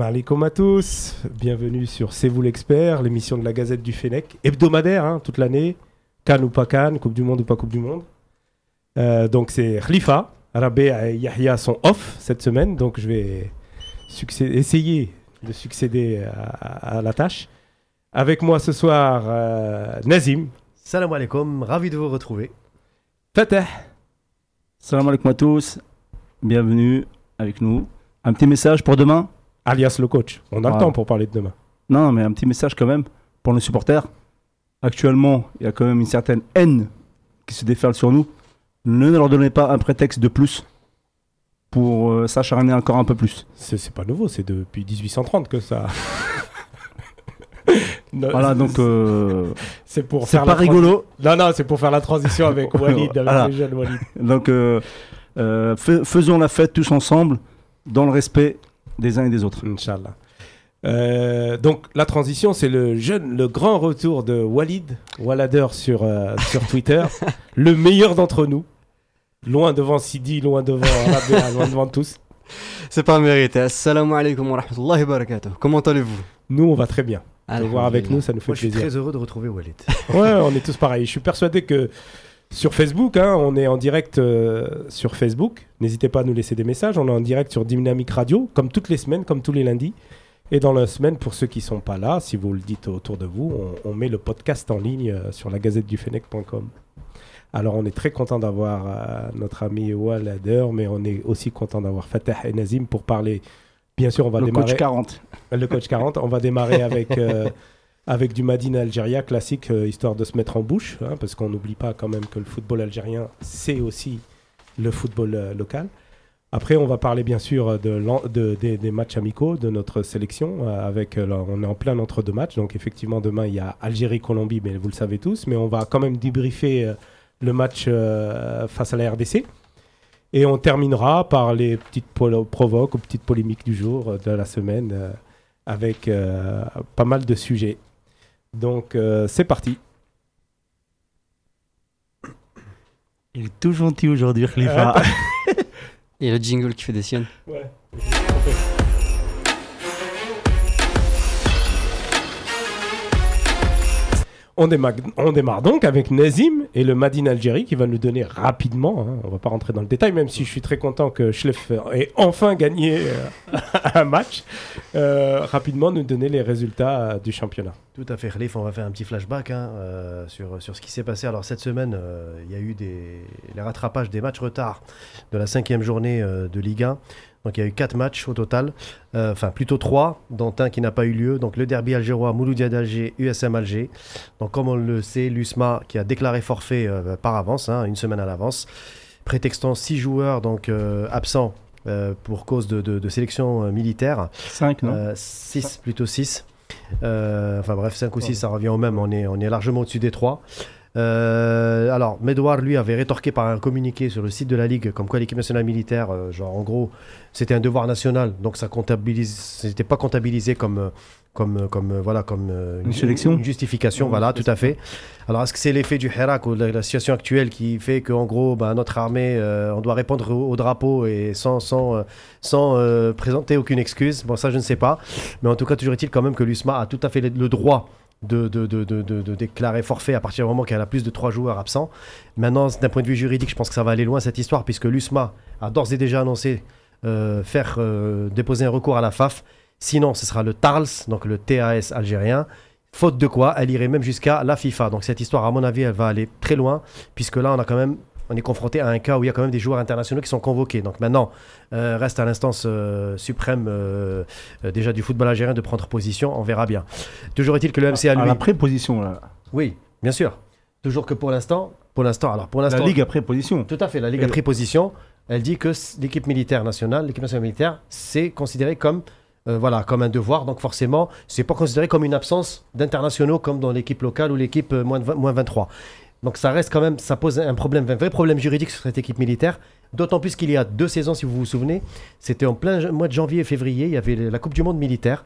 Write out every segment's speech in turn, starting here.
Salam alaikum à tous, bienvenue sur C'est vous l'expert, l'émission de la Gazette du Fennec, hebdomadaire hein, toute l'année, Cannes ou pas Cannes, Coupe du Monde ou pas Coupe du Monde. Euh, donc c'est Khalifa, Rabé et Yahya sont off cette semaine, donc je vais essayer de succéder à, à, la tâche. Avec moi ce soir, euh, Nazim. Salam alaikum, ravi de vous retrouver. Fatah. Salam alaikum à tous, bienvenue avec nous. Un petit message pour demain? Alias le coach. On a le temps pour parler de demain. Non, mais un petit message quand même pour nos supporters. Actuellement, il y a quand même une certaine haine qui se déferle sur nous. Ne leur donnez pas un prétexte de plus pour euh, s'acharner encore un peu plus. C'est pas nouveau, c'est depuis 1830 que ça. voilà, donc. Euh, c'est pour faire. pas rigolo. Non, non, c'est pour faire la transition avec Walid, avec le jeune Walid. Donc, euh, faisons la fête tous ensemble, dans le respect des uns et des autres. Inch'Allah. Euh, donc la transition, c'est le jeune, le grand retour de Walid, Wallader sur, euh, sur Twitter, le meilleur d'entre nous, loin devant Sidi, loin devant Rabia, loin devant tous. C'est pas mérité. Assalamu alaikum wa rahmatullahi wa barakatuh. Comment allez-vous? Nous, on va très bien. Le voir avec nous, ça nous fait Moi, plaisir. Je suis très heureux de retrouver Walid. ouais, on est tous pareils. Je suis persuadé que sur Facebook, hein, on est en direct euh, sur Facebook. N'hésitez pas à nous laisser des messages. On est en direct sur Dynamic Radio, comme toutes les semaines, comme tous les lundis. Et dans la semaine, pour ceux qui ne sont pas là, si vous le dites autour de vous, on, met le podcast en ligne euh, sur la gazette du Fennec.com. Alors on est très content d'avoir euh, notre ami Walader, mais on est aussi content d'avoir Fatah et Nazim pour parler. Bien sûr, on va le démarrer. Le coach 40. Le coach 40. On va démarrer avec avec du Madine Algérie classique, euh, histoire de se mettre en bouche, hein, parce qu'on n'oublie pas quand même que le football algérien, c'est aussi le football euh, local. Après, on va parler bien sûr de, des matchs amicaux de notre sélection. Euh, avec, on est en plein entre deux matchs, donc effectivement demain il y a Algérie-Colombie, mais vous le savez tous. Mais on va quand même débriefer le match face à la RDC. Et on terminera par les petites provoques ou petites polémiques du jour, de la semaine, avec pas mal de sujets. Donc euh, c'est parti. Il est tout gentil aujourd'hui, Khalifa. Il y a le jingle qui fait des siennes. Ouais. On démarre, donc avec Nazim et le Madine Algérie qui va nous donner rapidement, hein, on va pas rentrer dans le détail, même si je suis très content que Schleff ait enfin gagné euh, un match, euh, rapidement nous donner les résultats euh, du championnat. Tout à fait, Khalif, on va faire un petit flashback hein, sur, sur ce qui s'est passé. Alors cette semaine, il y a eu des, les rattrapages des matchs retard de la cinquième journée de Ligue 1. Donc il y a eu quatre matchs au total, euh, enfin plutôt trois, dont un qui n'a pas eu lieu. Donc le derby algérois, Mouloudia d'Alger, USM Alger. Donc comme on le sait, l'USMA qui a déclaré forfait euh, par avance, hein, une semaine à l'avance, prétextant six joueurs donc euh, absents pour cause de, sélection militaire. Cinq, non Six, plutôt six. enfin bref, cinq ou six, ça revient au même. On est, on est largement au-dessus des trois. Euh, alors, Medouard, lui, avait rétorqué par un communiqué sur le site de la Ligue, comme quoi l'équipe nationale militaire, euh, genre, en gros, c'était un devoir national, donc ça comptabilise, c'était pas comptabilisé comme, euh, comme, comme, voilà, comme une, sélection, une justification, voilà, tout à fait. Alors, est-ce que c'est l'effet du Hirak ou la, la, situation actuelle qui fait qu'en gros, bah, notre armée, on doit répondre au, drapeau et sans, sans, sans présenter aucune excuse? Bon, ça, je ne sais pas, mais en tout cas, toujours est-il quand même que l'USMA a tout à fait le droit de, de, de, de, déclarer forfait à partir du moment qu'elle a plus de trois joueurs absents. Maintenant, d'un point de vue juridique, je pense que ça va aller loin cette histoire, puisque l'USMA a d'ores et déjà annoncé euh, faire euh, déposer un recours à la FAF. Sinon, ce sera le TARLS, donc le TAS algérien. Faute de quoi, elle irait même jusqu'à la FIFA. Donc cette histoire, à mon avis, elle va aller très loin, puisque là, on a quand même on est confronté à un cas où il y a quand même des joueurs internationaux qui sont convoqués. Donc maintenant, euh, reste à l'instance euh, suprême euh, déjà du football algérien de prendre position. On verra bien. Toujours est-il que le MCA lui. À la préposition là. Oui, bien sûr. Toujours que pour l'instant, pour l'instant, alors pour l'instant. La Ligue a pris position. Tout à fait. La Ligue a pris position. Elle dit que l'équipe militaire nationale, l'équipe nationale militaire, c'est considéré comme voilà, comme un devoir. Donc forcément, c'est pas considéré comme une absence d'internationaux comme dans l'équipe locale ou l'équipe moins, moins 23. Donc ça reste quand même, ça pose un problème, un vrai problème juridique sur cette équipe militaire. D'autant plus qu'il y a deux saisons, si vous vous souvenez, c'était en plein mois de janvier et février, il y avait la Coupe du Monde militaire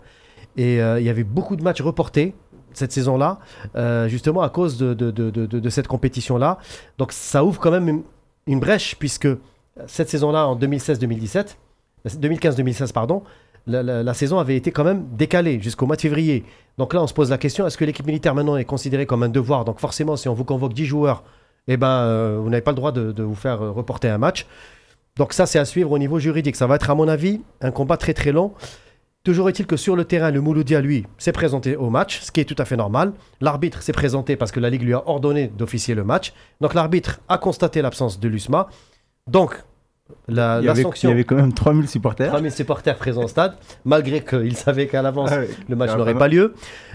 et euh, il y avait beaucoup de matchs reportés cette saison-là, euh, justement à cause de, cette compétition-là. Donc ça ouvre quand même une, brèche puisque cette saison-là, en 2016-2017, 2015-2016, pardon, la, saison avait été quand même décalée jusqu'au mois de février. Donc là, on se pose la question est-ce que l'équipe militaire maintenant est considérée comme un devoir? Donc forcément, si on vous convoque 10 joueurs, eh ben, euh, vous n'avez pas le droit de, de vous faire euh, reporter un match. Donc ça, c'est à suivre au niveau juridique. Ça va être, à mon avis, un combat très très long. Toujours est-il que sur le terrain, le Mouloudia, lui, s'est présenté au match, ce qui est tout à fait normal. L'arbitre s'est présenté parce que la Ligue lui a ordonné d'officier le match. Donc l'arbitre a constaté l'absence de l'USMA. Donc, la, Il y, la avait, sanction... il y avait quand même 3000 supporters. 3000 supporters présents au stade, malgré qu'ils savaient qu'à l'avance Ah le match n'aurait pas lieu.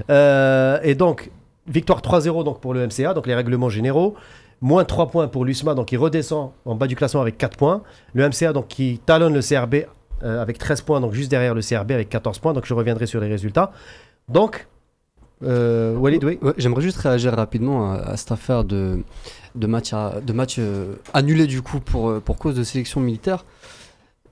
Euh, et donc, victoire 3-0 donc pour le MCA, donc les règlements généraux. Moins 3 points pour l'USMA, donc il redescend en bas du classement avec 4 points. Le MCA, donc qui talonne le CRB euh, avec 13 points, donc juste derrière le CRB avec 14 points. Donc je reviendrai sur les résultats. Donc, euh, Walid, oui. Ouais, J'aimerais juste réagir rapidement à, à cette affaire de, de match, à- de match euh, annulé du coup pour, euh, pour cause de sélection militaire.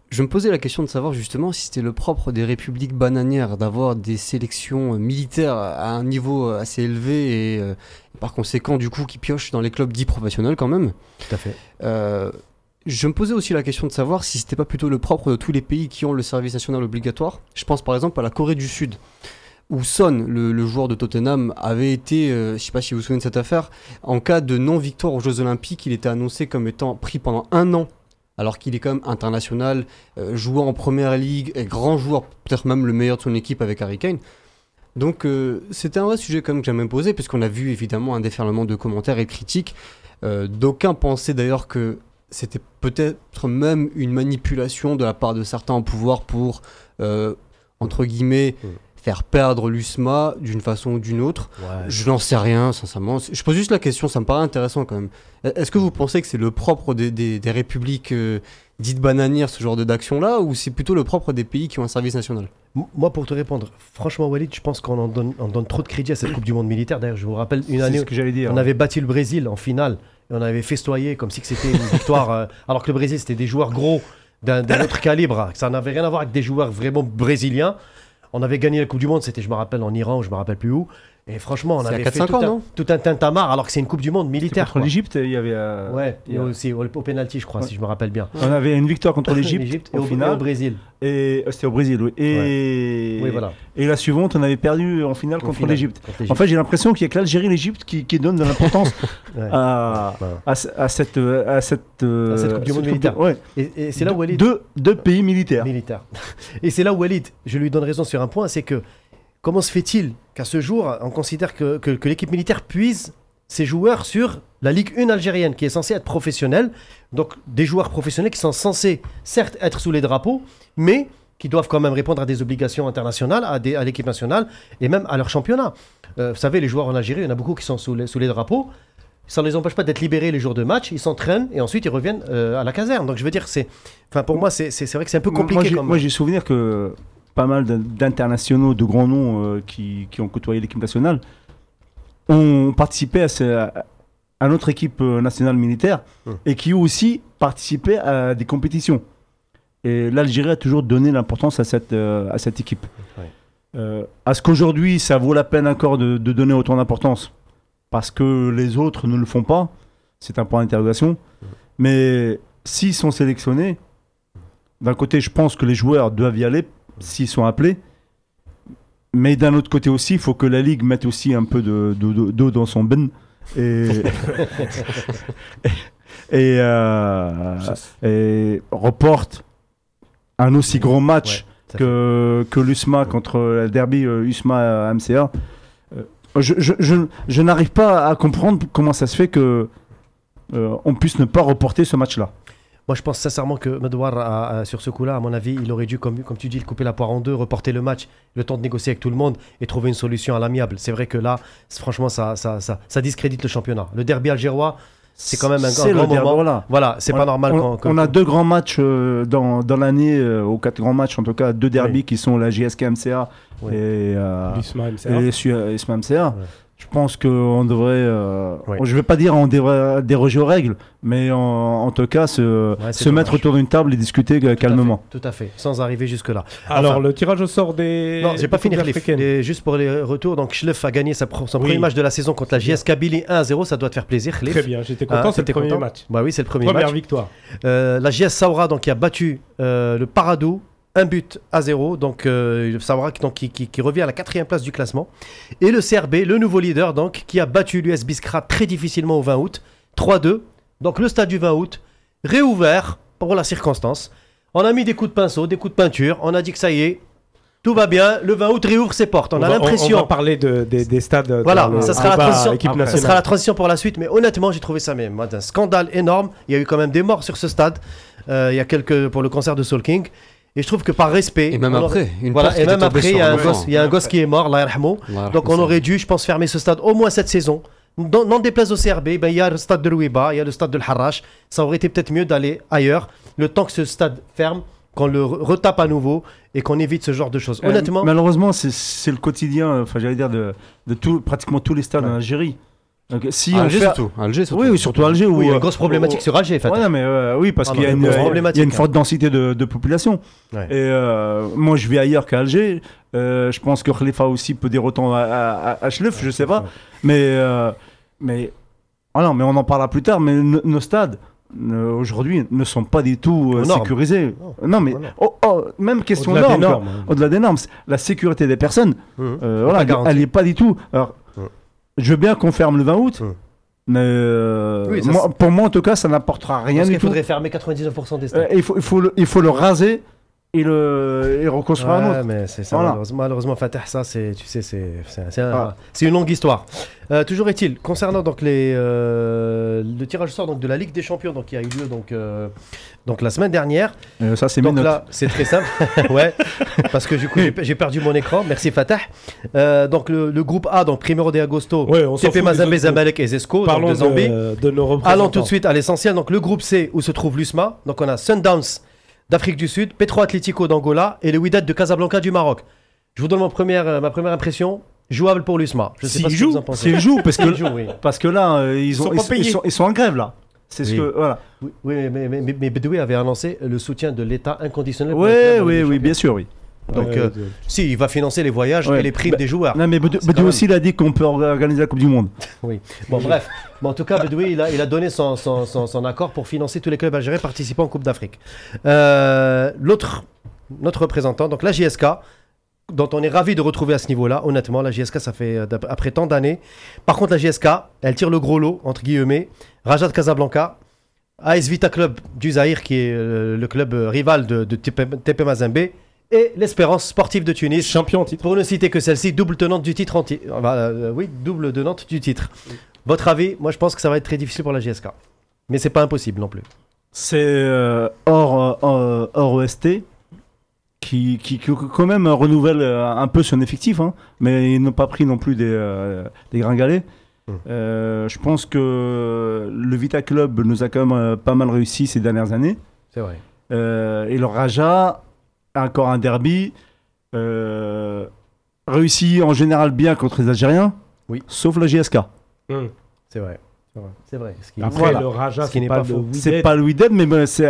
Je me posais la question de savoir justement si c'était le propre des républiques bananières d'avoir des sélections euh, militaires à un niveau assez élevé et euh, par conséquent du coup qui piochent dans les clubs dits professionnels quand même. Tout à fait. Euh, je me posais aussi la question de savoir si c'était pas plutôt le propre de tous les pays qui ont le service national obligatoire. Je pense par exemple à la Corée du Sud, où Son, le, joueur de Tottenham, avait été, euh, je sais pas si vous vous souvenez de cette affaire, en cas de non-victoire aux Jeux Olympiques, il était annoncé comme étant pris pendant un an, alors qu'il est quand même international, euh, joueur en première ligue, et grand joueur, peut-être même le meilleur de son équipe avec Harry Kane. Donc euh, c'était un vrai sujet quand même que j'aimais poser, puisqu'on a vu évidemment un déferlement de commentaires et critiques. Euh, D'aucuns pensaient d'ailleurs que c'était peut-être même une manipulation de la part de certains au pouvoir pour, entre guillemets, Mm. Faire perdre l'USMA d'une façon ou d'une autre. Je n'en sais rien, sincèrement. Je pose juste la question, ça me paraît intéressant quand même. Est-ce que vous pensez que c'est le propre des, des- des républiques euh, dites bananières, ce genre de- d'action-là, ou c'est plutôt le propre des pays qui ont un service national? Moi, pour te répondre, franchement, Walid, je pense qu'on en donne, on donne trop de crédit à cette Coupe du Monde militaire. D'ailleurs, je vous rappelle une année. ce que j'allais dire. On avait battu le Brésil en finale et on avait festoyé comme si c'était une victoire. euh, alors que le Brésil, c'était des joueurs gros d'un d'un autre calibre. Ça n'avait rien à voir avec des joueurs vraiment brésiliens. On avait gagné la Coupe du Monde, c'était, je me rappelle, en Iran je me rappelle plus où. Et franchement, on avait 4-5 fait tout, ans, un, non tout un tintamarre alors que c'est une Coupe du Monde militaire. contre l'Égypte, il y avait. euh, Ouais, il y et a- aussi au, au penalty, je crois, Ouais. si je me rappelle bien. On avait une victoire contre l'Égypte au au, et au final. Brésil. Et euh, c'était au Brésil, oui. Et, Oui, voilà. et la suivante, on avait perdu en finale Au contre final, l'Égypte. En fait, j'ai l'impression qu'il y a que l'Algérie et l'Égypte qui, qui donnent de l'importance Ouais. à, à, ce- à cette, euh, à cette, euh, À cette Coupe du Monde militaire. Ouais. Et, et c'est là où Walid. deux, deux pays militaires. militaire. Et c'est là où Walid, je lui donne raison sur un point, c'est que comment se fait-il qu'à ce jour, on considère que, que- que l'équipe militaire puise ses joueurs sur la Ligue 1 algérienne, qui est censée être professionnelle, donc des joueurs professionnels qui sont censés, certes, être sous les drapeaux, mais qui doivent quand même répondre à des obligations internationales, à, des- à l'équipe nationale et même à leur championnat. Euh, vous savez, les joueurs en Algérie, il y en a beaucoup qui sont sous les, sous les drapeaux. Ça ne les empêche pas d'être libérés les jours de match, ils s'entraînent et ensuite ils reviennent euh, à la caserne. Donc je veux dire, c'est, enfin pour moi, c'est, c'est- c'est vrai que c'est un peu Moi, compliqué. comme- Moi, j'ai souvenir que pas mal d'in- d'internationaux, de grands noms euh, qui, qui ont côtoyé l'équipe nationale ont participé à, ce- à- à notre équipe euh, nationale militaire Hum. et qui ont aussi participé à des compétitions. Et l'Algérie a toujours donné l'importance à cette, euh, à cette équipe. Ouais. Euh, Est-ce qu'aujourd'hui, ça vaut la peine encore de, de donner autant d'importance Parce que les autres ne le font pas C'est un point d'interrogation. Mais s'ils sont sélectionnés, d'un côté, je pense que les joueurs doivent y aller s'ils sont appelés. Mais d'un autre côté aussi, il faut que la Ligue mette aussi un peu de- de- de- d'eau dans son ben. Et, et, euh, et reporte un aussi gros match Ouais, que, que l'USMA contre le derby euh, USMA-MCA. Euh, je je, je, je n'arrive pas à comprendre comment ça se fait que euh, on puisse ne pas reporter ce match-là. Moi, je pense sincèrement que Medouar, a- a- sur ce coup-là, à mon avis, il aurait dû, comme, comme tu dis, le couper la poire en deux, reporter le match, le temps de négocier avec tout le monde et trouver une solution à l'amiable. C'est vrai que là, franchement, ça, ça, ça, ça discrédite le championnat. Le derby algérois, C'est quand même un C'est grand le derby, moment. voilà. voilà, c'est pas normal on, quand. quand- on a deux grands matchs euh, dans, dans l'année, euh, ou quatre grands matchs en tout cas, deux Oui. qui sont la JSK MCA Oui. et, euh, MCA. et su- et SMA MCA. Ouais. Je pense qu'on devrait, euh, Oui. je vais pas dire on devrait déroger aux règles, mais en, en tout cas se, Ouais, c'est se mettre autour d'une table et discuter à calmement. fait, Tout à fait, sans arriver jusque-là. Alors, Enfin- le tirage au sort des. Non, j'ai pas fini. Et juste pour les retours, donc Schleff a gagné sa pro- son Oui. premier match de la saison contre la JS Kabylie 1-0, ça doit te faire plaisir Khalif. Très bien, j'étais Ah, content, c'est le t'étais premier content match. Bah oui, c'est le premier Première match. victoire. Euh, la JS Saoura donc qui a battu euh, le Paradou un but à zéro. Donc, euh, donc, qui, qui- qui revient à la quatrième place du classement. Et le CRB, le nouveau leader, donc, qui a battu l'US Biskra très difficilement au 20 août. 3-2. Donc, le stade du 20 août, réouvert pour la circonstance. On a mis des coups de pinceau, des coups de peinture. On a dit que ça y est, tout va bien. Le 20 août réouvre ses portes. On, a va- On, l'impression. va parler de- des- des stades. dans Voilà, ça sera la transition. Ça sera la transition pour la suite, mais honnêtement, j'ai trouvé ça même un scandale énorme. Il y a eu quand même des morts sur ce stade. Euh, il y a quelques pour le concert de Soul King. Et je trouve que par respect. Et même après, une Voilà, porte et qui même était tombée après, il y a un gosse, enfant. il y a un gosse qui est mort. Allah Donc on aurait dû, je pense, fermer ce stade au moins cette saison. Dans- N'en déplaise au CRB, ben, il y a le stade de Louiba, il y a le stade de l'Harrach. Ça aurait été peut-être mieux d'aller ailleurs, le temps que ce stade ferme, qu'on le re- retape à nouveau et qu'on évite ce genre de choses. Euh, Honnêtement, malheureusement, c'est- le quotidien, enfin, j'allais dire, de, de tout, pratiquement tous les stades en Algérie. Donc, si on Alger fait- surtout. Alger surtout. Oui, oui, surtout Alger. oui, il y a où, une euh, grosse problématique où- sur Alger. Ouais, non, mais euh, oui, parce Ah qu'il y a une, y a une hein. forte densité de, de population. Ouais. Et euh, moi, je vis ailleurs qu'à Alger. Euh, je pense que Khalifa aussi peut dire autant à, à, à Achlef, je sais pas. Mais, euh, mais, ah non, mais on en parlera plus tard. Mais no- nos stades, euh, aujourd'hui, ne sont pas du tout euh, sécurisés. Non, mais oh, oh, même question Au-delà des normes, hein. Au-delà des normes, la sécurité des personnes, Mhm. euh, voilà, pas elle- n'est pas du tout. Alors. Je veux bien qu'on ferme le 20 août. Mhm. Mais euh, Oui, ça, moi- c'est- pour moi, en tout cas, ça n'apportera rien Parce du qu'il tout. faudrait fermer 99% des Euh, stades. il, faut, il, faut le, il faut le raser et le et reconstruire un Ouais, autre. mais c'est ça, Voilà. malheureusement, malheureusement, Fatah, ça, c'est, tu sais, c'est, c'est, c'est un- Ah. c'est une longue histoire. Euh, toujours est-il, concernant donc les, euh, le tirage au sort donc, de la Ligue des Champions, donc, qui a eu lieu donc, euh, donc, la semaine dernière. Euh, ça, c'est mes Donc notes. là, c'est très simple. ouais, parce que du coup, j'ai, j'ai perdu mon écran. Merci Fatah. Euh, donc le, le groupe A, donc Primero de Agosto, Ouais, TP Mazembe, Zamalek et Zesco, donc Parlons de Zambie. de, de nos représentants. Allons tout de suite à l'essentiel. Donc le groupe C où se trouve l'USMA. Donc on a Sundowns d'Afrique du Sud, Petro Atlético d'Angola et le Wydad de Casablanca du Maroc. Je vous donne mon première, euh, ma première impression. Jouable pour l'USMA. Je sais S'ils pas ce que vous en pensez. S'ils jouent, parce que, S'ils jouent, oui. parce que là, euh, ils, Ils ont, sont ils, pas ils payés. sont, ils sont en grève, là. C'est ce Oui. que. Voilà. Oui, oui, mais, mais, mais, mais Bedoui avait annoncé le soutien de l'État inconditionnel. pour Oui, oui, Ligue des oui, Champions. bien sûr, oui. Donc, Ouais, euh, si, il va financer les voyages Ouais. et les primes Bah, des joueurs. Non, mais Bedou C'est Bedou quand même- aussi, il a dit qu'on peut organiser la Coupe du Monde. Bon, bref. Mais en tout cas, Bedoui, il a, il a donné son, son, son- son accord pour financer tous les clubs algériens participant en Coupe d'Afrique. Euh, L'autre, notre représentant, donc la JSK, dont on est ravi de retrouver à ce niveau-là. Honnêtement, la JSK, ça fait euh, après tant d'années. Par contre, la JSK, elle tire le gros lot, entre guillemets. Raja de Casablanca, AS Vita Club du Zahir, qui est euh, le club rival de, de TP, TP Mazembe, et l'Espérance sportive de Tunis. Champion en titre. Pour ne citer que celle-ci, double tenante du titre anti... euh, oui, double tenante du titre. Votre avis Moi, je pense que ça va être très difficile pour la GSK. Mais c'est pas impossible non plus. C'est euh, hors, euh, hors OST qui, qui, qui, quand même renouvelle euh, un peu son effectif, hein, mais ils n'ont pas pris non plus des, euh, des gringalets. Euh, je pense que le Vita Club nous a quand même euh, pas mal réussi ces dernières années. C'est vrai. Euh, et le Raja, encore un derby, euh, réussit en général bien contre les Algériens, Oui. sauf la JSK. Hum. C'est vrai. C'est vrai. Ce qui- Après, Voilà. le Raja, Ce qui c'est n'est pas, pas. C'est pas le Wydad, mais ben, c'est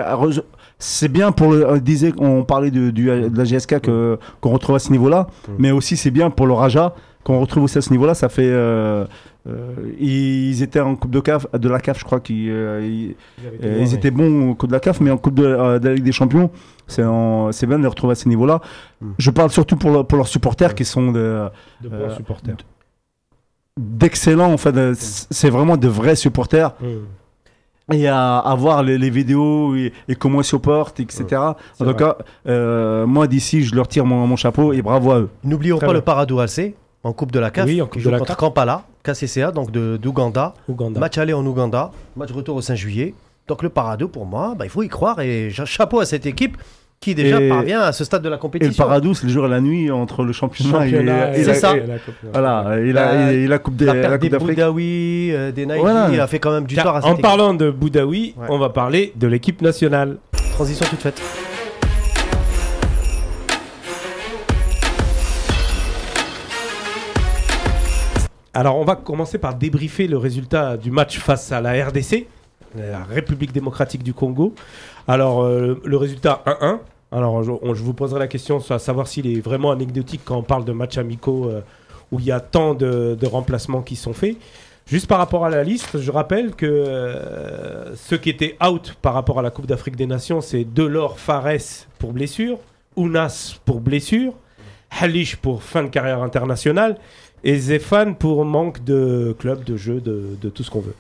c'est bien pour le. On disait qu'on parlait de, du- de la GSK que- qu'on retrouve à ce niveau-là, Mm. mais aussi c'est bien pour le Raja qu'on retrouve aussi à ce niveau-là. Ça fait. euh, euh, ils étaient en Coupe de, CAF, de la CAF, je crois qu'ils euh, ils, euh, ils étaient bons en Coupe de la CAF, mais en Coupe de, euh, de la Ligue des Champions, c'est en- c'est bien de les retrouver à ce niveau-là. Mm. Je parle surtout pour, le- pour leurs supporters qui sont de- de bons euh, supporters. d'excellents, en fait. C'est vraiment de vrais supporters. Hum. et à, à voir les, les vidéos et, et comment ils supportent, etc. En tout cas, euh, moi d'ici, je leur tire mon, mon chapeau et bravo à eux. N'oublions pas bien. le Paradou AC en Coupe de la CAF. Oui, en qui Coupe joue de la contre CAF. Kampala, KCCA, donc d'Ouganda. Ouganda. Match aller en Ouganda. Match retour au 5 juillet. Donc le Paradou, pour moi, bah, il faut y croire. Et cha- chapeau à cette équipe qui déjà Et- parvient à ce stade de la Et le compétition. paradou, c'est le jour et la nuit entre le championnat, Championnat et, la, ça. et la Coupe. Voilà, et la, Euh, et la Coupe des- la perte. Boudaoui, euh, des Nike, Voilà. a fait quand même du tort à cette en équipe. parlant de Boudaoui, Ouais. on va parler de l'équipe nationale. Transition toute faite. Alors, on va commencer par débriefer le résultat du match face à la RDC, la République démocratique du Congo. Alors, euh, le résultat 1-1. Alors, je, vous poserai la question à savoir s'il est vraiment anecdotique quand on parle de matchs amicaux euh, où il y a tant de, de remplacements qui sont faits. Juste par rapport à la liste, je rappelle que euh, ceux qui étaient out par rapport à la Coupe d'Afrique des Nations, c'est Delors Fares pour blessure, Ounas pour blessure, Halish pour fin de carrière internationale et Zefan pour manque de club, de jeu, de, tout ce qu'on veut.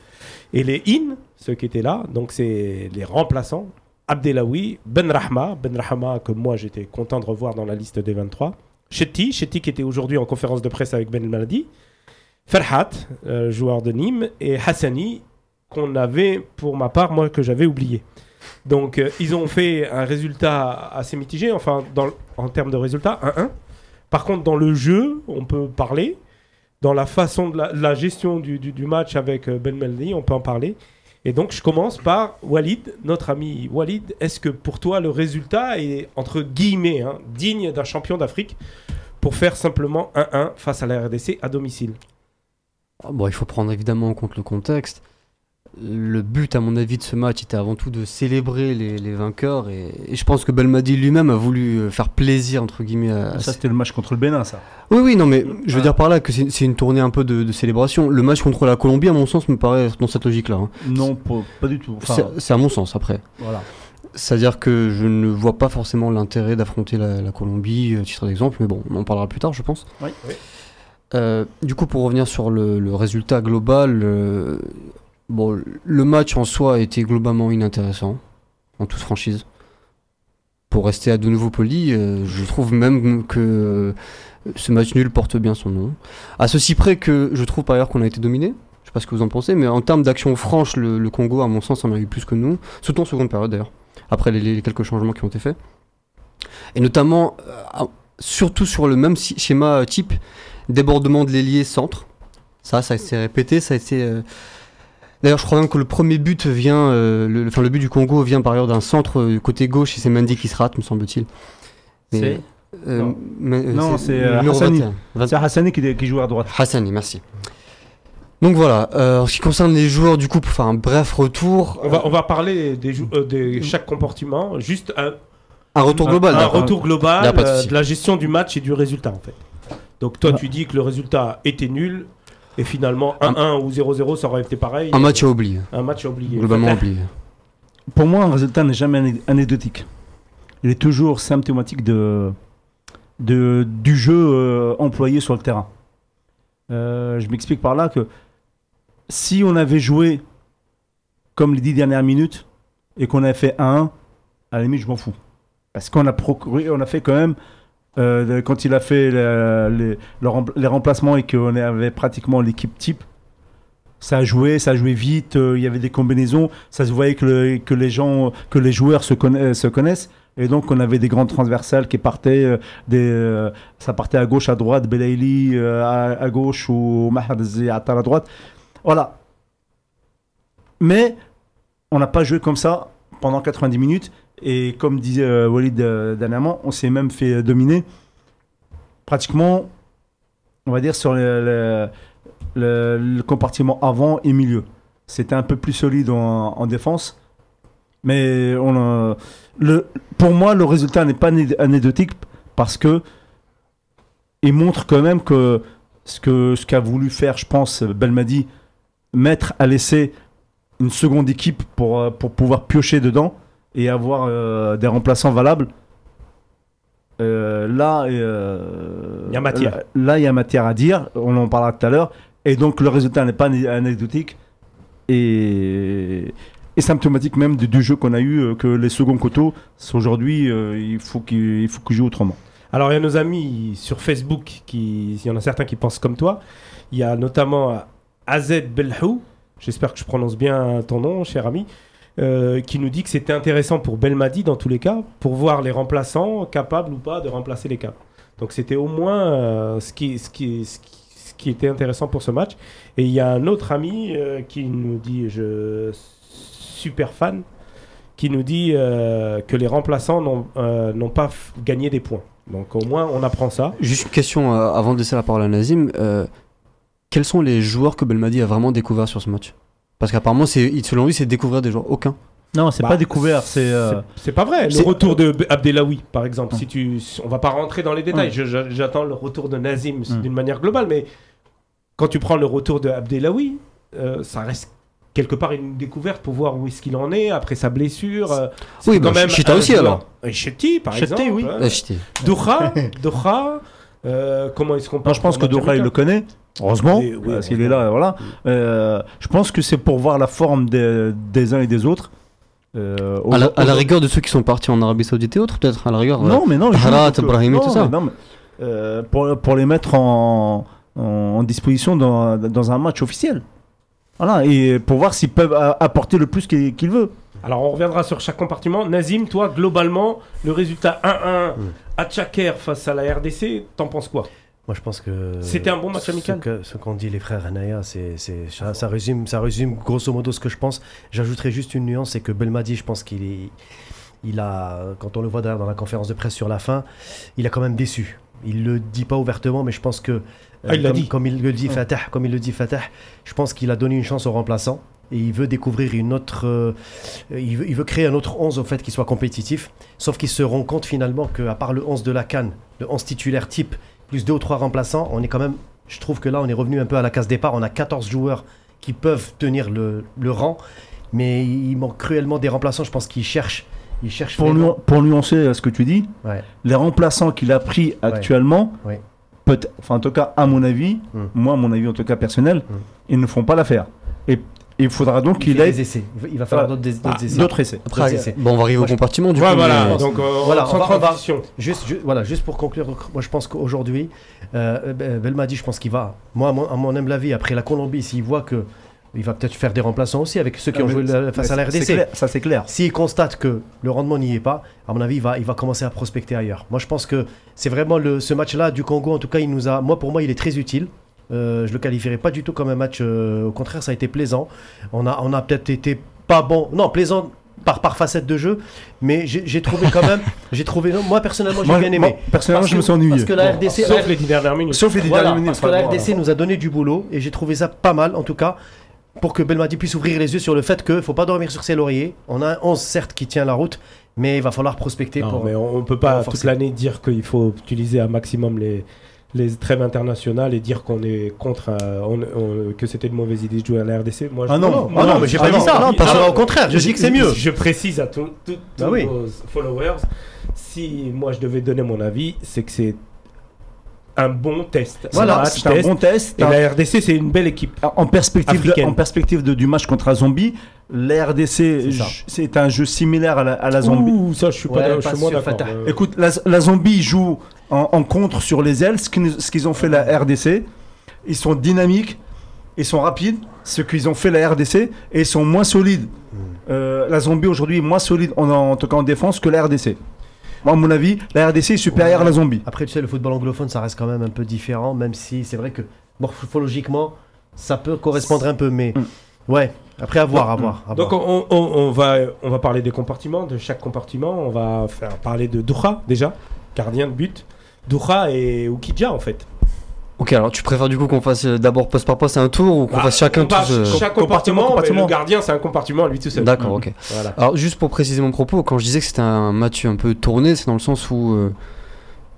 Et les in, ceux qui étaient là, donc c'est les remplaçants, Abdelawi, Ben Rahma, Ben Rahma que moi j'étais content de revoir dans la liste des 23, Chetty, Chetty qui était aujourd'hui en conférence de presse avec Ben Maladi, Ferhat, euh, joueur de Nîmes, et Hassani, qu'on avait pour ma part, moi que j'avais oublié. Donc euh, ils ont fait un résultat assez mitigé, enfin en termes de résultat, 1-1. Par contre, dans le jeu, on peut parler. Dans la façon de la, gestion du, match avec euh, Ben Meldi, on peut en parler. Et donc, je commence par Walid, notre ami Walid. Est-ce que pour toi, le résultat est, entre guillemets, hein, digne d'un champion d'Afrique pour faire simplement 1-1 face à la RDC à domicile? Ah, Bon, il faut prendre évidemment en compte le contexte. Le but, à mon avis, de ce match était avant tout de célébrer les, les vainqueurs. Et, et je pense que Belmadi lui-même a voulu euh, faire plaisir, entre guillemets, à, Ça, c'était le match contre le Bénin, ça. Oui, oui, non, mais je veux Ah. dire par là que c'est une tournée un peu de, de célébration. Le match contre la Colombie, à mon sens, me paraît dans cette logique-là. hein. Non, pas, pas du tout. Enfin, C'est- à mon sens, après. voilà. C'est-à-dire que je ne vois pas forcément l'intérêt d'affronter la, la Colombie, euh, titre d'exemple, mais bon, on en parlera plus tard, je pense. Oui. Oui. Euh, du coup, pour revenir sur le, le résultat global, euh, bon, le match en soi a été globalement inintéressant, en toute franchise. Pour rester à de nouveau poli, euh, je trouve même que euh, ce match nul porte bien son nom. À ceci près que je trouve par ailleurs qu'on a été dominé. Je sais pas ce que vous en pensez, mais en termes d'action franche, le, Congo, à mon sens, en a eu plus que nous. Surtout en seconde période d'ailleurs, après les, quelques changements qui ont été faits. Et notamment, euh, surtout sur le même schéma type, débordement de l'ailier centre. Ça, ça s'est répété, ça a été. D'ailleurs, je crois même que le premier but vient, euh, le, enfin, le but du Congo vient par ailleurs d'un centre euh, côté gauche et c'est Mendy qui se rate, me semble-t-il. C'est euh, Non. euh, Non, c'est, Hassani. 21. Vingt- c'est Hassani qui, qui joue à droite. Hassani, merci. Donc voilà, en ce qui concerne les joueurs, du coup, pour faire un bref retour, on va, on va parler des, de chaque comportement, juste un, un retour global. un retour global de la gestion du match et du résultat en fait. Donc toi tu dis que le résultat était nul et finalement 1-1 ou 0-0 ça aurait été pareil. Un match à oublier, Un match à oublier. globalement oublié. Pour moi, un résultat n'est jamais anecdotique. Il est toujours symptomatique de, de, du jeu euh, employé sur le terrain. Euh, je m'explique par là que si on avait joué comme les dix dernières minutes et qu'on avait fait 1-1, à la limite, je m'en fous. Parce qu'on a, procuré, on a fait quand même, euh, quand il a fait les, le rempla- les remplacements et qu'on avait pratiquement l'équipe type, ça joué, ça joué vite, euh, il y avait des combinaisons, ça se voyait que, le- que les joueurs se, conna- se connaissent. Et donc, on avait des grandes transversales qui partaient, euh, euh, ça partait à gauche, à droite, Belaïli euh, à, gauche ou Attal à droite. Voilà. Mais on n'a pas joué comme ça pendant 90 minutes. Et comme disait euh, Walid euh, dernièrement, on s'est même fait euh, dominer pratiquement, on va dire, sur le, compartiment avant et milieu. C'était un peu plus solide en, en défense. Mais le, pour moi, le résultat n'est pas anecdotique parce que il montre quand même que ce qu'a voulu faire, je pense, Belmadi, mettre à laisser une seconde équipe pour, euh, pour pouvoir piocher dedans et avoir euh, des remplaçants valables. Euh, là, euh, Il y a matière. Là, il y a matière à dire. On en parlera tout à l'heure. Et donc, le résultat n'est pas anecdotique et, et symptomatique même du, du jeu qu'on a eu. que les seconds coteaux, aujourd'hui, il faut qu'ils il faut qu'ils jouent autrement. Alors il y a nos amis sur Facebook, qui, il y en a certains qui pensent comme toi. Il y a notamment AZ Belhou, j'espère que je prononce bien ton nom, cher ami, euh, qui nous dit que c'était intéressant pour Belmadi dans tous les cas, pour voir les remplaçants capables ou pas de remplacer les cadres. Donc c'était au moins euh, ce, qui, était intéressant pour ce match. Et il y a un autre ami euh, qui nous dit, je super fan, qui nous dit que les remplaçants n'ont pas gagné des points. Donc au moins on apprend ça. Juste une question avant de laisser la parole à Nazim. quels sont les joueurs que Belmadi a vraiment découvert sur ce match? Parce qu'apparemment, selon lui, c'est découvrir des joueurs. Aucun. Non, c'est Bah, pas découvert. C'est euh, C'est- C'est pas vrai. Le c'est- retour de Abdelawi, par exemple, si tu, on va pas rentrer dans les détails. J'attends le retour de Nazim d'une manière globale, mais quand tu prends le retour de Abdelawi, euh, ça reste quelque part une découverte pour voir où est-ce qu'il en est après sa blessure. euh, Oui, c'est bah, Chita un aussi, joueur- alors. Et Chiti, par Chiti, exemple. oui. hein. J'étais- Doha, Doha, euh, comment est-ce qu'on je pense que Dora, il le connaît. Heureusement, Oui, oui, parce qu'il est là, voilà. Euh, je pense que c'est pour voir la forme des, des uns et des autres. Euh, À la, aux- à la aux- rigueur de ceux qui sont partis en Arabie Saoudite et autres, peut-être, à la rigueur. Non, mais non, joue- Brahimi, tout ça. mais non, mais, euh, pour, pour les mettre en, en, en disposition dans, dans un match officiel. Voilà, et pour voir s'ils peuvent apporter le plus qu'ils qu'ils veulent. Alors on reviendra sur chaque compartiment. Nazim, toi, globalement, le résultat 1-1 Mm. à Tchaker face à la RDC, t'en penses quoi? Moi, je pense que. C'était un bon match amical. que- Ce qu'ont dit les frères Anaya, c'est, ça, ça résume, ça résume grosso modo ce que je pense. J'ajouterai juste une nuance c'est que Belmadi, je pense qu'il est. Il a, quand on le voit d'ailleurs dans la conférence de presse sur la fin, il a quand même déçu. Il le dit pas ouvertement, mais je pense que. euh, Ah, il l'a comme, dit. comme il le dit Ouais. Fatah, comme il le dit Fatah, je pense qu'il a donné une chance aux remplaçants et il veut découvrir une autre. euh, il, veut, il veut créer un autre 11 au fait qui soit compétitif. Sauf qu'il se rend compte finalement qu'à part le 11 de la Cannes, le 11 titulaire type, plus deux ou trois remplaçants, on est quand même. Je trouve que là, on est revenu un peu à la case départ. On a 14 joueurs qui peuvent tenir le, le rang, mais il manque cruellement des remplaçants. Je pense qu'il cherche. Il cherche Pour, nu- pour nuancer euh, ce que tu dis, Ouais. les remplaçants qu'il a pris actuellement, Ouais. peut enfin en tout cas à mon avis, Mm. moi à mon avis en tout cas personnel, Mm. ils ne font pas l'affaire. Et il faudra donc Il qu'il ait des essais. Il va- falloir d'autres des- d'autres Ah, essais. d'autres essais. Après, essais. bon, on va arriver au je- compartiment du Ouais, coup. voilà. mais- Donc, euh, Voilà, sans on va- on va- transition. Juste, ju- voilà, juste pour conclure, moi je pense qu'aujourd'hui, euh, euh, Belmadi, je pense qu'il va, moi à mon, à mon humble avis, après la Colombie, s'il voit que il va peut-être faire des remplaçants aussi avec ceux qui Ah, ont joué la- face c'est- à la RDC. clair, Ça c'est clair. S'il constate que le rendement n'y est pas, à mon avis, il va, il va commencer à prospecter ailleurs. Moi, je pense que c'est vraiment le, ce match-là du Congo, en tout cas, il nous a, moi, pour moi, il est très utile. Euh, je le qualifierais pas du tout comme un match. euh, au contraire, ça a été plaisant. On a, on a peut-être été pas bon. Non, plaisant par, par facette de jeu, mais j'ai trouvé quand même. j'ai trouvé. non, moi, personnellement, j'ai bien aimé. moi, personnellement, Parce je me suis ennuyé. Parce que la RDC, Sauf les dix dernières minutes. Sauf les dix voilà, dernières minutes. parce que la RDC nous a donné du boulot et j'ai trouvé ça pas mal en tout cas pour que Belmadi puisse ouvrir les yeux sur le fait qu'il ne faut pas dormir sur ses lauriers. On a un 11 certes qui tient la route, mais il va falloir prospecter Non, pour... mais on, on peut pas toute l'année dire qu'il faut utiliser un maximum les, les trêves internationales et dire qu'on est contre euh, on- on- que c'était une mauvaise idée de jouer à la RDC. Moi, je- Ah non, Ah non, mais j'ai Ah pas non, dit ça. non, Parce non. au contraire, je dis que c'est mieux. Je précise à tout- tous Bah oui. nos followers, si moi je devais donner mon avis, c'est que c'est un bon test. Voilà, C'est un test. bon test. Et la RDC, c'est une belle équipe. En perspective, de, en perspective de- du match contre la Zombie, la RDC, C'est un jeu similaire à la, à la Zombie. Ouh, ça, je suis pas, Ouais, d'accord- je pas suis moins d'accord. Euh, Écoute, la, la Zombie joue en, en contre sur les ailes, ce qu'ils ont fait la RDC. Ils sont dynamiques, ils sont rapides, ce qu'ils ont fait la RDC, et ils sont moins solides. Euh, la Zombie aujourd'hui est moins solide, en, en tout cas en défense, que la RDC. Moi, à mon avis, la RDC est supérieure à la Zombie. Après, tu sais, le football anglophone, ça reste quand même un peu différent, même si c'est vrai que morphologiquement, ça peut correspondre un peu, mais... Mm. Ouais, après, à voir, à voir. à Donc voir. on, on- on va, on va parler des compartiments, de chaque compartiment. On va faire parler de Doura déjà, gardien de but. Doura et Oukidja en fait. Ok, alors tu préfères du coup qu'on fasse euh, d'abord poste par poste un tour ou qu'on Bah, fasse chacun tous, euh, chaque compartiment, compartiment, mais le gardien c'est un compartiment à lui tout seul. D'accord, ok. Voilà. Alors juste pour préciser mon propos, quand je disais que c'était un match un peu tourné, c'est dans le sens où euh,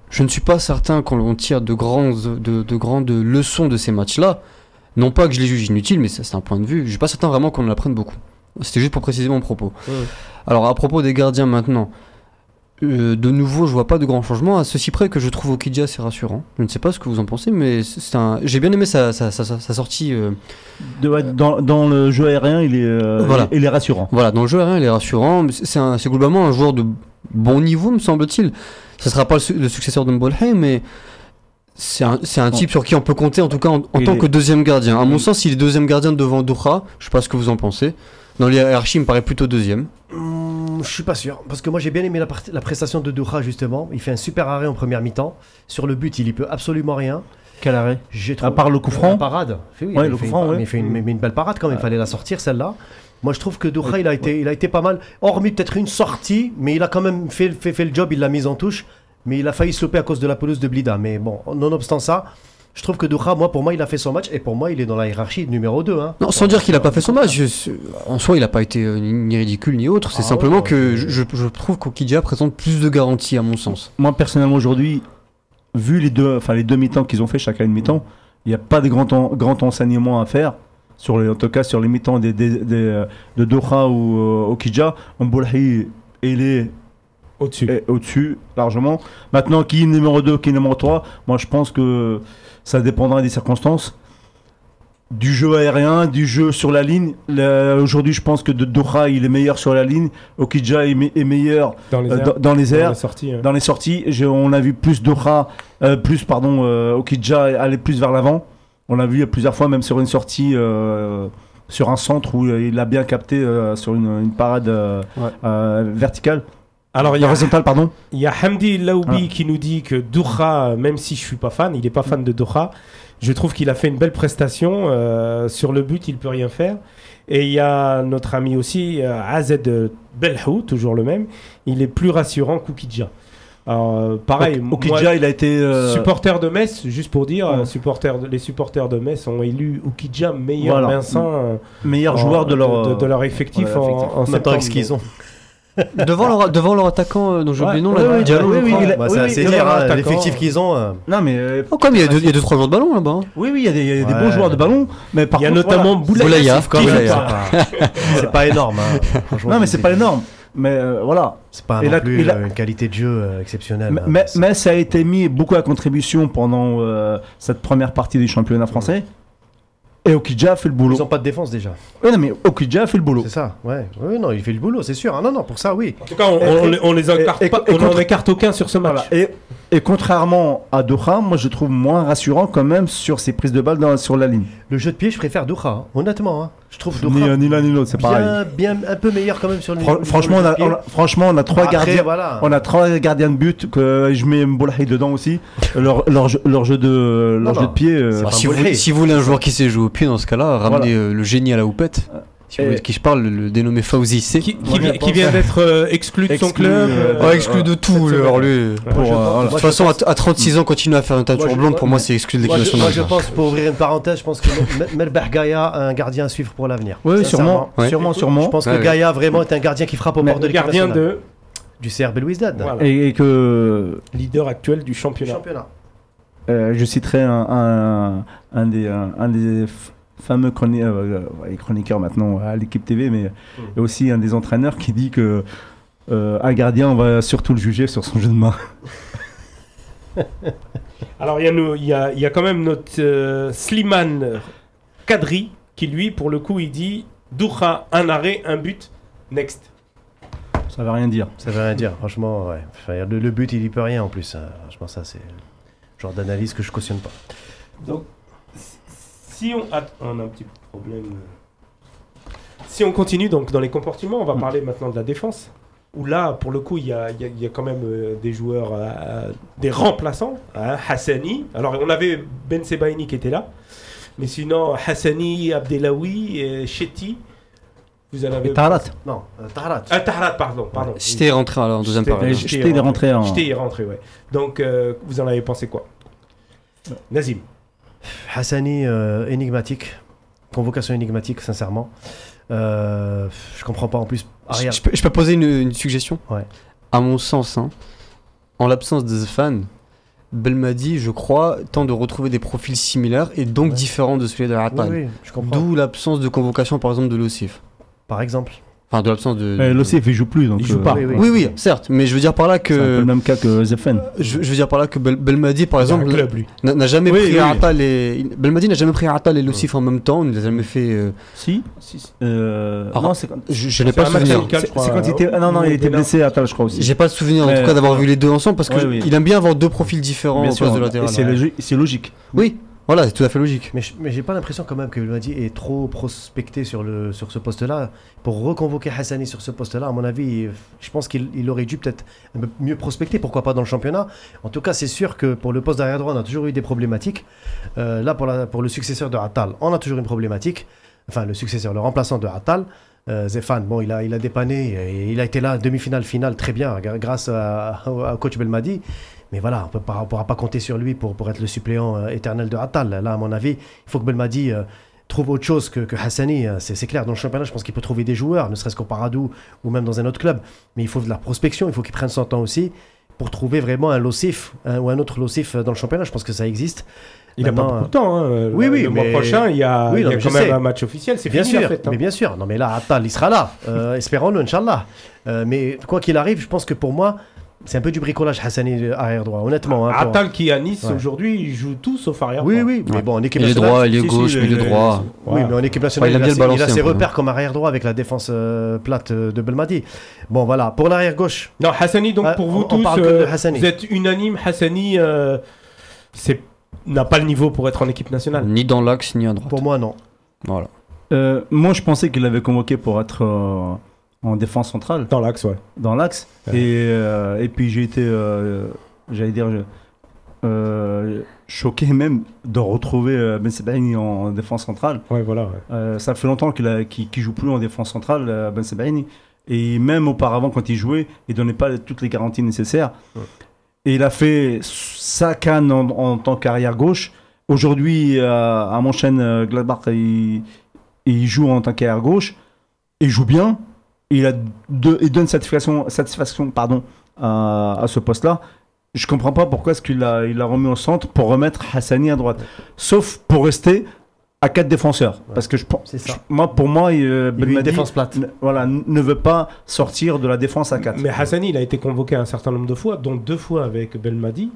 je ne suis pas certain qu'on tire de grandes, de, de grandes leçons de ces matchs-là. Non pas que je les juge inutiles, mais ça, c'est un point de vue. Je suis pas certain vraiment qu'on en apprenne beaucoup. C'était juste pour préciser mon propos. Ouais. Alors à propos des gardiens maintenant, euh, de nouveau, je vois pas de grands changements, à ceci près que je trouve Okidja assez rassurant. Je ne sais pas ce que vous en pensez, mais c'est un... j'ai bien aimé sa, sa, sa- sa- sa sortie. euh, De- ouais, dans, dans le jeu aérien, il est, euh, Voilà. il est rassurant. Voilà, dans le jeu aérien, il est rassurant. C'est globalement un joueur de bon niveau, me semble-t-il. Ce sera pas le, su- le successeur de Mbolheim, mais c'est un, type sur qui on peut compter, en tout cas en, tant est- que deuxième gardien. À mon il- sens, il est deuxième gardien devant Doura. Je sais pas ce que vous en pensez. Dans les hiérarchies, il me paraît plutôt deuxième. Hmm, je suis pas sûr. Parce que moi, j'ai bien aimé la, prestation de Doura, justement. Il fait un super arrêt en première mi-temps. Sur le but, il y peut absolument rien. Quel arrêt? J'ai À trouvé- part le coup franc La parade. Oui, Ouais, il le fait coup une franc, pa- ouais. mais il fait une, mais une belle parade quand même. Il fallait la sortir celle-là. Moi, je trouve que Doura, il, a été, il a été pas mal. Hormis peut-être une sortie, mais il a quand même fait, fait, fait le job. Il l'a mise en touche. Mais il a failli se louper à cause de la pelouse de Blida. Mais bon, nonobstant ça, je trouve que Doura, moi, pour moi, il a fait son match. Et pour moi, il est dans la hiérarchie numéro 2. Hein. Non, sans dire qu'il a pas fait son match. je- en soi, il a pas été euh, ni, ridicule ni autre. C'est Ah simplement ouais, que ouais. je, je- je trouve qu'Okidja présente plus de garanties, à mon sens. Moi, personnellement, aujourd'hui, vu les deux, enfin, les deux mi-temps qu'ils ont fait, chacun une mi-temps, il n'y a pas de grand, en- grand enseignement à faire. sur les, en tout cas sur les mi-temps des, des- des, euh, de Doha ou euh, Okidja, Mboulahi, il est Au-dessus. est au-dessus largement. Maintenant, qui est numéro 2, qui est numéro 3, moi je pense que ça dépendra des circonstances. Du jeu aérien, du jeu sur la ligne. Aujourd'hui, je pense que de Doha, il est meilleur sur la ligne. Okidja est, me- est meilleur Dans les euh, airs. dans, dans les Dans hein. Dans sorties, j'ai- on a vu plus Doha, euh, plus pardon, euh, Okidja aller plus vers l'avant. On l'a vu plusieurs fois, même sur une sortie, sur un centre où il a bien capté euh, sur une, une parade euh, Ouais. euh, verticale, Alors, il y a horizontale, pardon. Il y a Hamdi Laoubi Ah. qui nous dit que Doha, même si je suis pas fan, il n'est pas fan de Doha, je trouve qu'il a fait une belle prestation. euh, sur le but, il peut rien faire. Et il y a notre ami aussi, euh, AZ Belhou, toujours le même. Il est plus rassurant qu'Oukidja. Alors, euh, pareil, moi, il a été. euh, supporter de Metz, juste pour dire, Ouais. euh, supporter de- les supporters de Metz ont élu Oukidja meilleur Voilà. Vincent meilleur joueur de leur, de, de leur effectif ouais, en, effectif. en En septembre. qu'ils ont. Devant, leur, devant leur attaquant euh, dont j'ai Ouais, oublié le nom, ouais, là, ouais, Diallo, je crois. Bah, c'est oui, assez dire, hein, l'effectif qu'ils ont. euh, Non, mais. euh, Oh, comme il y, a deux- il y a deux trois joueurs de ballon là-bas. hein. Oui, oui, il y a des, il y a des Ouais. bons joueurs de ballon. Mais par Il y a contre, notamment voilà. Boulaya, Boulaya, qui pas. C'est pas énorme. hein. Franchement, Non, mais c'est pas énorme. Mais euh, voilà. C'est pas Et non là, plus il a- euh, une qualité de jeu euh, exceptionnelle. Mais, hein. mais, C'est- mais ça a été mis beaucoup à contribution pendant euh, cette première partie du championnat français. Et Okidja a fait le boulot. Ils ont pas de défense déjà. Oui, non, mais Okidja a fait le boulot. C'est ça, ouais. Oui, non, il fait le boulot, c'est sûr. Ah, non, non, pour ça, oui. En tout cas, on, Et- on, on les écarte et- et- pas- et on en écarte aucun sur ce match. Voilà. Et, et contrairement à Doha, moi je trouve moins rassurant quand même sur ses prises de balles dans- sur la ligne. Le jeu de pied, je préfère Doha, hein. honnêtement. hein. Je trouve Ni, Doha ni l'un ni l'autre, c'est pareil. bien, bien, un peu meilleur quand même sur le niveau- franchement, on a, jeu de on pied. a- franchement, on a trois Après, gardiens. voilà. On a trois gardiens de but que je mets Mboulahi dedans aussi. leur, leur, jeu- leur jeu de leur Non, jeu de pied. euh, si, vous, Boulay. si vous voulez un joueur qui sait jouer au pied dans ce cas-là, ramenez euh, le génie à la houppette. Si vous Et- voulez de qui je parle, le, dénommé Fauzi C. qui, vient, qui d'être euh, exclu de son club. euh, euh, Oh, exclu de tout, alors lui. pour, euh. De toute façon, à, à 36 ans, continuer à faire une teinture Moi, blonde, pour moi, c'est exclu de l'équipe je, moi, je nationale. pense, pour ouvrir une parenthèse, je pense que Mel- Melbah Gaïa a un gardien à suivre pour l'avenir. Oui, sûrement, Ouais. sûrement, Je sûrement. pense que. Gaïa vraiment est un gardien qui frappe au bord de l'équipe gardien nationale. de du CR Belouizdad. voilà, Et, que leader actuel du Du championnat. championnat. euh, je citerai un, un, un des, un, fameux chroni- euh, ouais, chroniqueurs maintenant à l'équipe TV, mais et aussi un des entraîneurs qui dit que euh, un gardien, on va surtout le juger sur son jeu de main. Alors, il y, a nous- il y a, il y a quand même notre euh, Slimane Kadri qui, lui, pour le coup, il dit Doura, un arrêt, un but, next. Ça veut rien dire. Ça veut rien dire, franchement, ouais. Enfin, le, le but, il y peut rien en plus. hein. Franchement, ça, c'est le genre d'analyse que je cautionne pas. Donc, si on. att- on a un petit problème. Si on continue donc dans les comportements, on va Mm. parler maintenant de la défense. Où là, pour le coup, il y a, y a- y a quand même euh, des joueurs, euh, des remplaçants. hein, Hassani. Alors, on avait Ben Sebaini qui était là. Mais sinon, Hassani, Abdelawi, et Chetty. Vous en avez. Et Tarat. Non, euh, Taharat. Ah, Tahrat, pardon. pardon. J'étais rentré alors, en deuxième. Et J'étais rentré en. J'étais rentré, ouais. Donc, euh, vous en avez pensé quoi? Nazim. Hassani, euh, énigmatique. Convocation énigmatique, sincèrement. Euh, je comprends pas en plus. Je, Arrière. je peux, je peux poser une, une suggestion Ouais. À mon sens, hein, en l'absence de Zfan, Belmadi, je crois, tente de retrouver des profils similaires et donc Ouais. différents de celui de Oui, Hatal. oui, je comprends. D'où l'absence de convocation, par exemple, de l'OSIF. Par exemple. Enfin, de l'absence de. Eh, L'OCF, il joue plus. Donc, Il joue euh, pas. Oui, oui. Oui, oui, certes, mais je veux dire par là C'est un peu le que. même cas que Zefen. Je, je veux dire par là que Bel- Belmadi, par exemple, n'a jamais Oui, pris oui. Atal et. Belmadi n'a jamais pris Atal et l'OSIF en même temps, il ne les a jamais fait. euh, Si, si, si. Euh, Ah, non, c'est quand, Je, je n'ai C'est pas le souvenir. c'est- c'est quand il était. ah non, non, il était blessé à Tal, je crois aussi. J'ai pas le souvenir en tout cas d'avoir vu les deux ensemble parce que Ouais, je- oui. il aime bien avoir deux profils différents Bien au sûr, poste de latéral. c'est c'est logique. Oui, voilà, c'est tout à fait logique. Mais, mais j'ai pas l'impression quand même que Belmadi est trop prospecté sur, le, sur ce poste-là. Pour reconvoquer Hassani sur ce poste-là, à mon avis, je pense qu'il il aurait dû peut-être mieux prospecter, pourquoi pas dans le championnat. En tout cas, c'est sûr que pour le poste d'arrière droit, on a toujours eu des problématiques. Euh, là, pour, la- pour le successeur de Attal, on a toujours une problématique. Enfin, le successeur, le remplaçant de Attal. Euh, Zéphane, bon, il a, il a dépanné, il a été là, demi-finale, finale, très bien, grâce à- au coach Belmadi. Mais voilà, on ne pourra pas compter sur lui pour, pour être le suppléant euh, éternel de Attal. Là, à mon avis, il faut que Belmadi euh, trouve autre chose que, que Hassani. Euh, C'est c'est clair, dans le championnat, je pense qu'il peut trouver des joueurs, ne serait-ce qu'au Paradou ou même dans un autre club. Mais il faut de la prospection, il faut qu'il prenne son temps aussi pour trouver vraiment un Lossif ou un autre Lossif dans le championnat. Je pense que ça existe. Il n'a pas beaucoup de temps. hein. oui, oui, le mois prochain, il y a, Oui, il y non, a mais quand même sais. un match officiel. C'est Bien fini sûr, hein. mais bien sûr. Non, mais là, Attal, il sera là. Euh, Espérons-le, Inch'Allah. Euh, mais quoi qu'il arrive, je pense que pour moi, c'est un peu du bricolage Hassani euh, arrière droit, honnêtement. hein, pour- Attal qui est à Nice Ouais. aujourd'hui, il joue tout sauf arrière. Oui, droit. oui, mais bon, en équipe Il est nationale. droit, il est si, si, gauche, il est- droit. Oui, mais en équipe nationale, il a, ses- il a repères comme arrière droit avec la défense euh, plate euh, de Belmadi. Bon, voilà. Pour l'arrière gauche, Non, Hassani, donc Ah, pour on- vous on tous, parle que de euh, Hassani. vous êtes unanime. Hassani euh, c'est- n'a pas le niveau pour être en équipe nationale. Ni dans l'axe, ni à droite. pour moi, non. Voilà. Euh, moi, je pensais qu'il l'avait convoqué pour être euh, en défense centrale, Dans l'axe, ouais. dans l'axe. Ouais. Et, euh, et puis j'ai été, euh, j'allais dire, euh, choqué même de retrouver Ben Sebaini en, en défense centrale. Ouais, voilà. ouais. Ça fait longtemps qu'il a- qu'il qu'il joue plus en défense centrale, Ben Sebaini. Et même auparavant, quand il jouait, il donnait pas toutes les garanties nécessaires. Ouais. Et il a fait sa canne en, en tant qu'arrière gauche. Aujourd'hui, à mon chaîne euh, Gladbach, il, il joue en tant qu'arrière gauche. Il joue bien. Il, a de- il donne satisfaction, satisfaction pardon, à, à ce poste-là. Je comprends pas pourquoi est-ce qu'il l'a il l'a remis au centre pour remettre Hassani à droite. Sauf pour rester à quatre défenseurs. Parce que je pense, moi, pour moi, euh, Il une défense plate. voilà, ne veut pas sortir de la défense à 4. Mais Hassani, il a été convoqué un certain nombre de fois, dont deux fois avec Belmadi.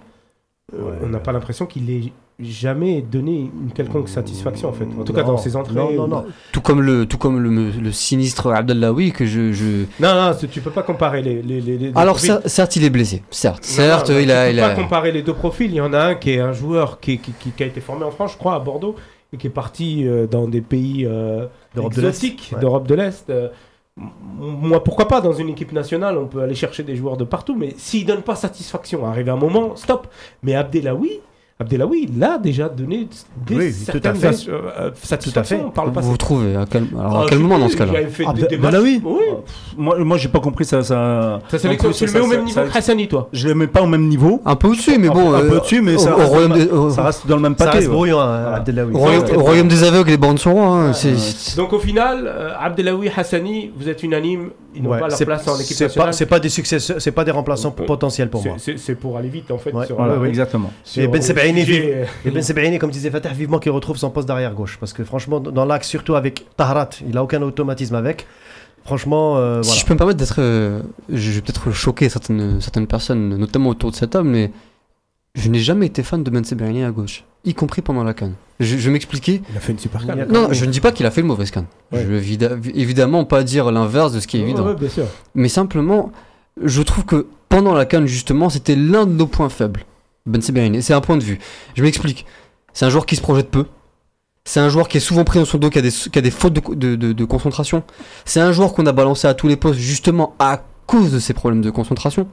Euh, Ouais. On n'a pas l'impression qu'il ait jamais donné une quelconque satisfaction, en fait. En tout cas, dans ses entrées. Non, non, ou- non. Tout comme le, tout comme le, le sinistre Abdellaoui que je, je... Non, non, tu peux pas comparer les, les, les- les deux Alors profils. certes il est blessé, certes, Non, certes non, il a, tu il peux a... pas comparer les deux profils. Il y en a un qui est un joueur qui, qui, qui- qui a été formé en France, je crois, à Bordeaux, et qui est parti euh, dans des pays euh, D'Europe de l'Est. exotiques Ouais. d'Europe de l'Est. Euh, m- moi, pourquoi pas dans une équipe nationale, on peut aller chercher des joueurs de partout, mais s'il donne pas satisfaction, arrive un moment, stop. Mais Abdelawi, Abdelawi, il a déjà donné des Oui, tout à certaines fait. euh, euh, satisfactions. fait. On parle pas. Vous trouvez à quel, alors, Ah, à quel moment dans ce cas-là Ah, Belawi Oui. Moi, moi j'ai pas compris ça. ça... Plus, tu le ça- mets au ça- même niveau ça- que Hassani, toi. Je les mets pas au même niveau. Un peu au-dessus, mais bon. un euh, peu au-dessus, mais ça, reste dans le même- au- ça reste le Ça paquet. brouillon, Voilà. Abdellaoui. au royaume, Ça, au royaume des aveugles, les bornes sont rois. hein, Donc au final, euh, Abdelawi, Hassani, vous êtes unanime, ils n'ont Ouais, pas leur place en équipe nationale. pas, c'est pas des successeurs, c'est pas des remplaçants Euh, potentiels pour moi. C'est pour aller vite en fait. Ouais, sur, Voilà, Ouais, ouais. exactement. sur Et Ben le Sebaini, Ben Sebaini, comme disait Fatah, vivement qu'il retrouve son poste d'arrière gauche. Parce que franchement, dans l'axe, surtout avec Tahrat, il a aucun automatisme avec. Franchement, euh, Si je peux me permettre d'être. euh, je vais peut-être choquer certaines, certaines personnes, notamment autour de cette table, mais je n'ai jamais été fan de Ben Sebaini à gauche, y compris pendant la canne. Je, je vais m'expliquer. Il a fait une super canne. Non, je ne dis pas qu'il a fait une mauvaise canne. Ouais. Je veux évidemment pas dire l'inverse de ce qui est Ouais, évident. ouais, bien sûr. Mais simplement, je trouve que pendant la canne, justement, c'était l'un de nos points faibles. Ben Sebaini, c'est un point de vue. Je m'explique. C'est un joueur qui se projette peu. C'est un joueur qui est souvent pris dans son dos, qui a des, qui a des fautes de, de- de- de concentration. C'est un joueur qu'on a balancé à tous les postes, justement, à cause de ses problèmes de concentration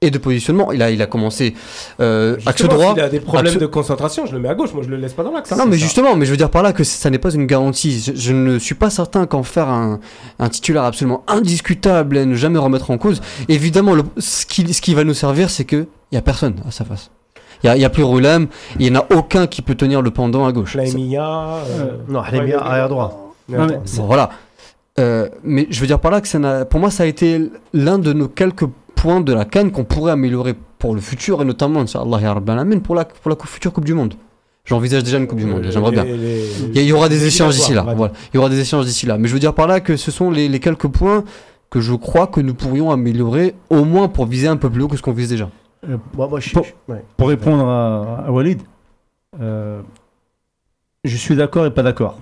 et de positionnement. Il a, il a commencé euh, axe droit. s'il a des problèmes axe- de concentration, je le mets à gauche, moi je le laisse pas dans l'axe. Non, mais ça. justement, mais je veux dire par là que ça n'est pas une garantie. Je, je ne suis pas certain qu'en faire un, un titulaire absolument indiscutable et ne jamais remettre en cause. Évidemment, le- ce, qui, ce qui va nous servir, c'est qu'il n'y a personne à sa face. Il n'y a, a plus Roulem, il n'y en a aucun qui peut tenir le pendant à gauche. Flaimia. euh, Non, Halemia, arrière droit. Non, mais Bon, voilà. Euh, mais je veux dire par là que ça pour moi, ça a été l'un de nos quelques points de la canne qu'on pourrait améliorer pour le futur et notamment, Inch'Allah pour la, pour la future Coupe du Monde. J'envisage déjà une Coupe du Monde, les- j'aimerais bien. les- Il y, aura des échanges d'ici là. Voilà. Il y aura des échanges d'ici là. Mais je veux dire par là que ce sont les, les quelques points que je crois que nous pourrions améliorer, au moins pour viser un peu plus haut que ce qu'on vise déjà. Moi, moi, je suis. Bon. ouais. Pour répondre à, à Walid, euh, je suis d'accord et pas d'accord.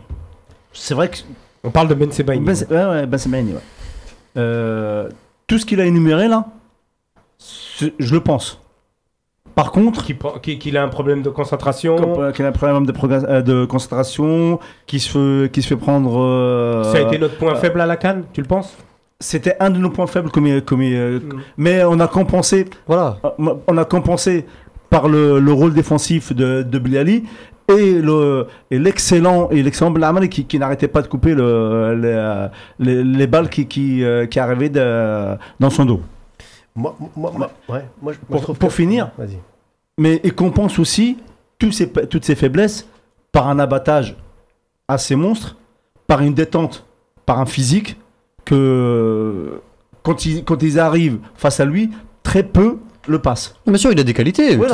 C'est vrai que On parle de Ben Sebaini. Ben, ouais, ouais, Ben Sebaini, ouais. Euh, tout ce qu'il a énuméré là, je le pense. Par contre, Qu'il a un problème de concentration. euh, qu'il a un problème de, euh, concentration, qui se fait, qui se fait prendre. euh, Ça a été notre point euh, faible à la canne, tu le penses? C'était un de nos points faibles, comme, comme euh, mais on a compensé Voilà. Euh, on a compensé par le, le rôle défensif de, de Bliali et le et l'excellent et l'excellent Blamani qui, qui n'arrêtait pas de couper le, les, euh, les, les balles qui qui, euh, qui arrivaient de- dans son dos. Moi, moi, moi- ouais, moi, je- moi, Pour- je trouve pour que- finir. Vas-y. Mais il compense aussi tous ces, toutes ces faiblesses par un abattage assez monstre, par une détente, par un physique que quand ils, quand ils arrivent face à lui, très peu le passe. Bien sûr, il a des qualités. de Ouais,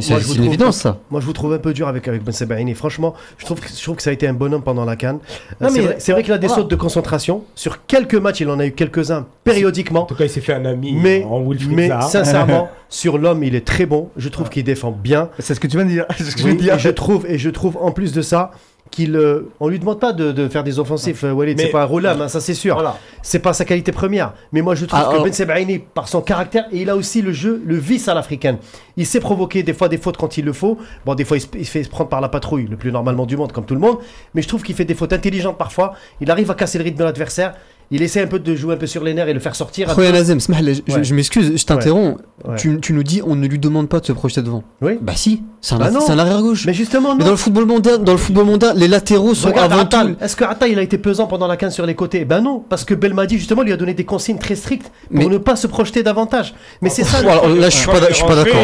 c'est- une évidence, ça. Moi, je vous trouve un peu dur avec, avec Ben Sebaini. Franchement, je trouve, que, je trouve que ça a été un bonhomme pendant la canne. Non, c'est mais- vrai, c'est vrai qu'il a des voilà. sautes de concentration. Sur quelques matchs, il en a eu quelques-uns En périodiquement. tout cas, il s'est fait un ami Mais, en Wilfried mais Zaha. sincèrement, sur l'homme, il est très bon. Je trouve qu'il défend bien. C'est ce que tu viens de dire. C'est ce que je Oui, viens de dire. et je trouve et je trouve en plus de ça qu'il euh, on lui demande pas de, de faire des offensifs euh, Walid Mais- c'est pas un rôle hein, ça c'est sûr. Voilà. c'est pas sa qualité première. Mais moi je trouve Ah, que alors- Ben Sebaini par son caractère et il a aussi le jeu le vice à l'africaine. Il sait provoquer des fois des fautes quand il le faut. Bon des fois il se, il se fait se prendre par la patrouille le plus normalement du monde comme tout le monde. Mais je trouve qu'il fait des fautes intelligentes parfois. Il arrive à casser le rythme de l'adversaire il essaie un peu de jouer un peu sur les nerfs et le faire sortir Nazem, smah, je, je- Ouais. je m'excuse, je t'interromps. Ouais. Tu, tu nous dis, on ne lui demande pas de se projeter devant. oui Bah si, c'est un, Bah un arrière gauche. mais justement Mais non dans le football mondial, dans le football mondial, les latéraux sont Regarde avant tout. Est-ce que Attal il a été pesant pendant la 15 sur les côtés? Ben non, parce que Belmadi justement lui a donné des consignes très strictes pour Mais- ne pas se projeter davantage. Mais c'est ça. Alors là, je suis pas, je suis pas d'accord.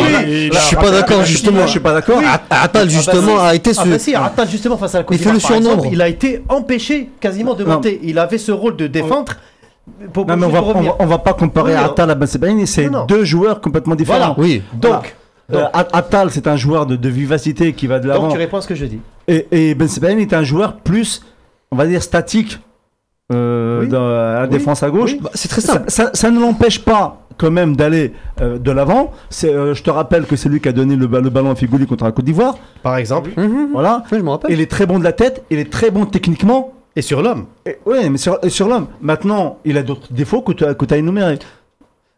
Je suis pas d'accord justement. Je suis pas d'accord. Oui. Attal justement a été Ah ce. bah justement face à la Côte Il fait le surnombre. il a été empêché quasiment de monter. Il avait ce rôle de défendre. Pour, Non, mais on va, on, va, on va pas comparer Oui, non. Attal à Ben Sebaini, c'est Non, non. deux joueurs complètement différents. Voilà. Oui. Donc, Euh, At- Attal, c'est un joueur de, de vivacité qui va de l'avant. donc tu réponds à ce que je dis. Et, et Ben Sebaini est un joueur plus, on va dire, statique euh, Oui. dans la Oui. défense à gauche. Oui. Bah, c'est très Ça, simple. ça- ça ne l'empêche pas quand même d'aller euh, de l'avant. C'est, euh, je te rappelle que c'est lui qui a donné le, ba- le ballon à Figouli contre la Côte d'Ivoire. Par exemple. Mhm. Voilà. Oui, je me rappelle. Il est très bon de la tête, il est très bon techniquement. Et sur l'homme. Oui, mais sur, sur l'homme. Maintenant, il a d'autres défauts que tu as, que as énumérés.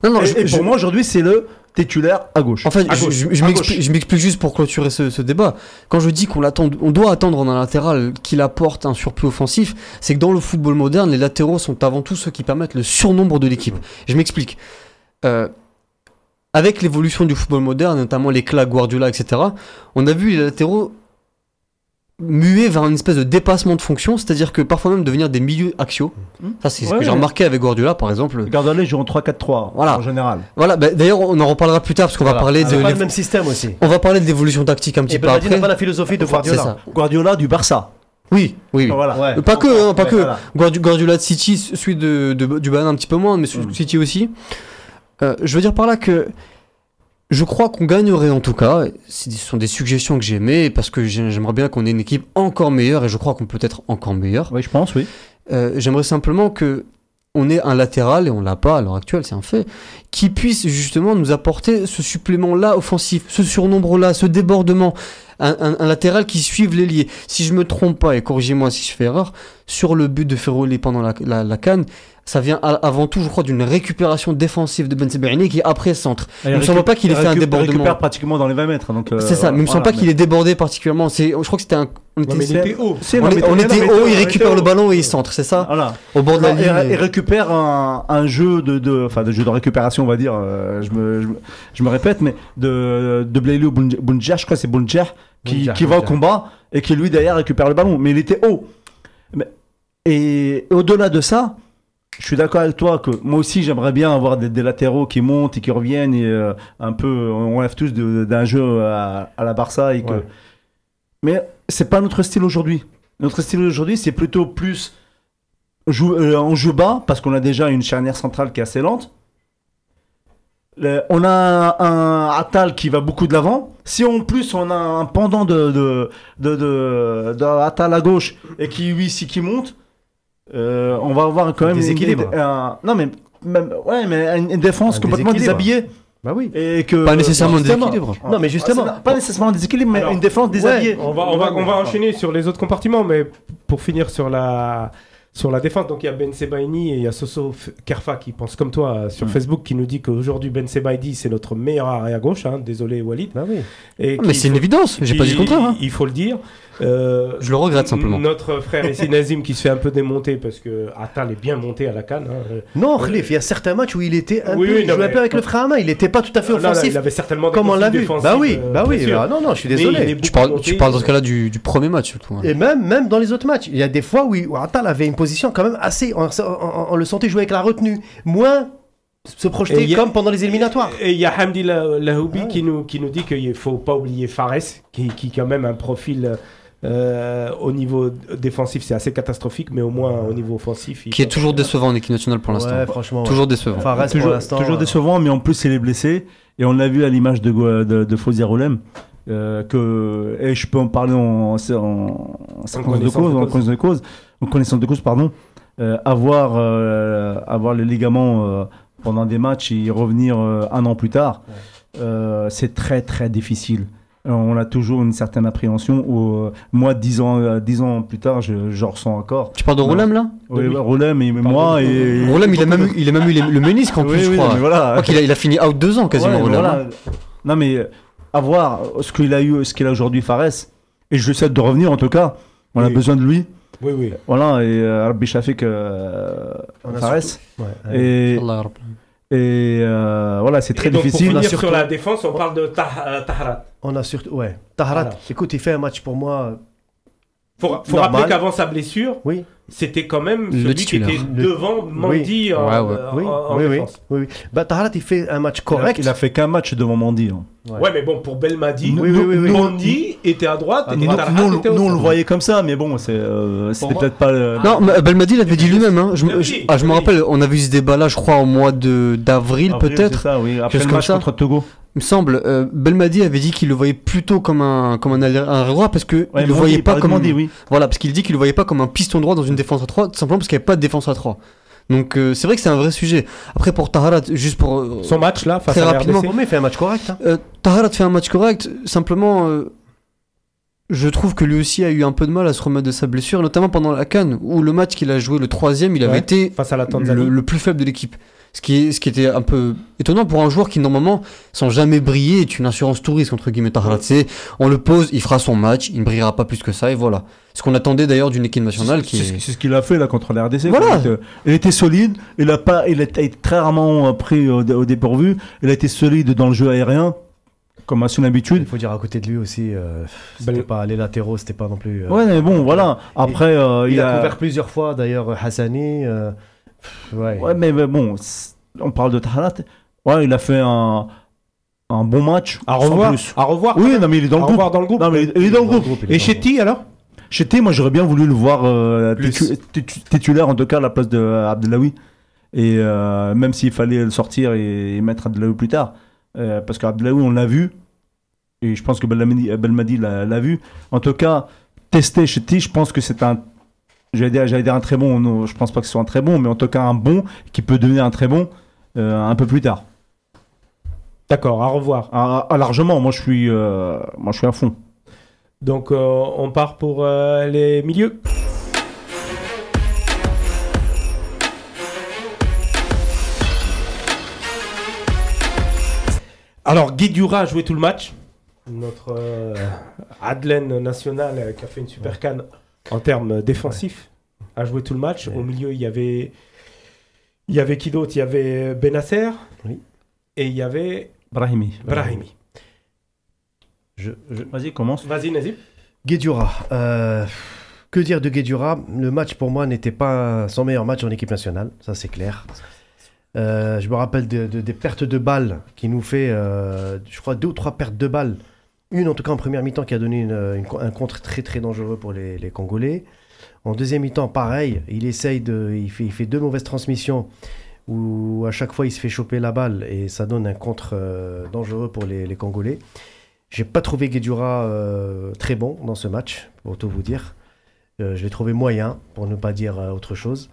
Non, non, et, je- et je- pour moi, aujourd'hui, c'est le titulaire à gauche. En fait, À je, gauche, je- je à m'explique juste pour clôturer ce, ce débat. Quand je dis qu'on on doit attendre en un latéral qu'il apporte un surplus offensif, c'est que dans le football moderne, les latéraux sont avant tout ceux qui permettent le surnombre de l'équipe. Je m'explique. Euh, avec l'évolution du football moderne, notamment l'éclat Guardiola, etc., on a vu les latéraux muer vers une espèce de dépassement de fonction, c'est-à-dire que parfois même devenir des milieux axiaux. Ça, c'est ce Ouais, que j'ai remarqué avec Guardiola, par exemple. Gardez joue en 3-4-3 Voilà. en général. Voilà, bah, d'ailleurs, on en reparlera plus tard parce qu'on va parler C'est de pas le même système aussi. on va parler de l'évolution tactique un petit Et peu après. pas la philosophie de Guardiola. ça. Guardiola du Barça. Oui, oui, oui. Voilà. Ouais. Euh, Pas que, hein, pas Ouais, que. voilà. Guardiola de City, celui de, de- du Bayern un petit peu moins, mais celui de Mm. City aussi. Euh, je veux dire par là que je crois qu'on gagnerait en tout cas. Ce sont des suggestions que j'aimais parce que j'ai- j'aimerais bien qu'on ait une équipe encore meilleure et je crois qu'on peut être encore meilleur. Oui, je pense, oui. Euh, j'aimerais simplement que on ait un latéral et on l'a pas à l'heure actuelle, c'est un fait, qui puisse justement nous apporter ce supplément-là offensif, ce surnombre-là, ce débordement, un, un- un latéral qui suive l'ailier. Si je me trompe pas et corrigez-moi si je fais erreur, sur le but de Ferroli pendant la, la, la canne, ça vient a- avant tout, je crois, d'une récupération défensive de Ben Sebaini qui après centre. Il me semble pas qu'il ait fait un débordement. récupère pratiquement dans les 20 mètres. donc, euh, c'est ça, mais il me semble pas qu'il ait débordé particulièrement. C'est, je crois que c'était un. On Ouais, mais était, il était haut. On non, est- était haut, il récupère le ballon et il centre, c'est ça Voilà. Au bord de la ligne. et, et récupère un, un jeu de, de, enfin, de jeu de récupération, on va dire. euh, je, me, je, me- je me répète, mais de, de Blailou Bounja, je crois que c'est Bounja, qui, qui va au combat et qui lui derrière récupère le ballon. Mais il était haut. Mais- et au-delà de ça, je suis d'accord avec toi que moi aussi j'aimerais bien avoir des, des latéraux qui montent et qui reviennent et euh, un peu, on rêve tous d'un jeu à, à la Barça et que. Ouais. Mais c'est pas notre style aujourd'hui. Notre style aujourd'hui, c'est plutôt plus jou- euh, on joue bas parce qu'on a déjà une charnière centrale qui est assez lente. Le- on a un Atal qui va beaucoup de l'avant. Si en plus on a un pendant de, de, de, de, de Atal à gauche et qui lui ici qui monte, euh, on va avoir quand même une- Déséquilibre. un- non mais même, ouais mais une, défense Un complètement déshabillée Bah oui. et que Pas nécessairement un justement- déséquilibre. Non, mais justement. Ah, pas nécessairement un déséquilibre mais Alors, une défense déshabillée. On va, on va, on va enchaîner sur les autres compartiments, mais pour finir sur la, sur la défense, donc il y a Ben Sebaini et il y a Soso Kerfa qui pense comme toi euh, sur Mm. Facebook, qui nous dit qu'aujourd'hui Ben Sebaini c'est notre meilleur arrière gauche. hein, désolé Walid. Bah oui. Et Mais c'est une évidence, j'ai pas dit le contraire. hein. Il faut le dire. Euh, Je le regrette simplement. Notre frère ici Nazim qui se fait un peu démonter parce que Atal est bien monté à la canne. hein. Non, Khalif, il y a certains matchs où il était un Oui, peu, oui, non, mais- peu avec le à main. Il n'était pas tout à fait Là, là, offensif. il avait certainement des Comme on l'a vu. Bah oui, euh, bah oui. bien sûr. ah non, non, je suis désolé. Tu parles, monté, tu parles dans euh, ce cas-là du, du premier match surtout. hein. Et même, même dans les autres matchs, il y a des fois où, où Attal avait une position quand même assez. On, on- on le sentait jouer avec la retenue. Moins se Et projeter a- comme pendant les éliminatoires. Et il y a Hamdi La- Lahoubi Ah. qui, nous, qui nous dit qu'il ne faut pas oublier Fares, qui, qui quand même un profil Euh, au niveau défensif, c'est assez catastrophique, mais au moins au niveau offensif. il Qui est toujours décevant en équipe nationale pour l'instant. Ouais, franchement. ouais. Toujours décevant. Enfin, reste toujours, pour toujours euh, décevant, mais en plus, il est blessé. Et on l'a vu à l'image de, de, de euh, que, et je peux en parler en, en, en, connaissance de cause, de en cause. connaissance de cause, en connaissance de cause, pardon, euh, avoir, euh, avoir le ligament euh, pendant des matchs et y revenir euh, un an plus tard, euh, c'est très très difficile. Euh, On a toujours une certaine appréhension. Où, euh, moi, dix ans, euh, dix ans plus tard, je, je ressens encore. Tu parles de. Roulem là Oui, lui. Roulem et moi. Et, Roulem, il a même eu, il a même eu les- le ménisque en Oui, plus, je crois. mais voilà. Je crois qu'il a, il a fini out deux ans quasiment, Ouais, Roulem. voilà. Non, mais euh, avoir ce qu'il a eu, ce qu'il a aujourd'hui, Fares, et je souhaite de revenir en tout cas. On a besoin de lui. Oui, oui. Voilà, et euh, Rabbi Shafik euh, Fares. Ouais. Et, et euh, voilà, c'est très Et donc, difficile. Pour finir sur la défense, on parle de Tah- euh, Tahrat. On a surtout. Ouais. Taharat, Voilà. écoute, il fait un match pour moi. Faut, faut rappeler qu'avant sa blessure, Oui, c'était quand même Le celui qui était Le- devant Mandy en, Ouais, ouais. en- oui, en oui, oui, défense. oui, oui. Bah, Taharat, il fait un match Il a- correct. Il a fait qu'un match devant Mandy. hein. Ouais. mais bon, pour Belmadi, Oui, oui, oui, oui. Mandy était à droite Ah, et nous, Tahrat nous, était au nous, on le voyait comme ça, mais bon, c'est, euh, c'était peut-être pas. euh, Non, mais Belmadi l'avait dit lui-même. Hein. Je, me- Oui, je- ah, je me oui. rappelle, on avait eu ce débat-là, je crois, au mois de d'avril avril, peut-être. c'est ça, oui. Après le comme match ça. contre Togo. Il me semble, euh, Belmadi avait dit qu'il le voyait plutôt comme un comme un arrière droit parce que Ouais, il le voyait pas comme Mandy, oui. voilà parce qu'il dit qu'il le voyait pas comme un piston droit dans une défense à 3 tout simplement parce qu'il n'y avait pas de défense à 3. Donc euh, c'est vrai que c'est un vrai sujet. Après pour Taharat juste pour euh, Son match là, face Très à rapidement. Mais il fait un match correct. hein. euh, Taharat fait un match correct, simplement euh, je trouve que lui aussi a eu un peu de mal à se remettre de sa blessure, notamment pendant la Cannes, où le match qu'il a joué le troisième, il avait Ouais, été face à la le, le plus faible de l'équipe. Ce qui, ce qui était un peu étonnant pour un joueur qui, normalement, sans jamais briller, est une assurance touriste, entre guillemets. C'est, On le pose, il fera son match, il ne brillera pas plus que ça, et voilà. Ce qu'on attendait d'ailleurs d'une équipe nationale qui C'est est... c'est ce qu'il a fait là contre la RDC. Voilà. Il, était, il était solide. Il a pas, il a été très rarement pris au, au dépourvu. Il a été solide dans le jeu aérien, comme à son Il habitude. faut dire à côté de lui aussi, euh, c'était Ben- pas les latéraux, c'était pas non plus. euh, Ouais, mais bon, voilà. Après, euh, il, il, a, a. couvert plusieurs fois d'ailleurs Hassani. euh, pff, ouais. Ouais, mais, mais bon, on parle de Taharat. Ouais, il a fait un, un bon match. À revoir. plus. À revoir. Oui, non, mais il est dans à le groupe. revoir dans le groupe. Non, mais il il est dans le groupe. il Et Chetty alors? Chété, moi j'aurais bien voulu le voir euh, titulaire en tout cas à la place de Abdelawi. Et euh, même s'il fallait le sortir et, et mettre Abdelawi plus tard. Euh, parce qu'Abdelawi on l'a vu. Et je pense que Belmadi, Belmadi l'a vu. En tout cas, tester Chetty, je pense que c'est un. J'allais dire, un très bon, non, je pense pas que ce soit un très bon, mais en tout cas un bon qui peut devenir un très bon euh, un peu plus tard. D'accord, à revoir. Ah, largement, moi je suis, euh, moi je suis à fond. Donc euh, on part pour euh, les milieux. Alors Guédura a joué tout le match. Notre euh, Adlen national euh, qui a fait une super canne en termes défensifs a joué tout le match. Ouais. Au milieu il y avait il y avait qui d'autre? Il y avait Benasser Oui. et il y avait Brahimi. Brahimi. Je- je- Vas-y, commence. Vas-y Nazib. Guedjura. euh, que dire de Guedjura Le match pour moi n'était pas son meilleur match en équipe nationale, ça c'est clair. Euh, je me rappelle de- de- des pertes de balles qui nous fait, euh, je crois, deux ou trois pertes de balles. Une en tout cas en première mi-temps qui a donné une- un contre très très dangereux pour les, Congolais. En deuxième mi-temps, pareil, il essaye de, il fait, deux mauvaises transmissions où à chaque fois il se fait choper la balle et ça donne un contre euh, dangereux pour les, les Congolais. J'ai pas trouvé Guedjura euh, très bon dans ce match, pour tout vous dire. Euh, je l'ai trouvé moyen, pour ne pas dire euh, autre chose.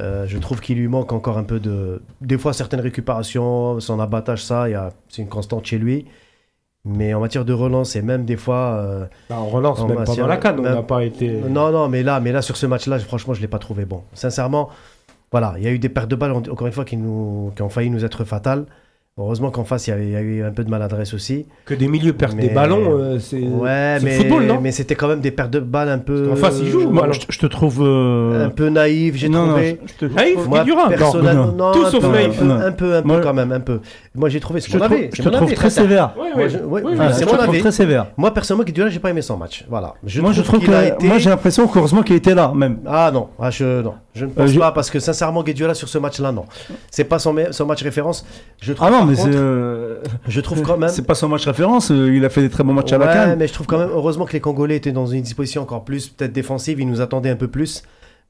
Euh, je trouve qu'il lui manque encore un peu de. Des fois, certaines récupérations, son abattage, ça, c'est une constante chez lui. Mais en matière de relance, et même des fois. euh, Bah, on relance En même matière- pendant la canne, on même- n'a pas été. non, non, mais là, mais là sur ce match-là, franchement, je l'ai pas trouvé bon. Sincèrement, voilà, il y a eu des pertes de balles, en- encore une fois, qui, nous, qui ont failli nous être fatales. Heureusement qu'en face, il y, avait- il y a eu un peu de maladresse aussi. Que des milieux perdent Mais- des ballons, euh, c'est Ouais, mais, football, non mais c'était quand même des pertes de balles un peu. En face, ils jouent, Moi, je, je te trouve. euh, Un peu naïves, j'ai non, non, trouvé. je- je te- Naïf, Moi, Guédura personnellement, Non, non, Tout un sauf peu, naïf. Un peu, un peu, un peu Moi- quand même, un peu. Moi, j'ai trouvé, trouve, avis. je te trouve très sévère. C'est je mon avis. très sévère. Moi, personnellement, Guedjura, j'ai pas aimé son match. Voilà. Moi, je trouve qu'il a que été- moi j'ai l'impression qu'heureusement qu'il était là même. Ah non, ah, je non. Je ne pense Euh, je- pas parce que sincèrement, Guediola sur ce match-là, non. C'est pas son, match référence. Je trouve, Ah non, mais c'est. euh, je trouve quand même. C'est pas son match référence, euh, il a fait des très bons matchs à la canne. mais je trouve quand même heureusement que les Congolais étaient dans une disposition encore plus peut-être défensive. Ils nous attendaient un peu plus.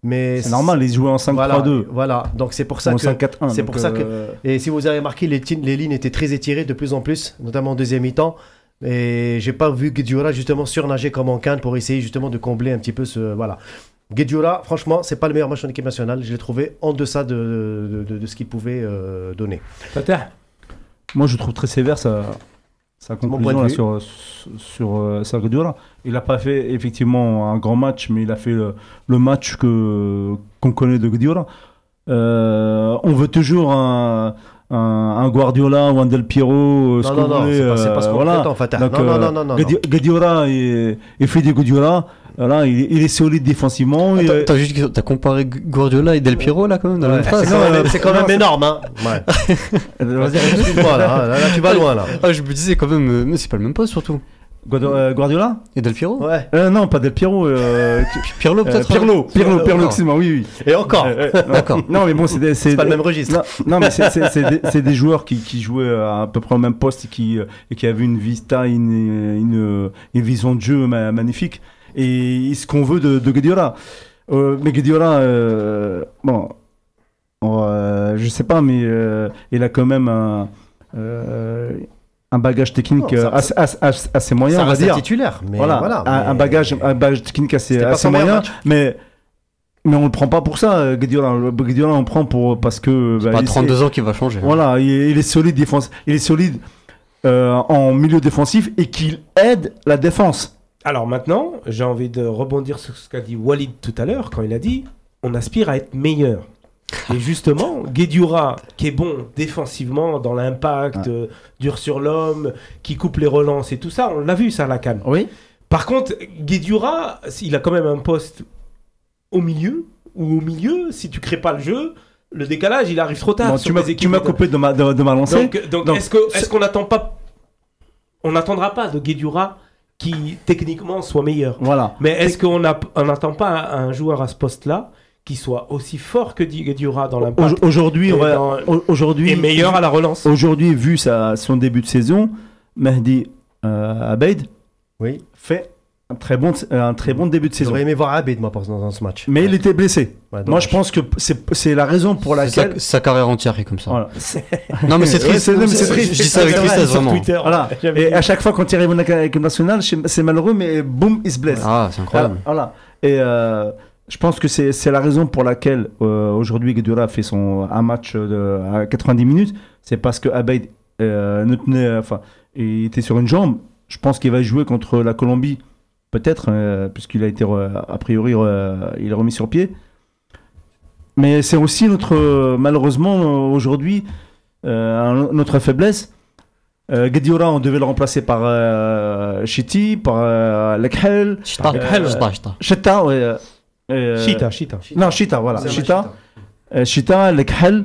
Mais C'est normal, ils jouaient en 5-3-2. Voilà, voilà. Donc c'est pour ça que. 5-4-1. c'est pour ça que- Et si vous avez remarqué, les, lignes étaient très étirées de plus en plus, notamment en deuxième mi-temps. Et j'ai pas vu Guediola justement surnager comme en Cannes pour essayer justement de combler un petit peu ce. Voilà. Guediola, franchement, c'est pas le meilleur match en équipe nationale. Je l'ai trouvé en deçà de, de, de- de ce qu'il pouvait euh, donner. Fatah Moi, je trouve très sévère sa, sa conclusion là, sur, sur euh, sa Guardiola. Il n'a pas fait effectivement un grand match, mais il a fait le, le match que qu'on connaît de Guardiola. Euh, on veut toujours un, un, un Guardiola ou un Del Piero, ce Non, qu'on non, non, c'est pas, c'est pas ce qu'on voilà. Donc, non, non, euh, non, non, non, Guardi- Guardiola fait des Guardiola. Voilà, il, est- il est solide défensivement. T'as juste t'as comparé Guardiola et Del Piero là quand même dans la Ouais, même phrase c'est quand même, c'est quand même énorme, hein. Ouais. Vas-y, Excuse-moi, là, hein. là, là, tu vas loin, là. Ah, je me disais quand même, mais c'est pas le même poste surtout. Euh, Guardiola Et Del Piero Ouais. Euh, Non, pas Del Piero. euh, Pirlo euh, peut-être Pirlo, Pirlo, Pirlo, D'accord. excuse-moi, oui, oui. Et encore, Euh, euh. D'accord. Non, mais bon, c'est des- c'est pas le même registre. Non, non, mais c'est- des, des joueurs qui, qui jouaient à, à peu près au même poste et qui, et qui avaient une vista, une, une, une vision de jeu ma- magnifique. Et ce qu'on veut de, de Guardiola. Euh, mais Guardiola, euh, bon, euh, je sais pas, mais euh, il a quand même un, euh, un bagage technique Non, ça- euh, assez, assez- assez- assez moyen, ça on va dire. titulaire. Mais voilà, voilà, un, mais- un bagage, un bagage technique assez, moyen, mais mais on le prend pas pour ça, Guardiola. Guardiola, on le prend pour parce que bah, Pas il- 32 ans qui va changer. hein. Voilà, il, est- il est solide défense, il est solide euh, en milieu défensif et qu'il aide la défense. Alors maintenant, j'ai envie de rebondir sur ce qu'a dit Walid tout à l'heure quand il a dit on aspire à être meilleur. Et justement, Guedjura, qui est bon défensivement dans l'impact, Ouais. euh, dur sur l'homme, qui coupe les relances et tout ça, on l'a vu ça à la canne. Oui. Par contre, Guedjura, il a quand même un poste au milieu, ou au milieu, si tu crées pas le jeu, le décalage, il arrive trop tard. Sur tu m'as coupé de ma, de, de ma lancée. donc, donc, Donc, est-ce qu'on n'attend pas on n'attendra pas de Guedjura qui techniquement soit meilleur Voilà. mais est-ce qu'on n'attend pas un joueur à ce poste-là qui soit aussi fort que Guedjura dans l'impact Au- Aujourd'hui, aujourd'hui, et meilleur à la relance? Aujourd'hui, vu sa, son début de saison, Mehdi euh, Abeid Oui. fait un très bon, un très bon début de saison. J'aurais aimé voir Abed, moi, dans, dans ce match. Mais il était blessé. Ouais, Moi, je pense que c'est c'est la raison pour laquelle. sa, sa carrière entière est comme ça. Voilà. Non mais c'est Ouais, triste. mais c'est Je- triste. Je dis ça avec tristesse vraiment. Twitter. Voilà. Et à chaque fois quand il arrive en équipe nationale, c'est malheureux, mais boum, il se blesse. Ah c'est incroyable. Voilà. Et euh, je pense que c'est c'est la raison pour laquelle euh, aujourd'hui Guediola a fait son un match de, à 90 minutes. C'est parce que Abeid euh, ne tenait, enfin, il était sur une jambe. Je pense qu'il va jouer contre la Colombie, peut-être, euh, puisqu'il a été re- a priori re- il est remis sur pied. Mais c'est aussi notre malheureusement aujourd'hui euh, notre faiblesse. Euh, on devait le remplacer par euh, Chiti, par euh, Lekhel, Chita, Euh, chita, chita. Chita, ouais. Chita, Chita. Non, Chita, voilà. Chita, euh, Chita, Lekhel,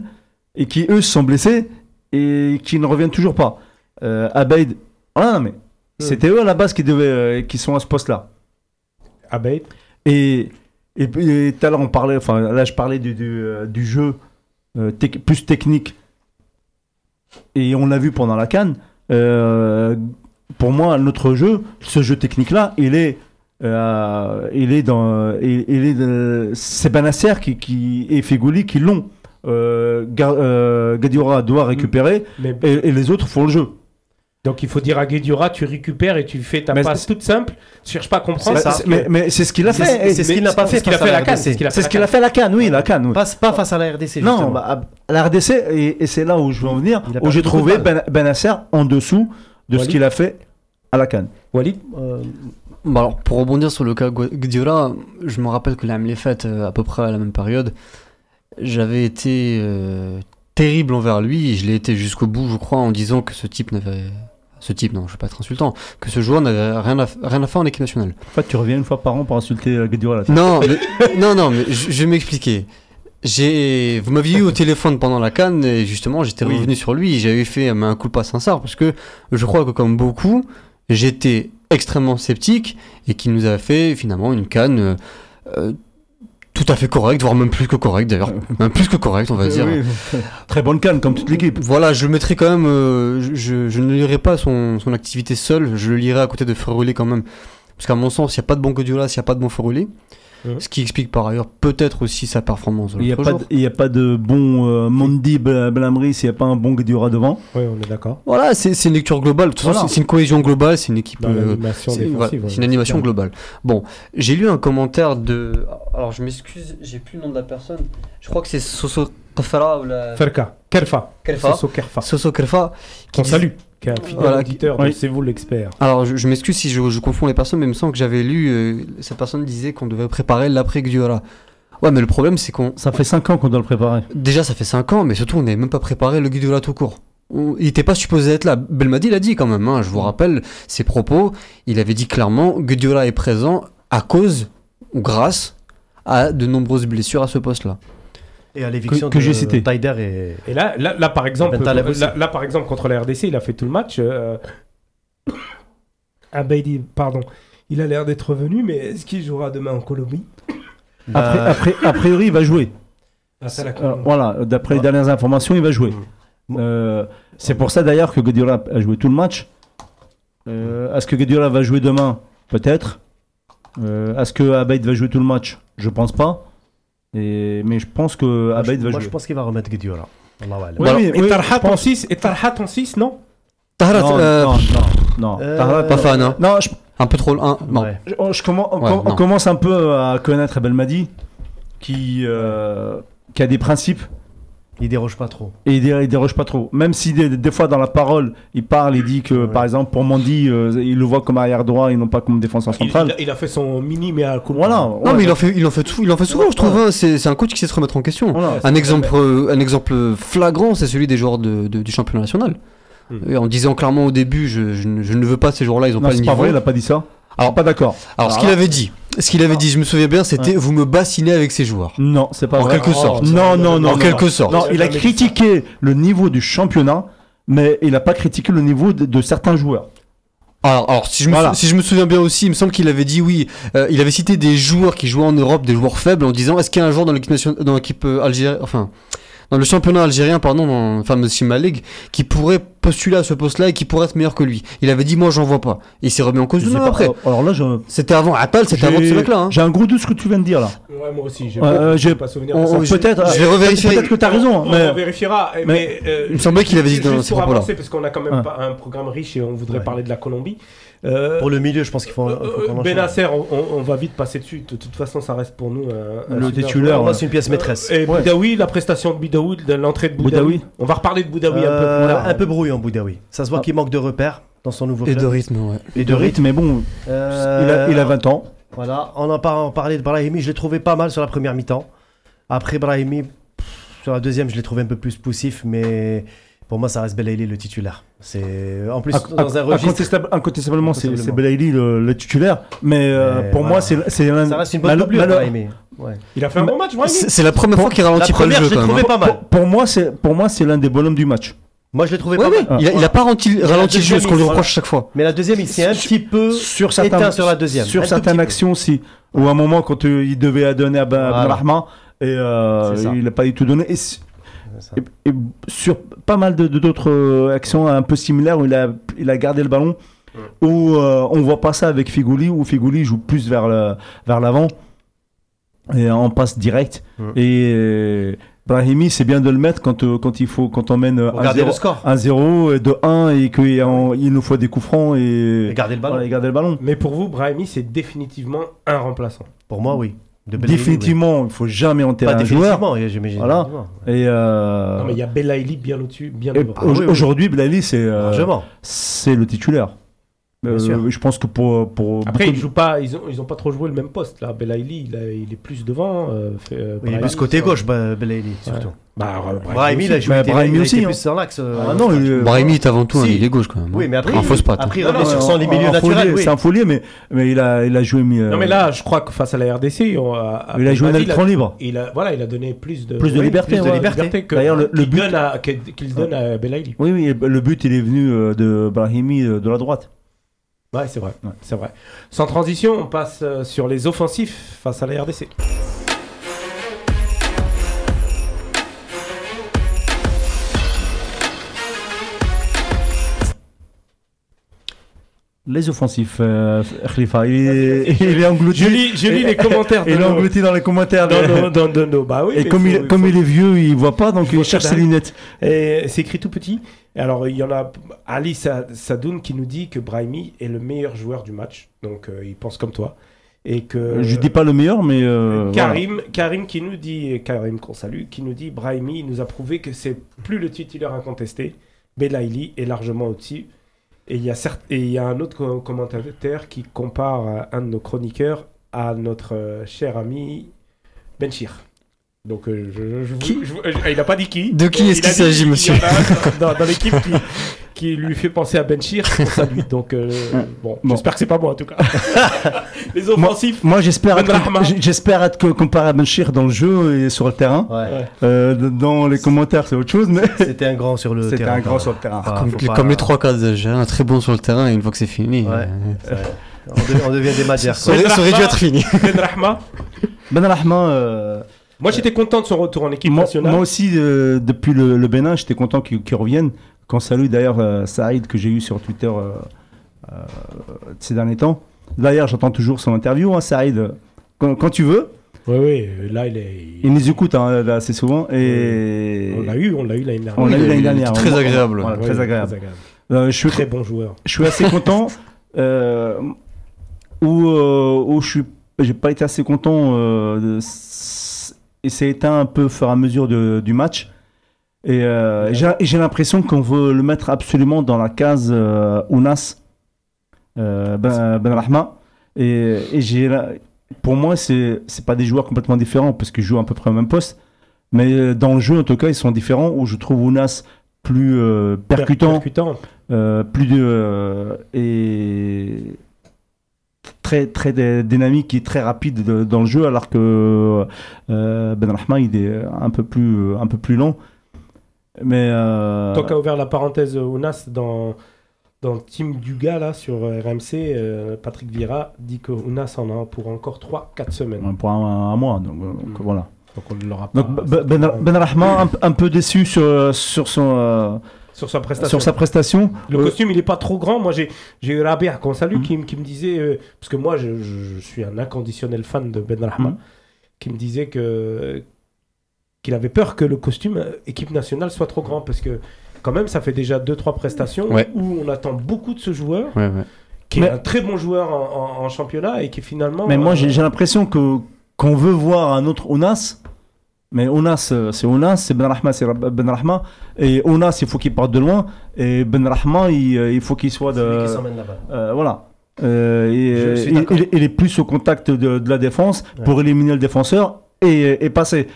et qui eux se sont blessés et qui ne reviennent toujours pas. Euh, Abeid, ah non, mais c'était eux à la base qui, devaient, euh, qui sont à ce poste-là. Abeid Et, et puis tout à l'heure, on parlait, enfin là, je parlais du, du, euh, du jeu euh, tec- plus technique. Et on l'a vu pendant la canne. euh, pour moi, notre jeu, ce jeu technique-là, il est. euh, il est dans. Il, il est de- c'est Banasser qui, qui, et Fegouli qui l'ont. Euh, Ga- euh, Gadiora doit récupérer mais et, et les autres font le jeu. Donc il faut dire à Guedjura tu récupères et tu fais ta Mais passe c'est- toute simple cherche pas à comprendre C'est ça. que- Mais, mais c'est ce qu'il a C'est- fait. c'est ce qu'il n'a pas c'est fait ce qu'il a face fait à la canne RDC. c'est ce qu'il a C'est fait à la canne, oui, la canne. oui. Pas, pas face à la RDC, justement. Non, bah, à la RDC, et, et c'est là où je veux en venir, où j'ai trouvé ben, Benasser en dessous de ce qu'il a fait à la Cannes. Walid Euh, Bah alors, pour rebondir sur le cas Guardiola, je me rappelle que la les fêtes à peu près à la même période, j'avais été euh, terrible envers lui, et je l'ai été jusqu'au bout, je crois, en disant que ce type n'avait... Ce type, non, je vais pas être insultant, que ce joueur n'avait rien à, f- rien à faire en équipe nationale. En fait, tu reviens une fois par an pour insulter euh, Guediola. Non, mais, non, non, mais je, vais m'expliquer. J'ai, vous m'aviez eu au téléphone pendant la canne et justement j'étais Oui. revenu sur lui. J'avais fait euh, un coup pas sincère parce que je crois que comme beaucoup, j'étais extrêmement sceptique et qui nous a fait finalement une canne euh, tout à fait correct, voire même plus que correct d'ailleurs. Même plus que correct, on va dire. Oui. Très bonne canne, comme toute l'équipe. Voilà, je le mettrai quand même. euh, je, je- ne lirai pas son, son activité seul, je le lirai à côté de Ferrolé quand même. Parce qu'à mon sens, il n'y a pas de bon Guardiola s'il n'y a pas de bon Ferrolé. Ce qui explique par ailleurs peut-être aussi sa performance. Il n'y a, pas de- il y a pas de bon euh, Mondi Bla- Blamri s'il n'y a pas un bon Guedioura devant. Oui, on est d'accord. Voilà, c'est une lecture globale. De toute façon, Voilà. c'est- c'est une cohésion globale, c'est une équipe. Euh, c'est voilà, une animation globale. Bon, j'ai lu un commentaire de. Alors je m'excuse, j'ai plus le nom de la personne. Je crois que c'est Soso Kafara ou la. Ferka, Kerfa. Kerfa. Soso Kerfa. Soso Kerfa. qui salue. Fidèle Voilà, auditeur de oui. C'est vous l'expert. Alors je, je m'excuse si je, je confonds les personnes, mais il me semble que j'avais lu. euh, cette personne disait qu'on devait préparer l'après Guardiola. Ouais, mais le problème c'est qu'on. Ça fait 5 ans qu'on doit le préparer. Déjà, ça fait 5 ans, mais surtout, on n'avait même pas préparé le Guardiola tout court. On- il n'était pas supposé être là. Belmadi l'a dit quand même. hein, je vous rappelle ses propos. Il avait dit clairement Guardiola est présent à cause ou grâce à de nombreuses blessures à ce poste-là. Et à l'éviction que de j'ai cité. Taider et. Et là, là, là, par exemple, là, là, par exemple, contre la RDC, il a fait tout le match. Euh... Abeidi, pardon. Il a l'air d'être revenu, mais est-ce qu'il jouera demain en Colombie Bah, après, a priori, il va jouer. Ah, Euh, voilà, d'après les dernières informations, il va jouer. Mm. Euh, c'est pour ça d'ailleurs que Guardiola a joué tout le match. Euh, Est-ce que Guardiola va jouer demain? Peut-être. Euh, Est-ce que Abeid va jouer tout le match? Je pense pas. Et, mais je pense que moi, va moi, jouer. je pense qu'il va remettre a'lam. Oui, oui, et Tarhat en pense- 6 Et Tarhat en 6, non Tahrat, non, euh, non, non, non. Euh, pas fan, hein. Non, je, un peu trop. Un, non. Ouais. je- je commen- on, Ouais, com- on non. commence un peu à connaître Belmadi, qui, euh, qui a des principes Il déroge pas trop. et il, dé- il déroge pas trop. Même si des, des fois dans la parole, il parle, il dit que Ouais. par exemple pour Mandy, euh, il le voit comme arrière droit et non pas comme défenseur central. il a, il a fait son mini, mais à coup Voilà. Non, ouais. mais il en fait, il en fait, tout- il en fait souvent, je trouve. hein. C'est un coach qui sait se remettre en question. Voilà. Un exemple, euh, un exemple flagrant, c'est celui des joueurs de- de- du championnat national. Hmm. Et en disant clairement au début, je, je ne- je ne veux pas ces joueurs-là, ils ont Non, pas le c'est pas vrai, il a pas dit ça. Alors- pas d'accord. Alors, ce qu'il avait dit, ce qu'il avait dit, je me souviens bien, c'était vous me bassinez avec ces joueurs. Non, c'est pas En vrai. quelque sorte. Non, non, non. en non. quelque sorte. Non, il a critiqué le niveau du championnat, mais il n'a pas critiqué le niveau de, de certains joueurs. Alors, alors, si, je me, Voilà. sou- si je me souviens bien aussi, il me semble qu'il avait dit oui. euh, il avait cité des joueurs qui jouaient en Europe, des joueurs faibles, en disant est-ce qu'il y a un joueur dans l'équipe nation- dans l'équipe euh, algérienne, enfin, dans le championnat algérien, pardon, dans la fameuse Sima League, qui pourrait postuler à ce poste-là et qui pourrait être meilleur que lui. Il avait dit moi j'en vois pas. Et il s'est remis en cause Je deux sais ans pas. après. Alors là, je- C'était avant Atal, c'était avant de ce j'ai mec-là. hein. j'ai un gros doute ce que tu viens de dire là. Ouais, moi aussi, j'ai pas, euh, j'ai- pas souvenir on- de ça. on- je- Peut-être. je vais euh, revérifier. Peut-être que tu as raison, On, mais on vérifiera. Mais, mais- euh, Il me semblait qu'il avait dit dans juste ces pour propos-là. parce qu'on a quand même Ouais. pas un programme riche et on voudrait Ouais. parler de la Colombie. Euh, Pour le milieu, je pense qu'il faut, il faut euh, qu'on enchaîne. Benacer, on, on- on va vite passer dessus. De toute façon, ça reste pour nous un, Le titulaire, ouais. c'est une pièce maîtresse. Et Ouais. Boudaoui, la prestation de Boudaoui, de l'entrée de Boudaoui. Boudaoui. On va reparler de Boudaoui un peu Euh, plus tard. un peu brouillon, Boudaoui. Ça se voit Ah. qu'il manque de repères dans son nouveau Et club. de rythme, ouais. et de rythme, mais bon, Euh, il, a, il a 20 ans. Voilà, on en parlait de Brahimi, je l'ai trouvé pas mal sur la première mi-temps. Après Brahimi, pff, sur la deuxième, je l'ai trouvé un peu plus poussif, mais pour moi, ça reste Belaïli le titulaire. C'est en plus Inc- dans un registre. incontestable- incontestablement, c'est Belaïli le, le titulaire, mais, euh, pour voilà. moi, c'est. Ça reste une bonne doublure. Ouais. Il a fait un bon match, C'est la première fois qu'il ralentit pas le première, jeu je l'ai quand même. trouvé pas mal. Pour, pour moi, c'est pour moi, c'est l'un des bonhommes du match. Moi, je l'ai trouvé Ouais, pas mal. il, a, il a pas ralenti, le jeu, ce qu'on lui reproche chaque fois. Mais la deuxième, il s'est un petit peu Sur éteint certains, sur la deuxième. sur certaines actions aussi, ou à un moment quand euh, il devait donner à Ben. Abdelrahman et euh, il n'a pas du tout donné. Et, s- C'est ça. et- et sur pas mal de de- d'autres euh, actions un peu similaires où il a, il a gardé le ballon, où euh, on voit pas ça avec Figouli, où Figouli joue plus vers le- vers l'avant et on passe direct. Mm. Et euh, Brahimi, c'est bien de le mettre quand, euh, quand il faut quand on mène Pour garder 1-0 le score. 1-0 et de 1 et qu'il nous faut des coups francs et, Et garder le ballon. voilà, et garder le ballon. Mais pour vous, Brahimi, c'est définitivement un remplaçant. Pour moi, oui. De Définitivement, il faut jamais oui. enterrer Pas un joueur. définitivement, j'imagine. Voilà. Et, euh, Non, mais il y a Belaïli bien au-dessus, bien. Ah oui, oui. aujourd'hui, Blali, c'est euh, c'est le titulaire. Euh, je pense que pour, pour Après, ils jouent pas, ils ont, ils ont pas trop joué le même poste là. Belaïli, il, a- il est plus devant. euh, fait, euh, il est plus côté ça- gauche, bah, Belaïli, surtout. Bah, euh, Brahimi, il a aussi. joué a Brahimi aussi, plus hein. sur l'axe. euh, Ah non, il est- Brahimi est avant tout un ailier gauche quand même. hein. Oui, mais après, En il- fausse patte. après, il revient sur son milieu naturel. C'est un folier, mais, mais il, a, il a joué. euh, Non mais là, je crois que face à la RDC, on a, il a joué un électron libre. il a, voilà, il a donné plus de, Plus de liberté, plus de liberté que D'ailleurs, le- but- donne à, qu'il donne à Belaïli. Oui, oui, le but, il est venu euh, de Brahimi euh, de la droite. Ouais, c'est vrai, c'est vrai. Sans transition, on passe euh, sur les offensifs face à la RDC. Les offensifs, euh, Khalifa, il, est, il est englouti. Je lis, les commentaires. Il est englouti dans les commentaires. Non, non, bah oui. Et comme, il, comme il, est vieux, il voit pas, donc il, cherche ses lunettes. C'est écrit tout petit. Alors, il y en a Ali Sa- Sadoun qui nous dit que Brahimi est le meilleur joueur du match. Donc, euh, il pense comme toi. Et que. Je dis pas le meilleur, mais. euh, Karim, Karim qui nous dit, Karim qu'on salue, qui nous dit Brahimi nous a prouvé que c'est plus le titulaire incontesté. Belaïli est largement au-dessus. Et il y a certes, et il y a un autre co- commentateur qui compare euh, un de nos chroniqueurs à notre euh, cher ami Benchir. Donc euh, je, je- je vous- Qui je vous- euh, il n'a pas dit qui. De qui est-ce qu'il s'agit, monsieur un dans, dans l'équipe qui, qui lui fait penser à Benchir pour ça lui. Donc euh, bon, Bon. j'espère que c'est pas moi en tout cas. Les offensifs. Moi, j'espère Ben être, j- j'espère être co- comparé à Benchir dans le jeu et sur le terrain. Ouais. Euh, dans les commentaires, c'est autre chose, mais C'était un grand sur le c'était terrain. un grand sur le terrain. Ah, comme, faut pas- comme les trois quarts Algériens, très bons sur le terrain, et une fois que c'est fini, Ouais. euh. On, devient, on devient des madières. ça, aurait, ça aurait dû être fini. Ben Rahma. Ben Rahma, euh, Moi j'étais content de son retour en équipe moi, nationale. moi aussi, euh, depuis le, le Bénin, j'étais content qu'il revienne. Quand salue d'ailleurs euh, Saïd, que j'ai eu sur Twitter euh, euh, ces derniers temps. D'ailleurs, j'entends toujours son interview, hein, Saïd. Quand, quand tu veux, Oui, oui, là il est. il nous écoute hein, là, assez souvent. Et On l'a eu, on l'a eu l'année dernière. On l'a eu il- l'année il dernière. très agréable. Voilà, Oui, très agréable. très agréable. Euh, je suis Très bon joueur. je suis assez content. euh, où, euh, où je suis, j'ai pas été assez content. euh, de s- et c'est éteint un peu au fur et à mesure de- du match. Et euh, Ouais. et j'ai l'impression qu'on veut le mettre absolument dans la case euh, Ounas euh, Ben, ben Rahma. Et, et j'ai, la- pour moi, c'est c'est pas des joueurs complètement différents parce qu'ils jouent à peu près au même poste. Mais euh, dans le jeu, en tout cas, ils sont différents. Où je trouve Ounas plus percutant, Percutant. plus de et très très dynamique et très rapide de- dans le jeu alors que euh, Ben Rahma il est un peu plus un peu plus lent mais euh, Tant qu'a ouvert la parenthèse Ounas dans, dans le team du gars là sur euh, RMC, euh, Patrick Vira dit que Ounas en a pour encore 3-4 semaines. pour un, un mois donc, euh, donc, Mm. voilà Donc on ne l'aura Ben, ben, Ben Rahma un, un peu déçu sur sur son euh, sur sa prestation. sur sa prestation Le Euh, costume, il est pas trop grand. Moi, j'ai eu Rabia qu'on salue qui, me disait, euh, parce que moi, je, suis un inconditionnel fan de Ben Rahma, Mhm. qui me disait que qu'il avait peur que le costume euh, équipe nationale soit trop grand, parce que quand même, ça fait déjà 2-3 prestations Ouais. où on attend beaucoup de ce joueur, Ouais, ouais. qui Mais- est un très bon joueur en, en- en championnat et qui finalement. Mais moi, j'ai l'impression que qu'on veut voir un autre Ounas. Mais Ounas, euh, c'est Ounas, c'est Ben Rahma, c'est Ben Rahma. Et Ounas, il faut qu'il parte de loin. Et Ben Rahma, il, euh, il faut qu'il soit de. qui euh, voilà. Euh, et, il, d'accord. il- il est plus au contact de, de la défense Ouais. pour éliminer le défenseur et, et passer.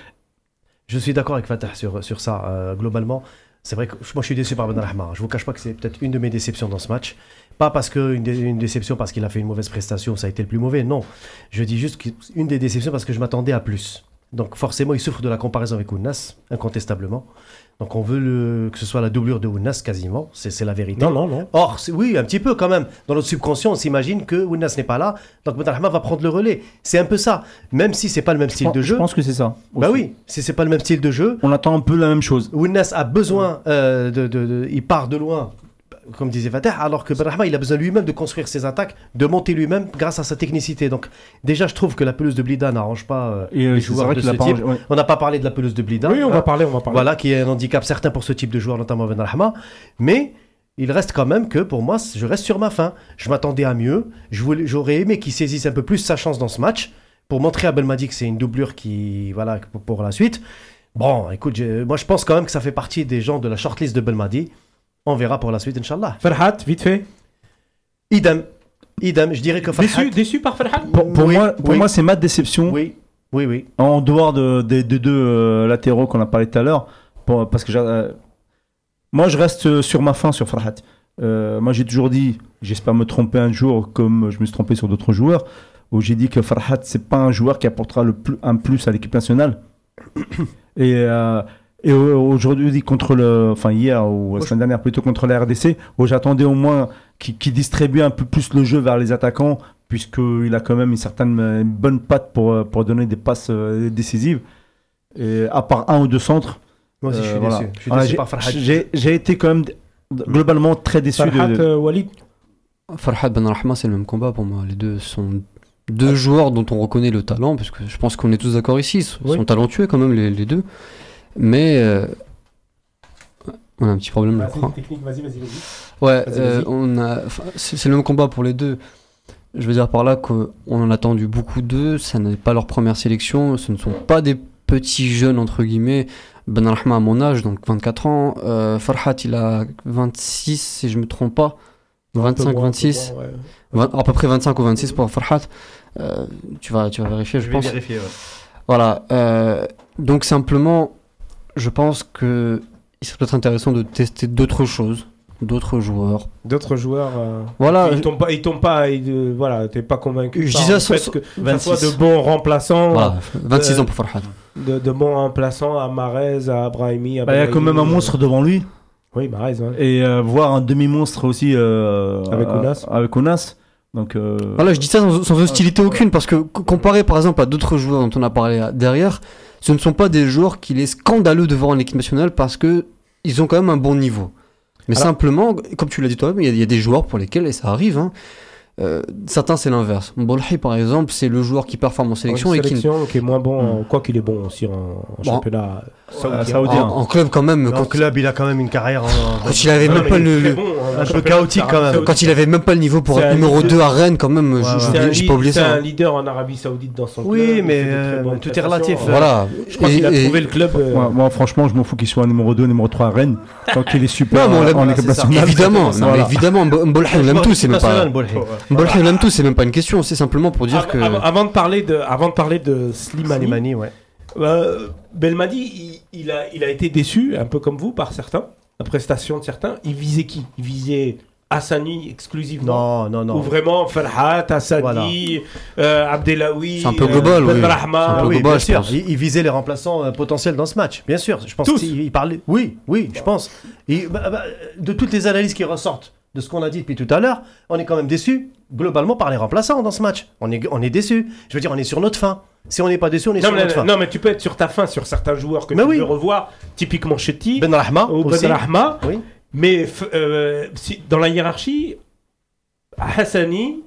Je suis d'accord avec Fatah sur, sur ça, euh, globalement. C'est vrai que moi je suis déçu par Ben Rahma. Je vous cache pas que c'est peut-être une de mes déceptions dans ce match. Pas parce que une, dé- une déception parce qu'il a fait une mauvaise prestation, ça a été le plus mauvais. Non, je dis juste qu'une des déceptions parce que je m'attendais à plus. Donc forcément, il souffre de la comparaison avec Ounas, incontestablement. Donc on veut le, que ce soit la doublure de Ounas quasiment, c'est la vérité. Non, non, non. Or, oui, un petit peu quand même. Dans notre subconscient, on s'imagine que Ounas n'est pas là, donc Rahma va prendre le relais. C'est un peu ça. Même si c'est pas le même style de Je jeu. pense que c'est ça. Bah aussi. oui, si c'est pas le même style de jeu, On attend un peu la même chose. Ounas a besoin euh, de, de- de- Il part de loin, comme disait Fatah, alors que Benrahma, il a besoin lui-même de construire ses attaques, de monter lui-même grâce à sa technicité. Donc, déjà, je trouve que la pelouse de Blida n'arrange pas euh, Et euh, les joueurs de ce type. ouais. On n'a pas parlé de la pelouse de Blida. Oui, on hein. va parler, on va parler. Voilà, qui est un handicap certain pour ce type de joueur, notamment Benrahma. Mais il reste quand même que, pour moi, je reste sur ma faim. Je m'attendais à mieux. J'aurais aimé qu'il saisisse un peu plus sa chance dans ce match pour montrer à Belmadi que c'est une doublure qui, voilà, pour, pour la suite. Bon, écoute, je- moi je pense quand même que ça fait partie des gens de la shortlist de Belmadi. On verra pour la suite, Inch'Allah. Ferhat, vite fait. Idem. Idem, je dirais que Farhat- Déçu, déçu par Ferhat Pour, pour Oui, moi, pour oui. moi c'est ma déception. Oui, oui, oui. En dehors de- des deux euh, latéraux qu'on a parlé tout à l'heure, parce que euh, moi je reste euh, sur ma fin sur Farhat. Euh, moi j'ai toujours dit, j'espère me tromper un jour comme je me suis trompé sur d'autres joueurs, où j'ai dit que Farhat c'est pas un joueur qui apportera le plus, un plus à l'équipe nationale. et euh, et au- aujourd'hui contre le, enfin hier ou la semaine dernière plutôt contre la RDC, où j'attendais au moins qu'il distribue un peu plus le jeu vers les attaquants, puisqu'il a quand même une certaine euh, une bonne patte pour, euh, pour donner des passes euh, décisives. Et à part un ou deux centres. Moi aussi, je suis euh, voilà. déçu. Je suis Voilà, déçu j'ai- par Farhat. J'ai j'ai été quand même globalement très déçu de- Ferhat, de, euh, Walid Farhad Ben Rahma, c'est le même combat pour moi. Les deux sont deux joueurs dont on reconnaît le talent, parce que je pense qu'on est tous d'accord ici. Ils sont Oui. talentueux quand même, les, les deux. Mais. euh, on a un petit problème, je crois. technique, vas-y, vas-y, vas-y. Ouais, Vas-y, euh, vas-y. on a, c'est c'est le même combat pour les deux. Je veux dire par là qu'on en a attendu beaucoup d'eux. Ça n'est pas leur première sélection. Ce ne sont pas des petits jeunes entre guillemets. Ben Rahma à mon âge, donc 24 ans. Euh, Farhat, il a 26 si je me trompe pas. Un peu 25, moins, un peu 26. moins, ouais. À peu près 25 ou 26 pour Farhat. Euh, tu vas, tu vas vérifier, je, Je vais pense. vérifier. ouais. Voilà. euh, donc simplement, je pense que il serait peut-être intéressant de tester d'autres choses, d'autres joueurs. D'autres joueurs. euh, Voilà. ils tombent pas, ils tombent pas, ils, euh, voilà, t'es pas convaincu. Je disais son- fait que ça 26. soit de bons remplaçants, Voilà, 26 euh, ans pour Farhat. de, de bons remplaçants à Marez, à Brahimi, à Bah, Il y a quand même un euh, monstre devant lui. Oui, Marez. ouais. Et euh, voir un demi-monstre aussi euh, Avec euh, Ounas. avec Ounas. Donc, euh, Voilà, je dis ça sans, sans hostilité aucune parce que co- comparé par exemple à d'autres joueurs dont on a parlé euh, derrière, ce ne sont pas des joueurs qu'il est scandaleux de voir en équipe nationale parce que ils ont quand même un bon niveau. Mais Alors- simplement, comme tu l'as dit toi-même, il y a- il y, a des joueurs pour lesquels, et ça arrive, hein, euh, certains c'est l'inverse. Bolhi par exemple, c'est le joueur qui performe en sélection En et qui, sélection, qui est moins bon, en- quoi qu'il est bon aussi en, en Bon. championnat saoudien. saoudien. en, en club quand même, En quand, club, il a quand même une carrière quand il avait Non, même pas le, très le- bon, hein, un peu chaotique quand même. saoudien. quand il avait même pas le niveau pour C'est être numéro leader. 2 à Rennes quand même, Ouais, C'est j'ai pas oublié c'est ça. un leader en Arabie Saoudite dans son Oui, club. il mais, euh, tout est relatif. Voilà. Je crois qu'il a trouvé le club. euh, moi, franchement, je m'en fous qu'il soit numéro 2, numéro 3 à Rennes. Tant qu'il est super Non, mais on l'aime, en équipe c'est nationale. Évidemment, non, mais Voilà. évidemment, on l'aime tous, c'est même pas. On l'aime tous, c'est même pas une question, c'est simplement pour dire av- que. av- avant de parler de, avant de parler de Slimani, Slimani, ouais. euh, Belmadi, il, il a, il a été déçu, un peu comme vous, par certains, la prestation de certains. Il visait qui? Il visait Hassani exclusivement? Non, non, Ou non. vraiment Farhat, Hassani, euh, Abdelawi, C'est un peu global, Ben oui. Rahma. C'est un peu oui, global, bien je sûr. pense. Il, il visait les remplaçants euh, potentiels dans ce match, bien sûr. Je pense Tous. qu'il il parlait. Oui, oui, je pense. Il- bah, bah, de toutes les analyses qui ressortent de ce qu'on a dit depuis tout à l'heure, on est quand même déçu globalement par les remplaçants dans ce match. On est, on est déçu. Je veux dire, on est sur notre fin. Si on n'est pas déçu, on est Non sur mais, notre fin. non, mais tu peux être sur ta fin sur certains joueurs que Mais tu oui. veux revoir, typiquement Chetty Ben Rahma ou aussi. Ben Rahma. Oui. Mais euh, si- dans la hiérarchie, Hassani,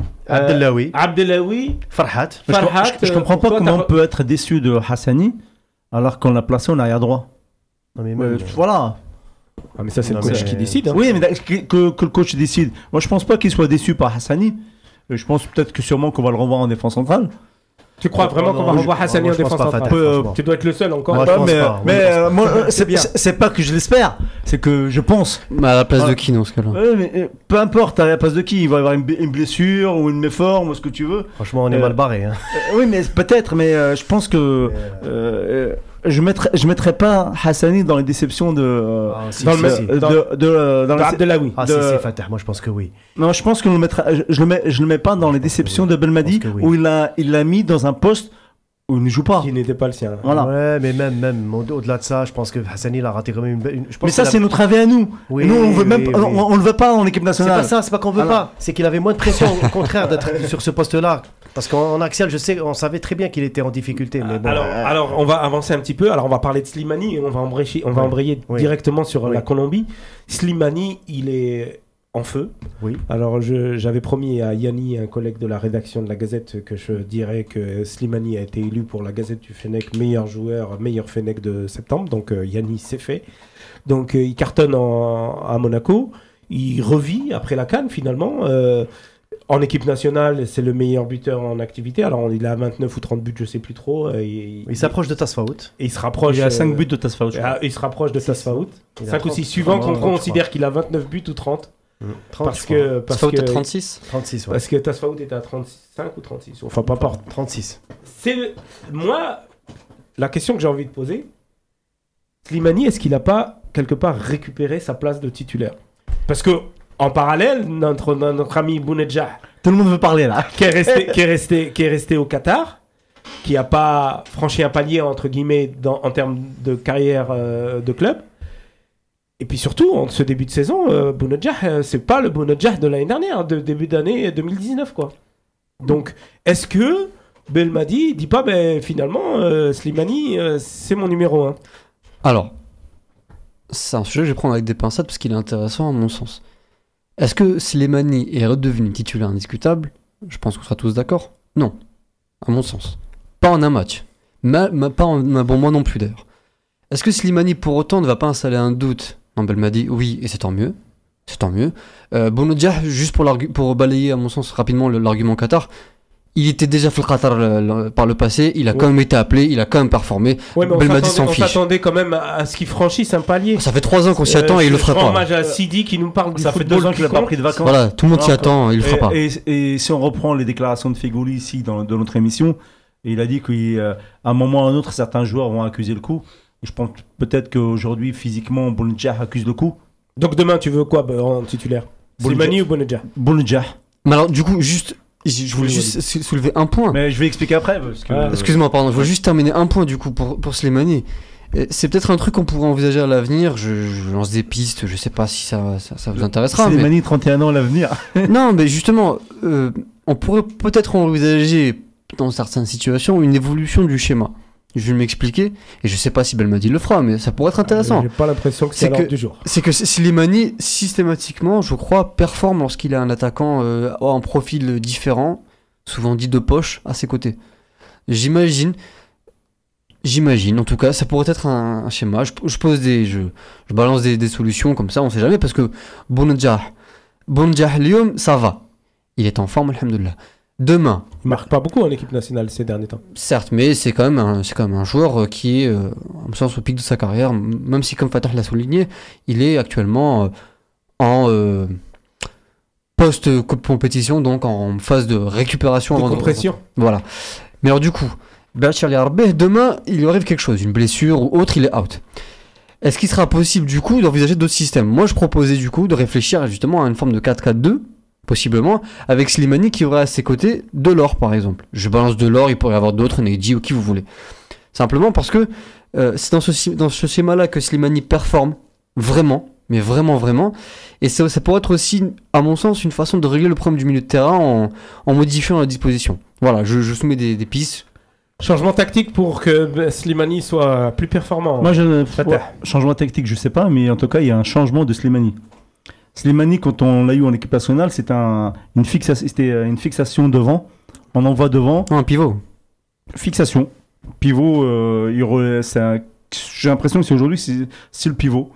euh, Abdellaoui, Abdelawi, Farhat. Je, Farhat, je- je euh, comprends pas pourquoi comment on peut être déçu de Hassani alors qu'on l'a placé en arrière droit. Non, mais Euh, même, voilà. Ah mais ça c'est le coach mais- qui décide. hein. Oui, mais que, que- que le coach décide. Moi, je pense pas qu'il soit déçu par Hassani. Euh, Je pense peut-être que sûrement qu'on va le revoir en défense centrale. Tu crois vraiment Non, qu'on va revoir Hassani moi, en défense centrale. Tu dois être le seul encore. Mais pas. mais, Moi, je pense euh, moi, c'est bien. c'est- pas que je l'espère, c'est que je pense. Mais à la place de qui dans ce cas-là euh, peu importe à la place de qui, il va y avoir une, blessure ou une méforme ou ce que tu veux. Franchement, on est mal barré. hein. Euh, oui, mais peut-être, mais euh, je pense que Euh, euh, je mettrais, je mettrais pas Hassani dans les déceptions de. ah, si, dans si, le si. même- de, dans- de, de- dans De la- Abdelawi. Ah, de- si, Fatah, moi je pense que oui. Non, je pense que le je, je le mets, je le mets pas dans les déceptions oui. de Belmadi oui. où il l'a, il l'a mis dans un poste il ne joue pas. Qui n'était pas le sien. Voilà. Ouais, mais même, même au- au-delà de ça, je pense que Hassani il a raté quand même une belle. une- je pense Mais ça, c'est notre avis à nous. Oui, nous, on veut même, oui, on, on le veut pas en équipe C'est nationale. pas ça, c'est pas qu'on veut pas. C'est qu'il avait moins de pression, au contraire, d'être sur ce poste-là. Parce qu'en en axial, je sais, on savait très bien qu'il était en difficulté. Mais bon, alors, alors, on va avancer un petit peu. Alors, on va parler de Slimani et on va embrayer, on va embrayer Oui. directement sur Oui. la Colombie. Slimani, il est en feu. Oui. Alors, j'avais promis à Yanni, un collègue de la rédaction de la Gazette, que je dirais que Slimani a été élu pour la Gazette du Fennec meilleur joueur, meilleur Fennec de septembre. Donc, euh, Yanni, c'est fait. Donc, euh, il cartonne en- à Monaco. Il revit après la Cannes, finalement. Euh, en équipe nationale, c'est le meilleur buteur en activité. Alors, il a 29 ou 30 buts, je sais plus trop. Il, il s'approche de Tasfaout. et il se rapproche. Il a 5 euh, buts de Tasfaout. ah, il se rapproche de Tasfaout. Il a 5 ou 30, 6 suivants qu'on 30, je considère qu'il a 29 buts ou 30. Crois. 30, Parce que, parce que, peut-être 36 36, ouais. parce que Tasfaout était à 35 ou 36. Enfin, peu importe. 36. C'est moi la question que j'ai envie de poser. Slimani, est-ce qu'il n'a pas quelque part récupéré sa place de titulaire? Parce que en parallèle, notre, notre ami Bounedjah, Tout le monde veut parler là. qui est resté, qui est resté, qui est resté au Qatar, qui n'a pas franchi un palier entre guillemets dans- en termes de carrière euh, de club. Et puis surtout, en ce début de saison, euh, Bounedjah, euh, c'est pas le Bounedjah de l'année dernière, de début d'année 2019 quoi. Donc, est-ce que Belmadi dit pas, ben finalement, euh, Slimani, euh, c'est mon numéro 1 Alors, c'est un sujet que je vais prendre avec des pincettes parce qu'il est intéressant à mon sens. Est-ce que Slimani est redevenu titulaire indiscutable? Je pense qu'on sera tous d'accord. Non, à mon sens. Pas en un match. Ma- ma- pas en un bon mois non plus d'ailleurs. Est-ce que Slimani pour autant ne va pas installer un doute Non, Belmadi, oui, et c'est tant mieux. C'est tant mieux. Euh, juste pour, balayer à mon sens rapidement l'argument Qatar, il était déjà fait le Qatar le- le- par le passé, il a quand même été appelé, il a quand même performé. Ouais, mais on Belmadi s'en on fiche. s'attendait quand même à à ce qu'il franchisse un palier. Ça fait trois ans qu'on s'y Euh, attend et il le fera pas. hommage à Sidi qui nous parle du Ça fait deux ans qui qu'il n'a pas pris de vacances. Voilà, tout le monde s'y attend, il le fera et, pas. Et, et si on reprend les déclarations de Fegouli ici dans, dans notre émission, il a dit qu'à un moment ou à un autre, certains joueurs vont accuser le coup. Je pense peut-être qu'aujourd'hui, physiquement, Bounedjah accuse le coup. Donc demain, tu veux quoi bah, en titulaire? Slimani ou Bonedja Bounedjah. Mais alors, du coup, juste, je je voulais juste sou- soulever un point. Mais je vais expliquer après. Ah, Excuse-moi, pardon, je voulais juste terminer un point du coup pour, pour Slimani. C'est peut-être un truc qu'on pourrait envisager à l'avenir. Je, je lance des pistes, je sais pas si ça, ça, ça vous intéressera. mais- Slimani, 31 ans à l'avenir. Non, mais justement, euh, on pourrait peut-être envisager dans certaines situations une évolution du schéma. Je vais m'expliquer, et je sais pas si Belmadi le fera, mais ça pourrait être intéressant. J'ai pas l'impression que c'est à que- du jour. C'est que Slimani, systématiquement, je crois, performe lorsqu'il a un attaquant euh, en profil différent, souvent dit de poche, à ses côtés. J'imagine, j'imagine, en tout cas, ça pourrait être un, un schéma. Je, je pose des, je, je balance des, des solutions comme ça, on sait jamais, parce que Bounedjah Lyon, ça va. Il est en forme, alhamdoulilah. Demain, Il marque pas beaucoup en équipe nationale ces derniers temps. Certes, mais c'est quand même un, c'est quand même un joueur euh, qui est, euh, en sens, au pic de sa carrière, même si, comme Fatah l'a souligné, il est actuellement euh, en euh, post-compétition, donc en phase de récupération. De avant de- compression. Voilà. Mais alors, du coup, Bachar Yarbeh, demain, il lui arrive quelque chose, une blessure ou autre, il est out. Est-ce qu'il sera possible, du coup, d'envisager d'autres systèmes? Moi, je proposais, du coup, de réfléchir justement à une forme de 4-4-2, possiblement, avec Slimani qui aurait à ses côtés de l'or, par exemple. Je balance de l'or, il pourrait y avoir d'autres, Neji ou qui vous voulez. Simplement parce que euh, c'est dans ce, sci- dans ce schéma-là que Slimani performe, vraiment, mais vraiment, vraiment. Et ça, ça pourrait être aussi, à mon sens, une façon de régler le problème du milieu de terrain en, en modifiant la disposition. Voilà, je, je soumets des, des pistes. Changement tactique pour que Slimani soit plus performant. Moi, je, ouais, changement tactique, je sais pas, mais en tout cas, il y a un changement de Slimani. Slimani, quand on l'a eu en équipe nationale, c'était un, une, fixa- euh, une fixation devant. On envoie devant, Non, un pivot. fixation. Pivot, euh, j'ai l'impression que c'est aujourd'hui, c'est, le pivot.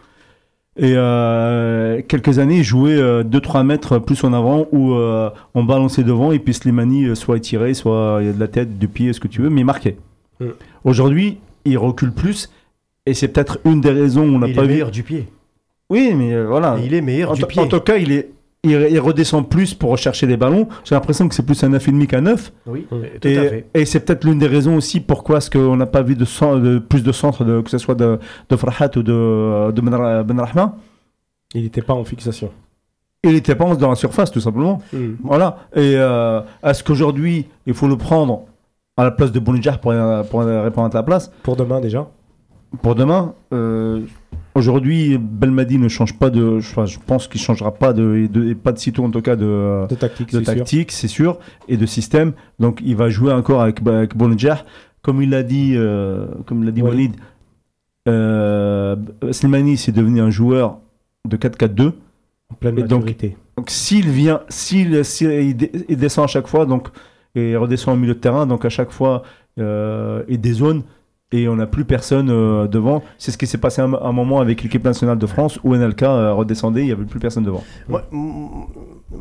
Et euh, quelques années, il jouait 2-3 mètres plus en avant où euh, on balançait devant et puis Slimani soit étiré, soit il y a de la tête, du pied, ce que tu veux, mais il marquait. Mm. Aujourd'hui, il recule plus et c'est peut-être une des raisons où on n'a il pas est vu. du pied. Oui, mais euh, voilà. Et il est meilleur En, du pied. en tout cas, il, est, il, redescend plus pour rechercher des ballons. J'ai l'impression que c'est plus un 9,5 qu'un 9. Oui, Mm. tout et à fait. et c'est peut-être l'une des raisons aussi pourquoi est-ce qu'on n'a pas vu de, plus de centres, de, que ce soit de, de Farhat ou de, de Ben Ben. Il n'était pas en fixation. Il était pas dans la surface, tout simplement. Hmm. Voilà. Et euh, est-ce qu'aujourd'hui, il faut le prendre à la place de Bounidjar pour, pour répondre à ta place? Pour demain déjà? Pour demain, euh, aujourd'hui, Belmadi ne change pas de. enfin, je pense qu'il changera pas de, de- et pas de sitôt en tout cas de, De tactique, c'est sûr. et de système. Donc il va jouer encore avec, avec. Comme il l'a dit, euh, comme l'a dit Walid. Walid, euh, Slimani c'est devenu un joueur de 4-4-2. En pleine Et donc, maturité. Donc s'il vient, s'il, il, descend à chaque fois, donc et redescend au milieu de terrain, donc à chaque fois et des zones et on n'a plus personne euh, devant. C'est ce qui s'est passé un, un moment avec l'équipe nationale de France où NLK euh, redescendait, il n'y avait plus personne devant. Moi,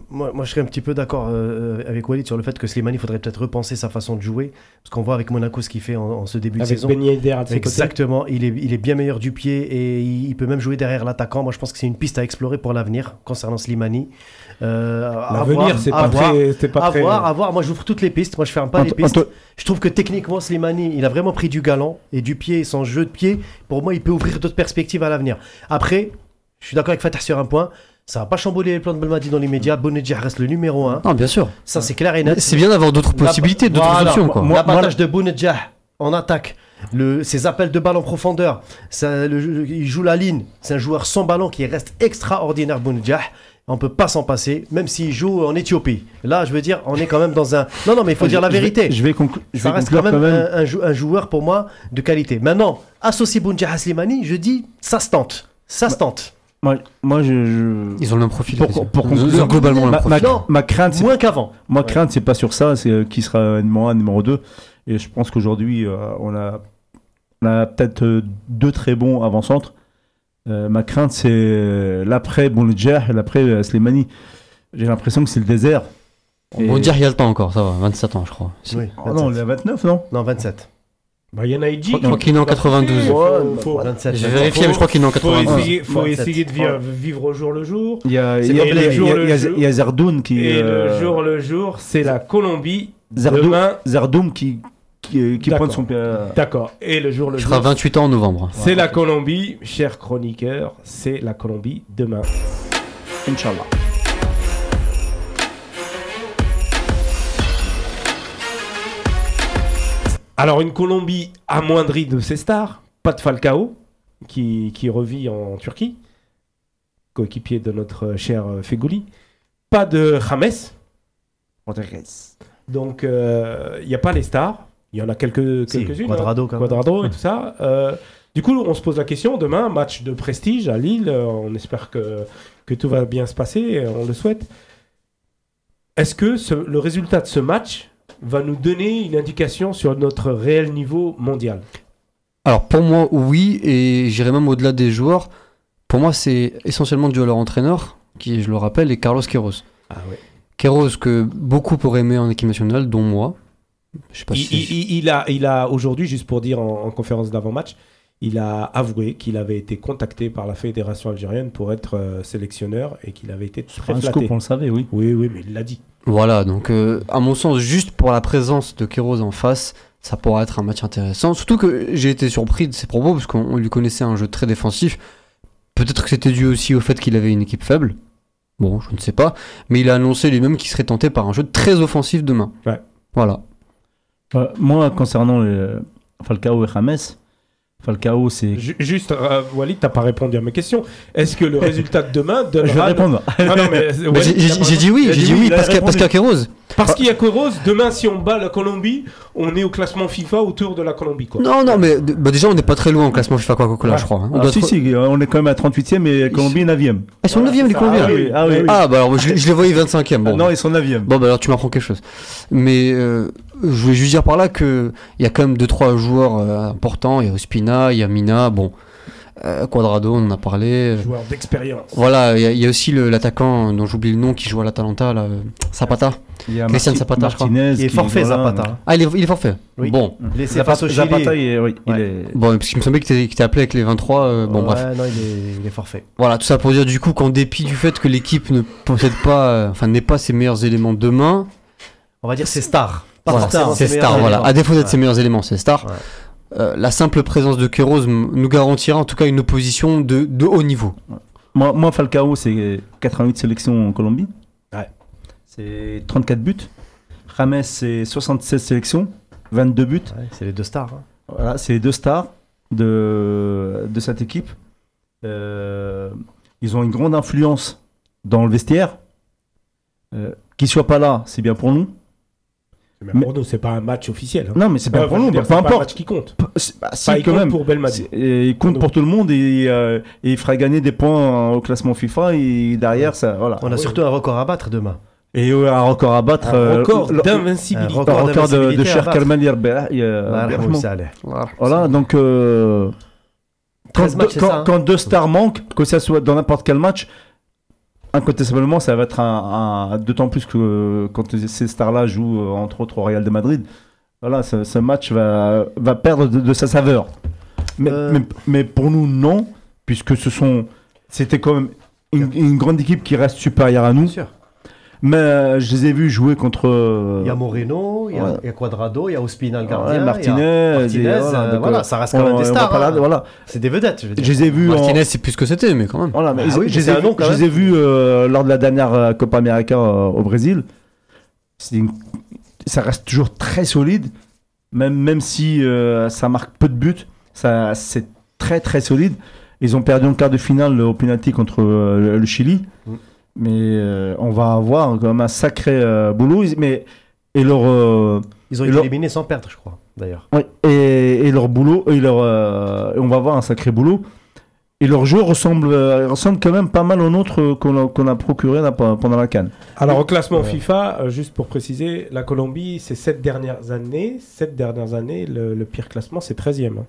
moi, moi, je serais un petit peu d'accord euh, avec Walid sur le fait que Slimani, il faudrait peut-être repenser sa façon de jouer. Parce qu'on voit avec Monaco ce qu'il fait en, en ce début de Avec saison. Ben Yedder à. Exactement, il est, il est bien meilleur du pied et il, il peut même jouer derrière l'attaquant. Moi, je pense que c'est une piste à explorer pour l'avenir concernant Slimani. Euh, L'avenir, c'est pas voir, très. pas à très- voir, à voir. Moi, j'ouvre toutes les pistes. Moi, je ferme pas les pistes. Je trouve que techniquement, Slimani, il a vraiment pris du galant et du pied, son jeu de pied. Pour moi, il peut ouvrir d'autres perspectives à l'avenir. Après, je suis d'accord avec Fatah sur un point. Ça va pas chambouler les plans de Belmadi dans l'immédiat. Bonedja reste le numéro 1. Non, bien sûr. Ça, c'est clair et net. C'est bien d'avoir d'autres possibilités, d'autres Voilà. options, quoi. Moi- L'avantage de Bounedjah en attaque, le, ses appels de balle en profondeur, ça, le- il joue la ligne. C'est un joueur sans ballon qui reste extraordinaire, Bounedjah. On peut pas s'en passer, même s'il joue en Éthiopie. Là, je veux dire, on est quand même dans un. Non, non, mais il faut Je- dire la vérité. Je vais, conclu- je ça vais reste conclure quand même, Un, un jou- un joueur pour moi de qualité. Maintenant, associer Bounedjah à Slimani, je dis, ça se tente. Ça se tente. Moi, moi je, je- Ils ont le même profil. Pour- pour Ils ont conclure- globalement le ma, même ma- profil. Non. ma crainte, c'est Moins qu'avant. Moi, Ouais. crainte, c'est pas sur ça, c'est euh, qui sera numéro 1, numéro 2. Et je pense qu'aujourd'hui, euh, on a, on a peut-être euh, deux très bons avant-centres. Euh, ma crainte, c'est l'après Bounedjah et l'après Slimani. J'ai l'impression que c'est le désert. Et- On va dire il y a le temps encore, ça va, 27 ans je crois. Oui, Oh non, on est à 29, non? Non, 27. Bah, il y en a. Je crois qu'il est en 92. Faut- Ouais, faut- 27. J'ai vérifié, mais je crois qu'il est en Faut 92. essayer, faut 27. essayer de vivre, vivre au jour le jour. Il y a, il y il y il il il Zerdoun qui. Et euh, le jour le jour, c'est la Colombie. Zerdoun qui, qui, qui D'accord. pointe son. euh, d'accord. Et le jour le Il jour, fera 28 ans en novembre. c'est la Colombie, cher chroniqueur, c'est la Colombie demain. Inch'Allah. Alors une Colombie amoindrie de ses stars, pas de Falcao qui, qui revit en Turquie, coéquipier de notre cher euh, Fegouli, pas de James, donc euh, il n'y a pas les stars, il y en a quelques, quelques-unes, Cuadrado, quand même. Quadrado et tout ça. Euh, du coup, on se pose la question, demain, match de prestige à Lille, on espère que, que tout va bien se passer, on le souhaite. Est-ce que ce- le résultat de ce match va nous donner une indication sur notre réel niveau mondial Alors pour moi, oui, et j'irai même au-delà des joueurs. Pour moi, c'est essentiellement dû à leur entraîneur, qui, je le rappelle, est Carlos Queiroz. Ah ouais. Queiroz que beaucoup pourraient aimer en équipe nationale, dont moi. Je sais pas il, si. il- il- il a, il a aujourd'hui, juste pour dire en, en conférence d'avant-match, il a avoué qu'il avait été contacté par la fédération algérienne pour être euh, sélectionneur et qu'il avait été très Un flatté. scoop, on le savait, oui. Oui, oui, mais il l'a dit. Voilà, donc euh, à mon sens, juste pour la présence de Queiroz en face, ça pourra être un match intéressant. Surtout que j'ai été surpris de ses propos, parce qu'on on lui connaissait un jeu très défensif. Peut-être que c'était dû aussi au fait qu'il avait une équipe faible. Bon, je ne sais pas. Mais il a annoncé lui-même qu'il serait tenté par un jeu très offensif demain. Ouais. Voilà. Euh, moi, concernant Falcao et James, Falcao, c'est. Ju- juste, euh, Walid, t'as pas répondu à mes questions. Est-ce que le résultat de demain Je vais répondre. Ah j'ai- dit oui, j'ai dit oui, parce qu'il y a- Queiroz. Parce qu'il y a Queiroz, demain, si on bat la Colombie, on est au classement FIFA autour de la Colombie. Quoi. Non, non, mais bah, déjà, on n'est pas très loin au classement FIFA Coca-Cola, Ouais. je crois. hein. On Ah, doit si, être- si, on est quand même à 38e et Colombie 9e. Ils sont 9 les Colombiens. Ah oui, ah oui. Ah, bah alors, je, je les voyais 25e. Bon, non, ils sont 9e. Bon, bah alors tu m'apprends quelque chose. Mais euh, je voulais juste dire par là que il y a quand même deux trois joueurs euh, importants. Il y a Ospina, il y a Mina, bon, euh, Quadrado, on en a parlé. Joueur d'expérience. Voilà, il y, a- il y a aussi l'attaquant dont j'oublie le nom qui joue à l'Atalanta, là, euh, Zapata. Il y a Christian Marti- Zapata, je crois. Il est forfait, voilà. Zapata. hein. Ah, il est, il est forfait. Oui. Bon, Zapata, face au Chili. Zapata, il est, oui, il est- bon, parce qu'il me semblait que que t'es appelé avec les 23. euh, bon, Ouais, bref. non, il est, il est forfait. Voilà, tout ça pour dire du coup qu'en dépit du fait que l'équipe ne possède pas, euh, enfin, n'est pas ses meilleurs éléments demain, On va dire c'est star. Voilà, forcément c'est star, voilà. éléments. À défaut d'être Ouais. ses meilleurs éléments, c'est star. Ouais. Euh, la simple présence de Queiroz nous garantira en tout cas une opposition de, de haut niveau. Moi, moi, Falcao, c'est 88 sélections en Colombie. Ouais. C'est 34 buts. James, c'est 76 sélections, 22 buts. Ouais, c'est les deux stars. hein. Voilà, c'est les deux stars de, de cette équipe. Euh, ils ont une grande influence dans le vestiaire. Euh, Qu'ils soient pas là, c'est bien pour nous. Mais pour nous, c'est pas un match officiel. hein. Non, mais c'est Ouais, pour nous, dire, peu c'est pas un importe. match qui compte. C'est- bah, si, Pas il quand compte même. pour Belmadi. C'est- et il compte pour tout le monde et, euh, et il fera gagner des points au classement FIFA et derrière ça voilà. On a oui. surtout un record à battre demain. Et euh, un record à battre. Un euh, record le- d'invincibilité. un le record de, de Cher. Kalman euh, Voilà, Bergman. ça allait. Voilà, donc euh, quand, 13 matchs, c'est quand- ça, hein. quand deux stars manquent, que ça soit dans n'importe quel match, incontestablement ça va être un, un- d'autant plus que quand ces stars-là jouent euh, entre autres au Real de Madrid, voilà, ce, ce match va, va perdre de, de sa saveur. Mais, Euh. mais, mais pour nous non, puisque ce sont, c'était quand même une, une grande équipe qui reste supérieure à nous. Bien sûr. Mais euh, je les ai vus jouer contre. euh, Il y a Moreno, il y a, Ouais. il y a Quadrado, il y a Ospina le ouais, gardien. il y a Martinez, Martinez, et euh, donc, voilà, ça reste quand même des stars. hein. voilà. C'est des vedettes, je veux dire. Je les ai vus en- Martinez, c'est plus ce que c'était, mais quand même. Voilà, mais Ah ils- oui, je, les ai, je les vus euh, lors de la dernière Copa América euh, au Brésil. Une- Ça reste toujours très solide, même, même si euh, ça marque peu de buts. Ça, c'est très très solide. Ils ont perdu en quart de finale au penalty contre euh, le, le Chili. Mm. Mais euh, on va avoir quand même un sacré euh, boulot. Ils- Mais, et leur, euh, Ils ont Et été leur- éliminés sans perdre, je crois, d'ailleurs. Ouais, et, et leur boulot, et leur, euh, on va avoir un sacré boulot. Et leur jeu ressemble, ressemble quand même pas mal au nôtre qu'on a, qu'on a procuré là, pendant la Cannes. Alors au classement Ouais. FIFA, juste pour préciser, la Colombie, ces sept dernières années, sept dernières années, le, le pire classement, c'est 13e. hein.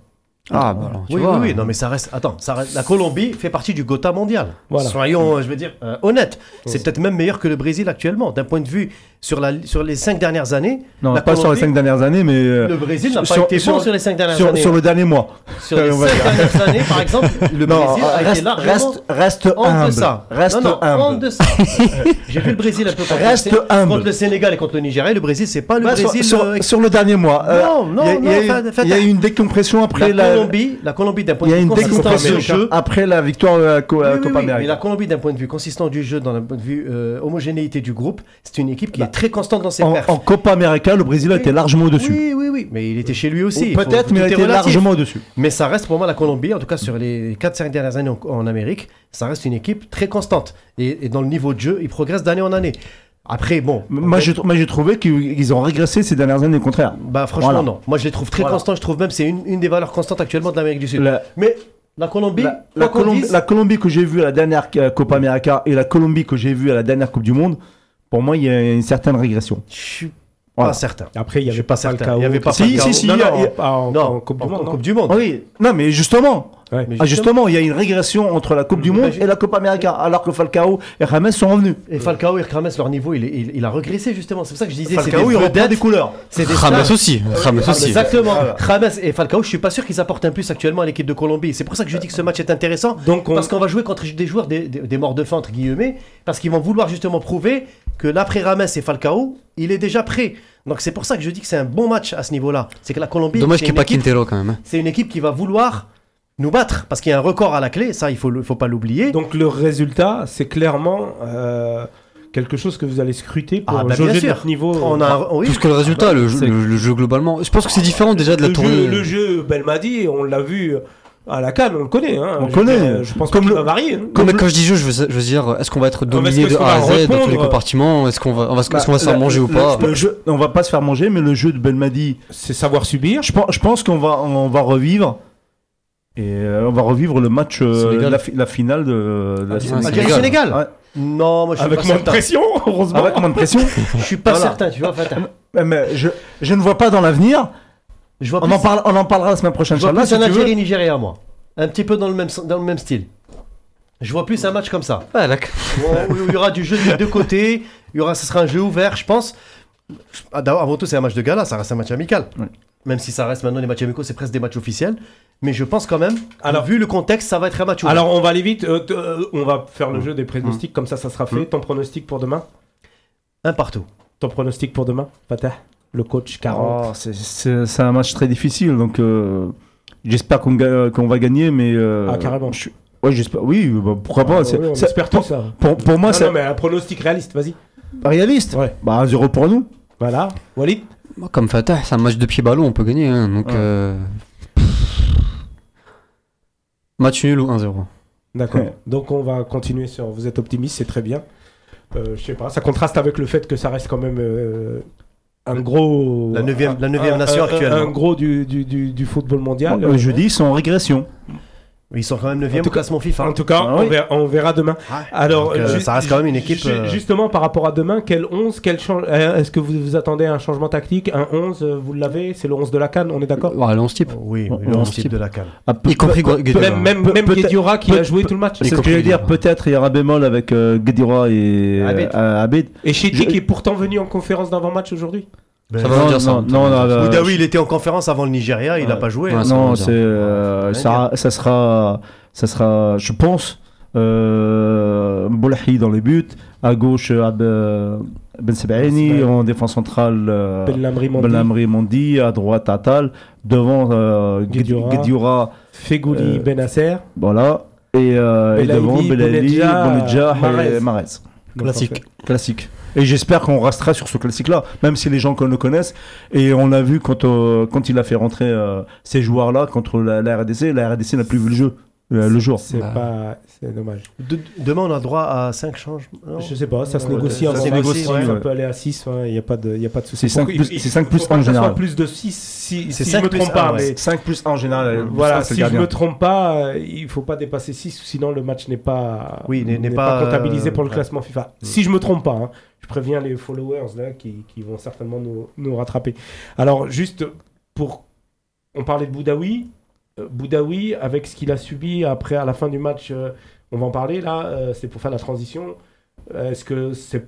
Ah, bah alors, tu Oui, vois. oui, oui, non, mais ça reste. Attends, ça reste- la Colombie fait partie du Gotha mondial. Voilà. Soyons, euh, je veux dire, euh, honnêtes. C'est peut-être même meilleur que le Brésil actuellement. D'un point de vue sur, la, sur les cinq dernières années, Non, pas sur les cinq dernières années, mais euh, le Brésil n'a pas sur- été sur- bon sur les cinq dernières sur, années. sur le dernier mois. Sur les cinq dernières années, par exemple, le Non, Brésil a été reste, largement reste, reste en humble. deçà. Reste non, non, en humble. deçà. J'ai vu le Brésil un peu contre, Reste le, humble. contre le Sénégal et contre le Nigeria. Le Brésil, c'est pas le Bah, Brésil. sur- euh, sur le dernier mois. euh, Non, non, il y a- eu- une décompression après la. Colombie, la Colombie d'un point Il y de a vue une consistant décompression du jeu. après la victoire de la, Copa oui, mais América. la Colombie, d'un point de vue consistant du jeu, dans un point de vue homogénéité du groupe, c'est une équipe qui est très constante dans ses En, perfs. en Copa América, le Brésil a été largement au-dessus. Oui, oui, oui, mais il était chez lui aussi. Peut-être, mais il relatif. largement au-dessus. Mais ça reste pour moi la Colombie, en tout cas sur les 4-5 dernières années en, en Amérique, ça reste une équipe très constante. Et, et dans le niveau de jeu, ils progressent d'année en année. Après, bon. Moi, j'ai trouvé qu'ils ils ont régressé ces dernières années, au contraire. Bah, franchement, Voilà. non. Moi, je les trouve très Voilà. constants. Je trouve même que c'est une, une des valeurs constantes actuellement de l'Amérique du Sud. La, Mais la Colombie, la- la Colombie, la Colombie que j'ai vue à la dernière euh, Copa América et la Colombie que j'ai vue à la dernière Coupe du Monde, pour moi, il y a une certaine régression. je suis Voilà. pas certain. Après, il n'y avait pas pas. Il y avait pas Si, si, si, Non, non, a- pas en, non, en Coupe du en- Monde. en non Coupe du Monde. Oui, non, mais justement, Ouais. Mais ah, justement, il y a une régression entre la Coupe du Monde et la Copa América, alors que Falcao et James sont revenus. Et Falcao et Rames, leur niveau, il, est- il- il a régressé justement. C'est pour ça que je disais, c'est Falcao, des il reprend des couleurs. C'est des Rames aussi. Rames Ah, aussi. Exactement. Voilà. Rames et Falcao, je suis pas sûr qu'ils apportent un plus actuellement à l'équipe de Colombie. C'est pour ça que je dis que ce match est intéressant. Donc, on, Parce qu'on va jouer contre des joueurs des, des- des morts de faim, entre guillemets, parce qu'ils vont vouloir justement prouver que l'après Rames et Falcao, il est déjà prêt. Donc c'est pour ça que je dis que c'est un bon match à ce niveau-là. C'est que la Colombie, Dommage c'est qu'il n'y ait une pas équipe- Quintero quand même. hein. c'est une équipe qui va vouloir nous battre, parce qu'il y a un record à la clé, ça il faut, le- faut pas l'oublier. donc le résultat, c'est clairement euh, quelque chose que vous allez scruter pour Ah, bah, jauger bien sûr. notre niveau. On a oui. Plus que le résultat, le, jeu, c'est- le- le jeu globalement. Je pense que c'est différent déjà de la le, tournée. jeu, le jeu Belmadi, on l'a vu à la Cannes, on le connaît. hein. On Je- connaît. euh, Je pense Comme comme le- le va varier. hein. Mais quand je dis jeu, je veux, je veux dire, est-ce qu'on va être est-ce dominé de A à Z dans tous les répondre compartiments? Est-ce qu'on va, on va, est-ce qu'on va se La- faire manger ou pas? le jeu- On va pas se faire manger, mais le jeu de Belmadi, C'est savoir subir. je pense, je pense qu'on va, on va revivre. Et euh, on va revivre le match, euh, la, fi- la finale de, de la Ah, Sénégal. Ouais. Non, moi je suis Avec pas moins de certain. pression, heureusement. Avec moins de pression. Je suis pas Voilà. certain, tu vois. Mais- mais je, je ne vois pas dans l'avenir. Je vois On plus, en, parle, on en parlera la semaine prochaine. je vois plus si un. Algérie-Nigéria, moi. Un petit peu dans le même, dans le même style. Je vois plus un match comme ça. Ah, d'accord. Où il y aura du jeu des deux côtés. Il y aura, ce sera un jeu ouvert, je pense. Ah, d'abord, Avant tout, c'est un match de gala, ça reste un match amical. Ouais. Même si ça reste maintenant les matchs amicaux, c'est presque des matchs officiels. Mais je pense quand même, Alors- vu le contexte, ça va être un match ouvert. Alors on va aller vite. euh, euh, on va faire le jeu des pronostics, comme ça, ça sera fait. Ton pronostic pour demain? Un partout. Ton pronostic pour demain, Fatah? Le coach 40. Oh, c'est- c'est c'est un match très difficile, donc euh, j'espère qu'on ga- qu'on va gagner, mais. euh, Ah, carrément. je suis- Ouais, j'espère. Oui, bah, pourquoi pas. Ah, c'est- oui, on c'est- espère tout ça. pour, pour moi, non, c'est non, mais un pronostic réaliste, vas-y. réaliste. Ouais. Bah, un 0 pour nous. Voilà. Walid Moi, Comme Fatah, c'est un match de pied ballon, on peut gagner. hein, donc, Ouais. euh, match nul ou 1-0. D'accord. Ouais. Donc on va continuer sur. Vous êtes optimiste, c'est très bien. Euh, je sais pas, ça contraste avec le fait que ça reste quand même euh, un gros. La neuvième- un- la neuvième nation actuellement. Un gros du, du, du, du football mondial. Bon, euh, je dis, ils sont en régression. Ils sont quand même 9 En e classement FIFA. En tout cas, Ah on, oui. verra, on verra demain. Alors, Donc, euh, ça reste quand même une équipe, euh, Justement, par rapport à demain, quel 11 quel change- euh, Est-ce que vous vous attendez à un changement tactique Un 11, euh, vous l'avez C'est le 11 de la Cannes, on est d'accord? Ouais, on se type. Oui, On- oui, le on 11 se type type. de la canne. Ah, peu- Y compris. Même, même, qui a joué tout le match. C'est ce que compris, j'allais dire. Peut-être il y aura bémol avec euh, Guedioura et Abed. euh. Et Je- qui est pourtant venu en conférence d'avant-match aujourd'hui? Ça va non, dire ça. non, non, non, euh, Boudaoui, il était en conférence avant le Nigeria, il n'a Ouais. pas joué. Ouais, hein. non, c'est euh, ça, ça sera, ça sera, je pense, euh, Boulahi dans les buts, à gauche Ab, euh, Ben Sebaini, Ben Sebaini. en défense centrale euh, Ben Lamri Mandi, Ben Lamri Mondi, à droite Atal, devant euh, Guedioura. Fegouli Euh, Benasser. voilà, et, euh, et Belaïli, devant Belali, Mahrez. et Mahrez. Donc, Classique. Classique. Et j'espère qu'on restera sur ce classique-là, même si les gens le connaissent. Et on l'a vu quand, euh, quand il a fait rentrer euh, ces joueurs-là contre la RDC. La RDC n'a plus vu le jeu. Le, le jour. C'est Bah. pas, c'est dommage. De- demain, on a droit à 5 changements. Je sais pas, ça se Ouais, négocie ça en se négocie, ouais. ça peut aller à 6, il n'y a pas de, y a pas de souci. C'est cinq Faut- plus- il- c'est cinq il plus faut pas en que ça soit général. plus de 6 si, C'est si je me trompe un, pas. ouais. mais 5 plus 1 en général. euh, voilà, si je gardien. me trompe pas, euh, il faut pas dépasser 6, sinon le match n'est pas, Oui, n'est- n'est pas, comptabilisé pour le euh, classement FIFA. Si je me trompe pas, hein, je préviens les followers là qui, qui vont certainement nous, nous rattraper. Alors juste pour, on parlait de Boudaoui, Euh, Boudaoui avec ce qu'il a subi après à la fin du match, euh, on va en parler là, euh, c'est pour faire la transition. Euh, Est-ce que c'est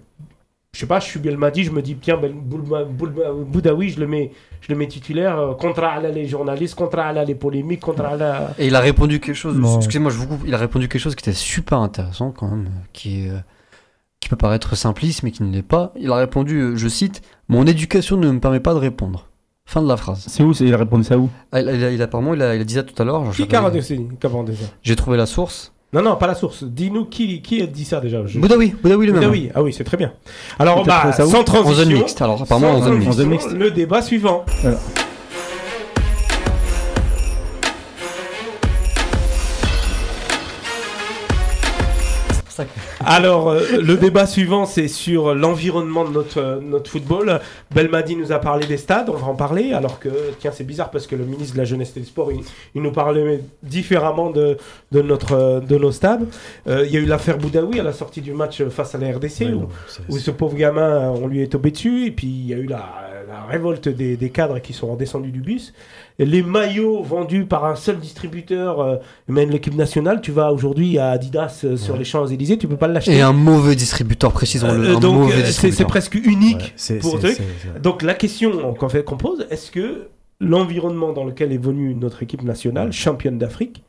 je sais pas, je suis Belmadi, je me dis, tiens, ben, Boudaoui, je le mets, je le mets titulaire, euh, contre Ala les journalistes, contre Ala les polémiques, contre Ala... Et il a répondu quelque chose. Excusez-moi, je vous coupe. Il a répondu quelque chose qui était super intéressant quand même, qui est, euh, qui peut paraître simpliste mais qui ne l'est pas. Il a répondu, euh, je cite, mon éducation ne me permet pas de répondre. Fin de la phrase. C'est où Il a répondu ça où? Ah, il, a- il a- il a- apparemment, il a, il a dit ça tout à l'heure. Qui a J'ai trouvé la source. Non, non, pas la source. Dis-nous qui, qui a dit ça déjà. Je... Boudaoui, Boudaoui lui-même. Boudaoui. Ah oui, c'est très bien. Alors, bah, sans En transition. zone mixte. Alors apparemment en zone mixte. Le débat suivant. Voilà. Alors, euh, le débat suivant, c'est sur l'environnement de notre, euh, notre football. Belmadi nous a parlé des stades, on va en parler. Alors que, tiens, c'est bizarre parce que le ministre de la Jeunesse et des Sports, il, il nous parlait différemment de, de, notre, euh, de nos stades. Euh, Il y a eu l'affaire Boudaoui à la sortie du match face à la RDC, où, où ce pauvre gamin, euh, on lui est tombé dessus. Et puis, il y a eu la, la révolte des, des cadres qui sont redescendus du bus. Les maillots vendus par un seul distributeur, euh, même l'équipe nationale, tu vas aujourd'hui à Adidas euh, sur Ouais. les Champs-Élysées, tu peux pas l'acheter. Et un mauvais distributeur, précisons-le. Euh, donc euh, c'est- presque unique Ouais, pour truc. Donc la question qu'on fait- qu'on pose, est-ce que l'environnement dans lequel est venue notre équipe nationale, championne d'Afrique,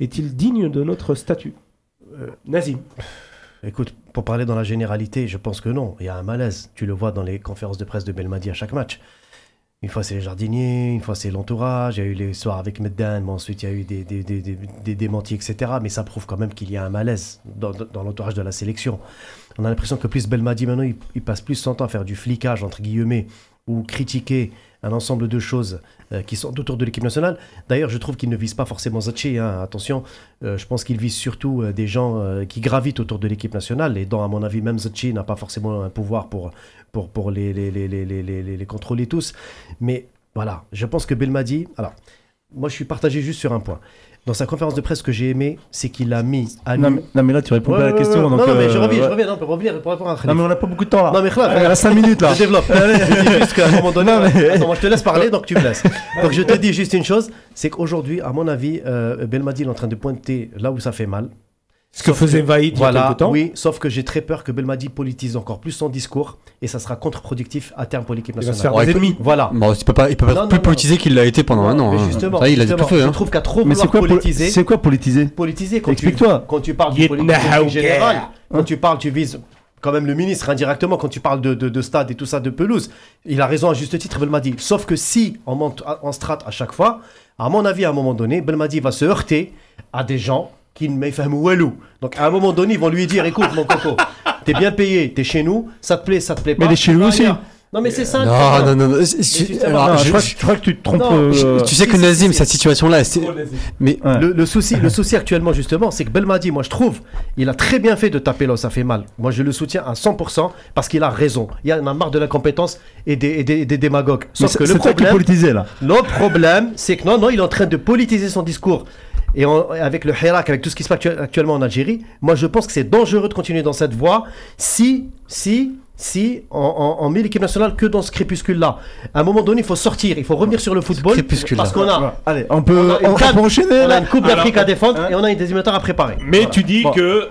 est-il digne de notre statut? Nazim. Écoute, pour parler dans la généralité, je pense que non. Il y a un malaise. Tu le vois dans les conférences de presse de Belmadi à chaque match. Une fois c'est les jardiniers, une fois c'est l'entourage. Il y a eu les soirs avec Meddan, mais ensuite il y a eu des, des, des, des- démentis, etc. Mais ça prouve quand même qu'il y a un malaise dans, l'entourage de la sélection. On a l'impression que plus Belmadi maintenant, il passe plus son temps à faire du flicage, entre guillemets, ou critiquer un ensemble de choses euh, qui sont autour de l'équipe nationale. D'ailleurs, je trouve qu'il ne vise pas forcément Zachi. hein. Attention, euh, je pense qu'il vise surtout euh, des gens qui gravitent autour de l'équipe nationale. Et dont, à mon avis, même Zachi n'a pas forcément un pouvoir pour, pour, pour les, les, les, les- les contrôler tous. Mais voilà, je pense que Belmadi. Alors, moi, je suis partagé juste sur un point. Dans sa conférence de presse, ce que j'ai aimé, c'est qu'il a mis à non nu- mais, non, mais là, tu réponds Ouais, pas à la ouais, question. ouais. donc, non, non, mais je euh, reviens, ouais. je reviens non, pour revenir, pour répondre à Non, Khalid. mais on n'a pas beaucoup de temps là. Non, mais Khalid, Il reste 5 minutes là. je développe. je dis juste qu'à un moment donné. Attends, moi je te laisse parler, donc tu me laisses. Donc je te dis juste une chose c'est qu'aujourd'hui, à mon avis, euh, Belmadi est en train de pointer là où ça fait mal. Ce que faisait Vaïd il y a Voilà, quelque temps. oui, sauf que j'ai très peur que Belmadi politise encore plus son discours et ça sera contre-productif à terme pour l'équipe Il va se nationale. faire Ouais, des il peut- ennemis. Voilà. Bon, il peut pas, il peut pas Non, être plus non, politisé qu'il l'a été pendant un an. Mais hein. justement, Ça, il a justement, tout feu. je hein. trouve qu'à trop Mais c'est vouloir quoi, poli- politiser, c'est quoi politiser? politiser quand tu, Explique-toi. quand tu parles de Get politique yeah. quand tu parles, tu vises quand même le ministre indirectement quand tu parles de, de, de stade et tout ça, de pelouse. Il a raison à juste titre, Belmadi. Sauf que si on monte en strat à chaque fois, à mon avis, à un moment donné, Belmadi va se heurter à des gens qui ne m'effament walou. Donc à un moment donné, ils vont lui dire écoute, mon coco, t'es bien payé, t'es chez nous, ça te plaît, ça te plaît pas. Mais il est chez vas aussi. Non, mais c'est ça. Non, non, non, je- crois, je- je crois que tu te trompes. Non, euh, Tu sais Si, que si, Nazim, si. cette situation-là, c'est. Mais ouais. Le, le souci, le souci actuellement, justement, c'est que Belmadi, moi je trouve, il a très bien fait de taper là où ça fait mal. Moi je le soutiens à 100% parce qu'il a raison. Il y en a marre de l'incompétence et des, et des- démagogues. Sauf que le c'est toi qui problème, là. le problème, c'est que non, non, il est en train de politiser son discours. Et en- avec le Hirak, avec tout ce qui se passe actu- actuellement en Algérie, moi je pense que c'est dangereux de continuer dans cette voie si, si, si on, on- on met l'équipe nationale que dans ce crépuscule-là. À un moment donné, il faut sortir, il faut revenir sur le football. crépuscule-là. Parce qu'on a, Voilà. Allez, on peut, On a une canne. peut enchaîner on a une Coupe d'Afrique à défendre hein. et on a une éliminatoires à préparer. Mais Voilà. tu dis Bon. que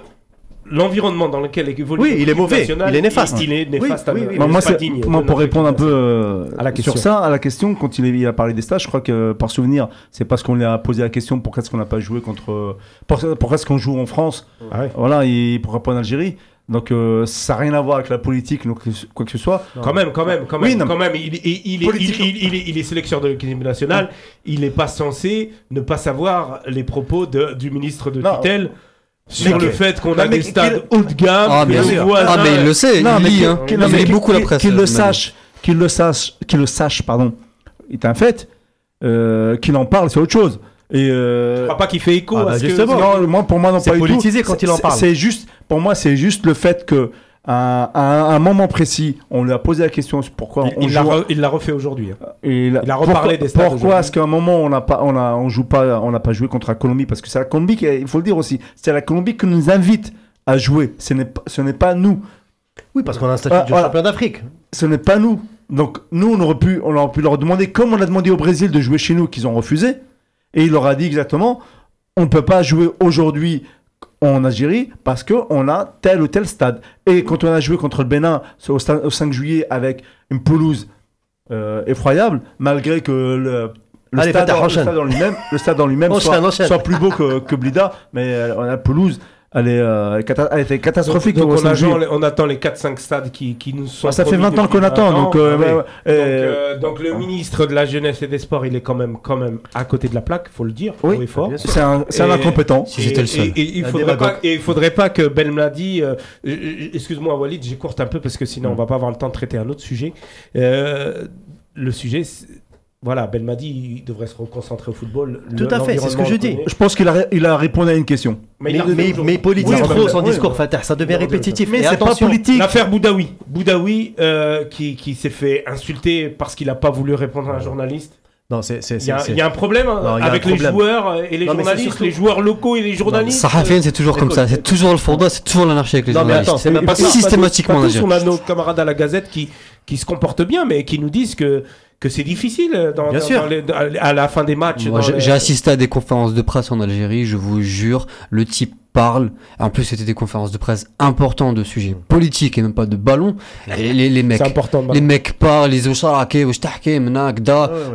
l'environnement dans lequel évolue Oui, il est mauvais, il est néfaste. Il est néfaste. Oui, oui, à- oui, Moi, pas digne pour répondre un peu euh, À la question. sur ça, à la question, quand il, est- il a parlé des stages, je crois que par souvenir, c'est parce qu'on lui a posé la question pourquoi est-ce qu'on n'a pas joué contre. Pourquoi, pourquoi est-ce qu'on joue en France? Ah ouais. Voilà, et pourquoi pas en Algérie? Donc euh, ça n'a rien à voir avec la politique, donc, quoi que ce soit. Quand même, quand même, quand même, quand même. Il, il- il est, Politique. il, il- il est, il est sélectionneur de l'équipe nationale. Il n'est pas censé ne pas savoir les propos de- du ministre de Non. tutelle sur Mais le fait qu'on a mais des stades haut de gamme. Ah, voisins- Ah, mais il le sait, Non, il mais lit, qu'il- hein. Il mais lit qu'il- beaucoup la qu'il- presse. Qu'il le sache, qu'il le sache, qu'il le sache, pardon, est un fait. Euh, qu'il en parle, c'est autre chose. Et euh, Je crois pas qu'il fait écho Ah bah à ce justement. que. non, moi, pour moi, non C'est pas du tout. politisé quand il en parle. C'est juste, pour moi, c'est juste le fait que à, à un moment précis, on lui a posé la question sur pourquoi Il- on Il l'a joue. re- il l'a refait aujourd'hui. hein. il, il a reparlé pourquoi, des stades Pourquoi est-ce qu'à un moment on n'a pas, on a, on joue pas, on n'a pas joué contre la Colombie? Parce que c'est la Colombie qui, il faut le dire aussi, c'est la Colombie qui nous invite à jouer. Ce n'est pas, ce n'est pas nous. Oui, parce qu'on a un statut Ah, de voilà. champion d'Afrique. Ce n'est pas nous. Donc nous, on aurait pu, on aurait pu leur demander, comme on a demandé au Brésil de jouer chez nous, qu'ils ont refusé, et il leur a dit exactement, on ne peut pas jouer aujourd'hui en Algérie parce qu'on a tel ou tel stade. Et quand on a joué contre le Bénin au, au 5 juillet avec une pelouse euh, effroyable, malgré que le, le Allez, stade, le en lui-même, le stade en lui-même Enchaîne, soit, enchaîne. soit plus beau que, que Blida, mais euh, on a la pelouse, elle, est, euh, cata- elle était catastrophique. Donc, on, 5 juillet. attend, on attend les 4-5 stades qui, qui nous sont. Bah, ça fait promis 20 ans qu'on attend, 20 ans. donc, euh, Ah ouais, ouais. Donc, euh, donc le ministre de la jeunesse et des sports, il est quand même, quand même à côté de la plaque, faut le dire, Oui, sûr. c'est un, c'est un incompétent. Si j'étais le seul. Et, et il faudrait pas, et il faudrait pas que Belmadi. euh, Excuse-moi, Walid, j'écourte un peu parce que sinon Mm. on va pas avoir le temps de traiter un autre sujet. Euh, le sujet, voilà, Belmadi il devrait se reconcentrer au football. Tout à fait, c'est ce que je dis. Je pense qu'il a, il a répondu à une question. Mais, Mais, mais, mais politique Oui, trop son oui, discours, oui. Fatah, ça devient répétitif. Mais c'est pas politique. L'affaire Boudaoui. Boudaoui euh, qui, qui s'est fait insulter parce qu'il n'a pas voulu répondre à un journaliste. Non, c'est c'est- Il y, a- c'est- il y a un problème hein, Non, avec un les problème. joueurs euh, et les Non, journalistes, surtout- les joueurs locaux et les journalistes. Sahafien, c'est toujours comme ça. C'est toujours le fondement, c'est toujours l'anarchie avec les Non, mais journalistes. attends, c'est même pas ça. Systématiquement, Pas on a tous, dit. on a nos camarades à la Gazette qui, qui se comportent bien, mais qui nous disent que, que c'est difficile dans, Bien dans- sûr. dans les- à la fin des matchs. Les- j'ai assisté à des conférences de presse en Algérie, je vous jure, le type parle. En plus, c'était des conférences de presse importantes de sujets politiques et même pas de ballon. Et les, les mecs, C'est important. les mecs parlent. Ouais, ouais.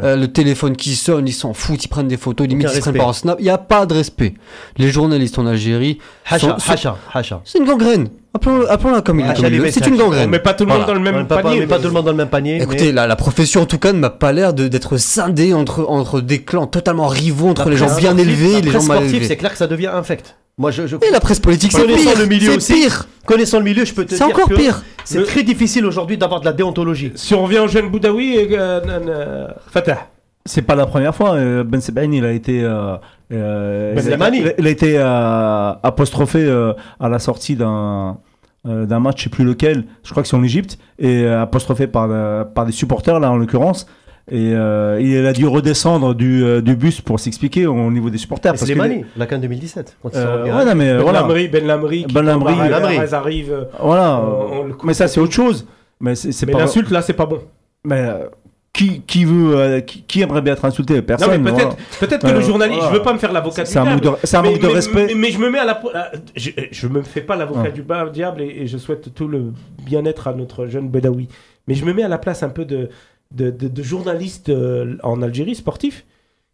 Euh, le téléphone qui sonne, ils s'en foutent, ils prennent des photos, limite ils se prennent en snap. Il n'y a pas de respect. Les journalistes en Algérie, Hacha, sont- hacha, hacha. c'est une gangrène. Appelons- Appelons-la comme il Hacha est. comme il les est. C'est une On gangrène. met pas tout le monde Voilà. dans le On même on panier. met pas tout le monde dans le même panier. Écoutez, mais la, la profession en tout cas ne m'a pas l'air de- d'être scindée entre, entre des clans totalement rivaux, entre les gens bien élevés et les gens mal élevés. c'est clair que ça devient infect. Moi, je, je- Et la presse politique, c'est pire. le milieu C'est aussi, pire. connaissant le milieu, je peux te C'est dire encore que pire. c'est Le- très difficile aujourd'hui d'avoir de la déontologie. Si on revient au jeune Boudaoui, euh, euh, euh, Fatah. C'est pas la première fois. euh, Ben Sebaini, il a été, euh, euh, Ben il, a, il été euh, apostrophé euh, à la sortie d'un euh, d'un match, je sais plus lequel. Je crois que c'est en Égypte et apostrophé par euh, par des supporters là en l'occurrence. Et euh, il a dû redescendre du, euh, du bus pour s'expliquer au niveau des supporters. Parce c'est que la CAN 2017. Quand ils sont Euh, ouais, non, mais euh, Ben voilà. Lamri, Ben Lamri, Ben Lamri, Ben Lamri. Euh, Voilà. On- on le mais ça, c'est autre chose. Mais c'est Mais pas. l'insulte là, c'est pas bon. Mais euh, qui, qui veut, euh, qui, qui aimerait bien être insulté? Personne. peut-être voilà. peut-être que Euh, le journaliste, voilà. je veux pas me faire l'avocat du diable. c'est un manque de mais- respect. Mais, mais je me mets à la. Je, je me fais pas l'avocat Ouais. du bas- diable et, et je souhaite tout le bien-être à notre jeune Bedawi. Mais je me mets à la place un peu de, de, de- de journalistes euh, en Algérie sportifs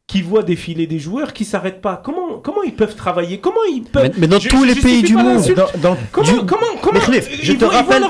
qui voient défiler des joueurs qui s'arrêtent pas. Comment, comment ils peuvent travailler? Comment ils peuvent. Mais, mais dans Je- tous les pays du monde. Dans- dans- Comment, Du- comment, je te rappelle-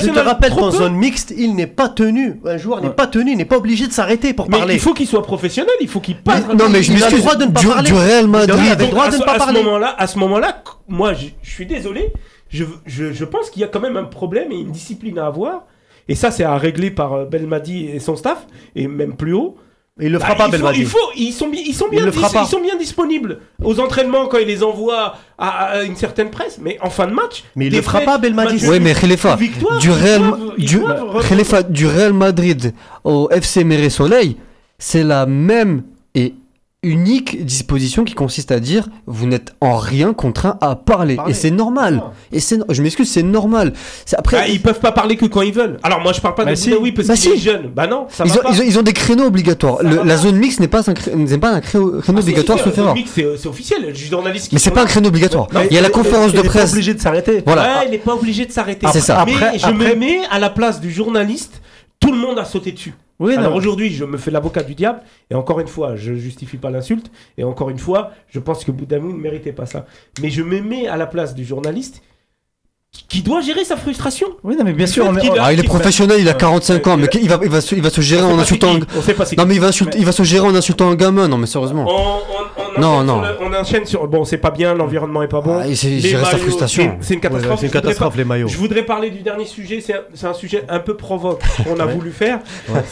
Je te rappelle qu'en zone mixte, il n'est pas tenu. Un joueur n'est pas tenu, il n'est pas obligé de s'arrêter pour Mais parler. il faut qu'il soit professionnel, il faut qu'il Mais- parle. non, mais je Il m'excuse. droit de ne pas Du, parler. du Real Il Madrid. avait le Donc, droit de ne pas à ce parler. à ce moment-là, moi, je, je suis désolé. Je, je, je pense qu'il y a quand même un problème et une discipline à avoir. Et ça, c'est à régler par euh, Belmadi et son staff, et même plus haut. Et il le Bah, fera pas, il faut, Belmadi. il faut, ils sont, ils sont Il bien, ils sont bien disponibles aux entraînements quand ils les envoient à, à une certaine presse, mais en fin de match. Mais il le fera pas, Belmadi. Oui, mais Khalifa, victoire, du Real, doivent- ils du, doivent reprendre. Khalifa, du Real Madrid au FC Méré Soleil, c'est la même et unique disposition qui consiste à dire vous n'êtes en rien contraint à parler. Parler. Et c'est normal. Et c'est, je m'excuse, c'est normal. C'est après. Bah, ils peuvent pas parler que quand ils veulent. Alors moi je parle pas Bah de si. Boudaoui parce Bah si. jeune. Bah non, ça ils, va ont, pas. ils, ont, ils ont des créneaux obligatoires. Le- la pas. zone mixte n'est pas un, n'est pas un créneau, créneau Ah, obligatoire, sauf erreur. C'est c'est officiel. Le journaliste qui Mais c'est pas un créneau obligatoire. Il y a la il- conférence il de est pas presse. obligé de s'arrêter. Voilà. Ouais, il n'est pas obligé de s'arrêter. Après- C'est ça. Mais après- je me mets à la place du journaliste. Tout le monde a sauté dessus. Oui, Alors aujourd'hui, je me fais l'avocat du diable. Et encore une fois, je justifie pas l'insulte. Et encore une fois, je pense que Boudamou ne méritait pas ça. Mais je me mets à la place du journaliste qui- doit gérer sa frustration. Oui, non, mais bien sûr, fait on est- qu'il a- Ah, il est professionnel, il a 45 ans, mais il va, il va, se, il va se gérer en insultant. qui. On sait pas c'est Non, mais il va, insulter- il va se gérer en insultant un gamin. Non, mais sérieusement. On, on- on Non, non. sur le- on enchaîne sur. Bon, c'est pas bien, l'environnement est pas bon. Ah, c'est- il sa frustration. c'est- une Ouais, catastrophe. C'est une catastrophe, les maillots. Je voudrais parler du dernier sujet, c'est un, c'est un sujet un peu provoque qu'on a voulu faire.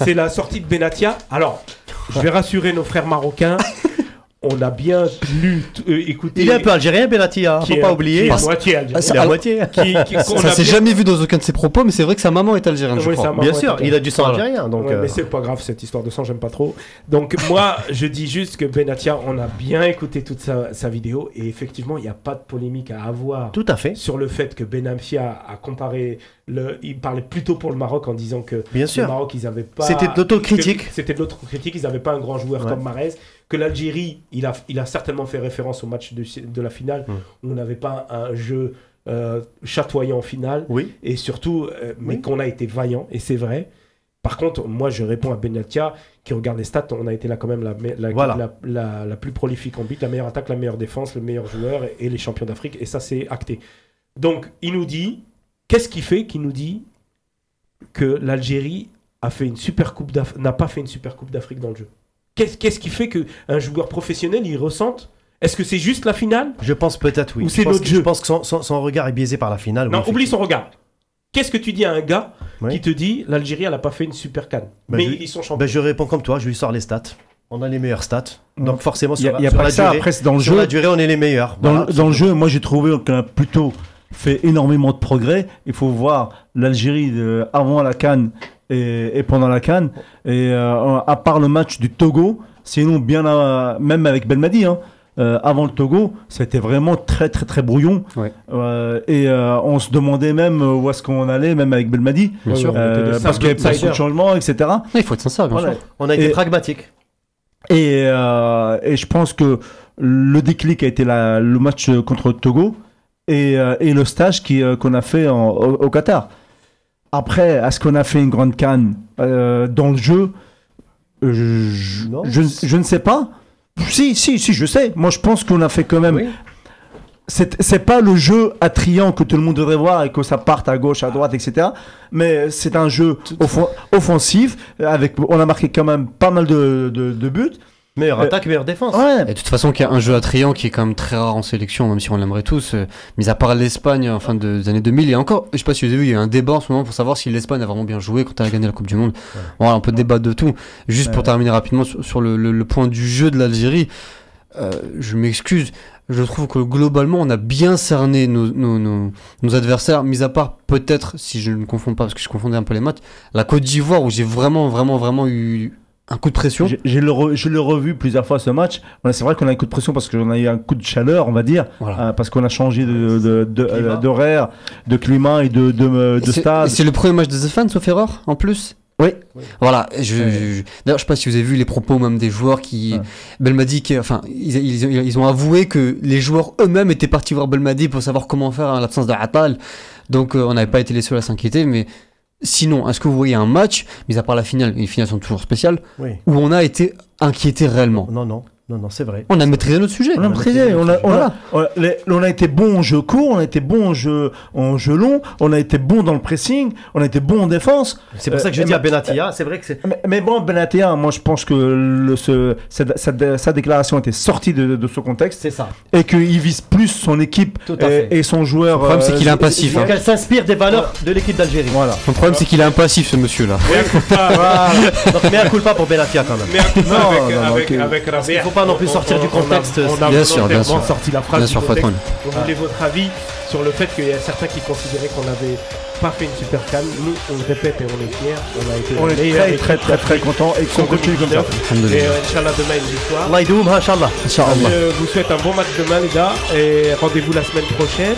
C'est la sortie de Benatia. Alors, je vais rassurer nos frères marocains. on a bien lu, euh, écouté. Il est un peu algérien, Benatia, qui faut est- pas qui oublier. est moitié algérien. Ah, à alors- moitié. Qui- qui- qu'on Ça s'est bien- jamais vu dans aucun de ses propos, mais c'est vrai que sa maman est algérienne, je Oui, crois. sa maman Bien sûr, il a du sang algérien. Donc, Ouais, euh, mais c'est pas grave cette histoire de sang, j'aime pas trop. Donc moi, je dis juste que Benatia, on a bien écouté toute sa, sa vidéo et effectivement, il n'y a pas de polémique à avoir tout à fait. sur le fait que Benamfia a comparé le, il parlait plutôt pour le Maroc en disant que Bien le sûr. Maroc, ils avaient pas. C'était de l'autocritique. que- C'était de l'autocritique. Ils n'avaient pas un grand joueur Ouais. comme Marez. Que l'Algérie, il a, il a certainement fait référence au match de, de la finale où on n'avait pas un jeu euh, chatoyant en finale Oui. et surtout, euh, mais Oui. qu'on a été vaillant, et c'est vrai. Par contre, moi, je réponds à Benatia, qui regarde les stats, on a été là quand même la, me- la, Voilà. la, la- la plus prolifique en but, la meilleure attaque, la meilleure défense, le meilleur joueur, et, et les champions d'Afrique, et ça, c'est acté. Donc, il nous dit, qu'est-ce qui fait qu'il nous dit que l'Algérie a fait une super coupe d'Af- n'a pas fait une super coupe d'Afrique dans le jeu? Qu'est-ce qu'est-ce qui fait qu'un joueur professionnel, il ressente? Est-ce que c'est juste la finale? Je pense peut-être oui. Ou Je c'est pense notre que- jeu Je pense que son, son- son regard est biaisé par la finale. Non, oui, oublie son regard. Qu'est-ce que tu dis à un gars Oui. qui te dit l'Algérie, elle n'a pas fait une super canne Bah, Mais je- ils sont champions. Ben, je réponds comme toi, je lui sors les stats. On a les meilleures stats. Donc forcément, Il y sur, a, la, il y a sur pas la ça. durée, Après, c'est dans le sur jeu. la durée, on est les meilleurs. Dans, Voilà, dans le jeu, moi j'ai trouvé qu'on a plutôt fait énormément de progrès. Il faut voir l'Algérie avant la Cannes et, et pendant la Cannes. Et euh, à part le match du Togo, sinon bien à- même avec Belmadi, hein, euh, avant le Togo, c'était vraiment très très très brouillon. Ouais. Euh, et euh, on se demandait même euh, où est-ce qu'on allait, même avec Belmadi, Bien sûr. euh, parce qu'il y avait pas trop de outsiders. changements, etc. Il faut être sincère, bien Voilà. sûr. On a été Et- pragmatique. Et, euh, et je pense que le déclic a été la- le match contre le Togo et, euh, et le stage euh, qu'on a fait en- au, au Qatar. Après, est-ce qu'on a fait une grande canne euh, dans le jeu? Euh, je, je, je ne sais pas. Si, si, si, je sais. Moi, je pense qu'on a fait quand même. Oui. C'est, pas le jeu attrayant que tout le monde devrait voir et que ça parte à gauche, à droite, etc. Mais c'est un jeu offen- offensif. Avec, on a marqué quand même pas mal de, de, de buts. Meilleure Euh, attaque, meilleure défense. Ouais, Et de toute façon, qu'il y a un jeu attrayant qui est quand même très rare en sélection, même si on l'aimerait tous, euh, mis à part l'Espagne en fin de- des années 2000. Et encore, je sais pas si vous avez vu, il y a un débat en ce moment pour savoir si l'Espagne a vraiment bien joué quand elle a gagné la Coupe du Monde. Voilà, on peut débattre de tout. Juste pour Ouais. terminer rapidement sur, sur le, le- le point du jeu de l'Algérie, euh, je m'excuse. Je trouve que globalement, on a bien cerné nos, nos, nos- nos adversaires, mis à part peut-être, si je ne confonds pas, parce que je confondais un peu les matchs, la Côte d'Ivoire où j'ai vraiment, vraiment, vraiment eu un coup de pression. J'ai- J'ai le re- je l'ai revu plusieurs fois ce match. C'est vrai qu'on a un coup de pression parce qu'on a eu un coup de chaleur, on va dire, Voilà. euh, parce qu'on a changé de, de, de- Climat. euh, d'horaire, de climat et de, de, de Et stade. C'est le premier match de Zefan, sauf erreur, en plus Oui. Voilà, je, je- d'ailleurs, je sais pas si vous avez vu les propos même des joueurs qui. Ouais. Belmadi, qui, enfin, ils, ils, ont- ils ont avoué que les joueurs eux-mêmes étaient partis voir Belmadi pour savoir comment faire en l'absence de Atal. Donc, euh, on n'avait pas été les seuls à s'inquiéter, mais sinon, est-ce que vous voyez un match, mis à part la finale, les finales sont toujours spéciales, Oui. où on a été inquiété réellement? Non, non, non, non, c'est vrai. On a maîtrisé notre sujet. On a maîtrisé, on a, on, a, on, a, les- on a été bon en jeu court, on a été bon en jeu, en jeu long, on a été bon dans le pressing, on a été bon en défense. C'est pour ça que je Euh, dis à mais- Benatia, c'est vrai que c'est. Mais, mais bon, Benatia, moi je pense que le, ce, sa, sa- sa déclaration était sortie de, de ce contexte C'est ça. et qu'il vise plus son équipe à et, son joueur. Le problème, c'est qu'il est euh, impassif, Il faut hein. qu'elle s'inspire des valeurs de l'équipe d'Algérie. Voilà. Le problème, c'est qu'il est impassif, ce monsieur-là. Mais un coup pas pour Benatia quand même. Mais un coup avec, avec, pas non plus on- sortir on- du on a- contexte. On a, Bien sûr, bien volontairement sûr. sorti la phrase Bien sûr, contexte. Vous voulez votre avis sur le fait qu'il y a certains qui considéraient qu'on n'avait pas fait une super canne. Nous, on le répète et on est fiers. On a été On est très très très très content et qu'on continue comme ça. Et euh, Inch'Allah, demain, une victoire. Allah. Inch'Allah. Je vous souhaite un bon match demain, les gars. Et rendez-vous la semaine prochaine.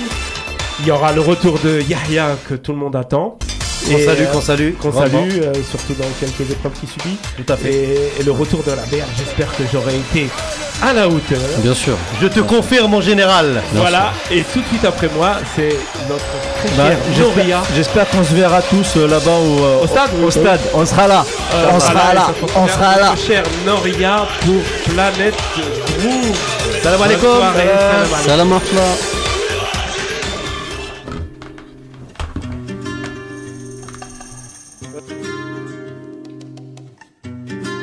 Il y aura le retour de Yahya que tout le monde attend. Qu'on Et, salue, euh, qu'on salue. qu'on grandement. salue, euh, surtout dans quelques épreuves qui subit. Tout à fait. Et, et le retour de la BR, j'espère que j'aurai été à la hauteur. Bien sûr. Je te confirme, mon général. Voilà, et tout de suite après moi, c'est notre très Bah, cher j'espère- Noria. J'espère qu'on se verra tous euh, là-bas au, euh, Au stade, au oui. stade. On sera là. Euh, on sera là. On sera là. Cher Noria pour Planète Groove. Euh, salam alaikum. Salam alaikum.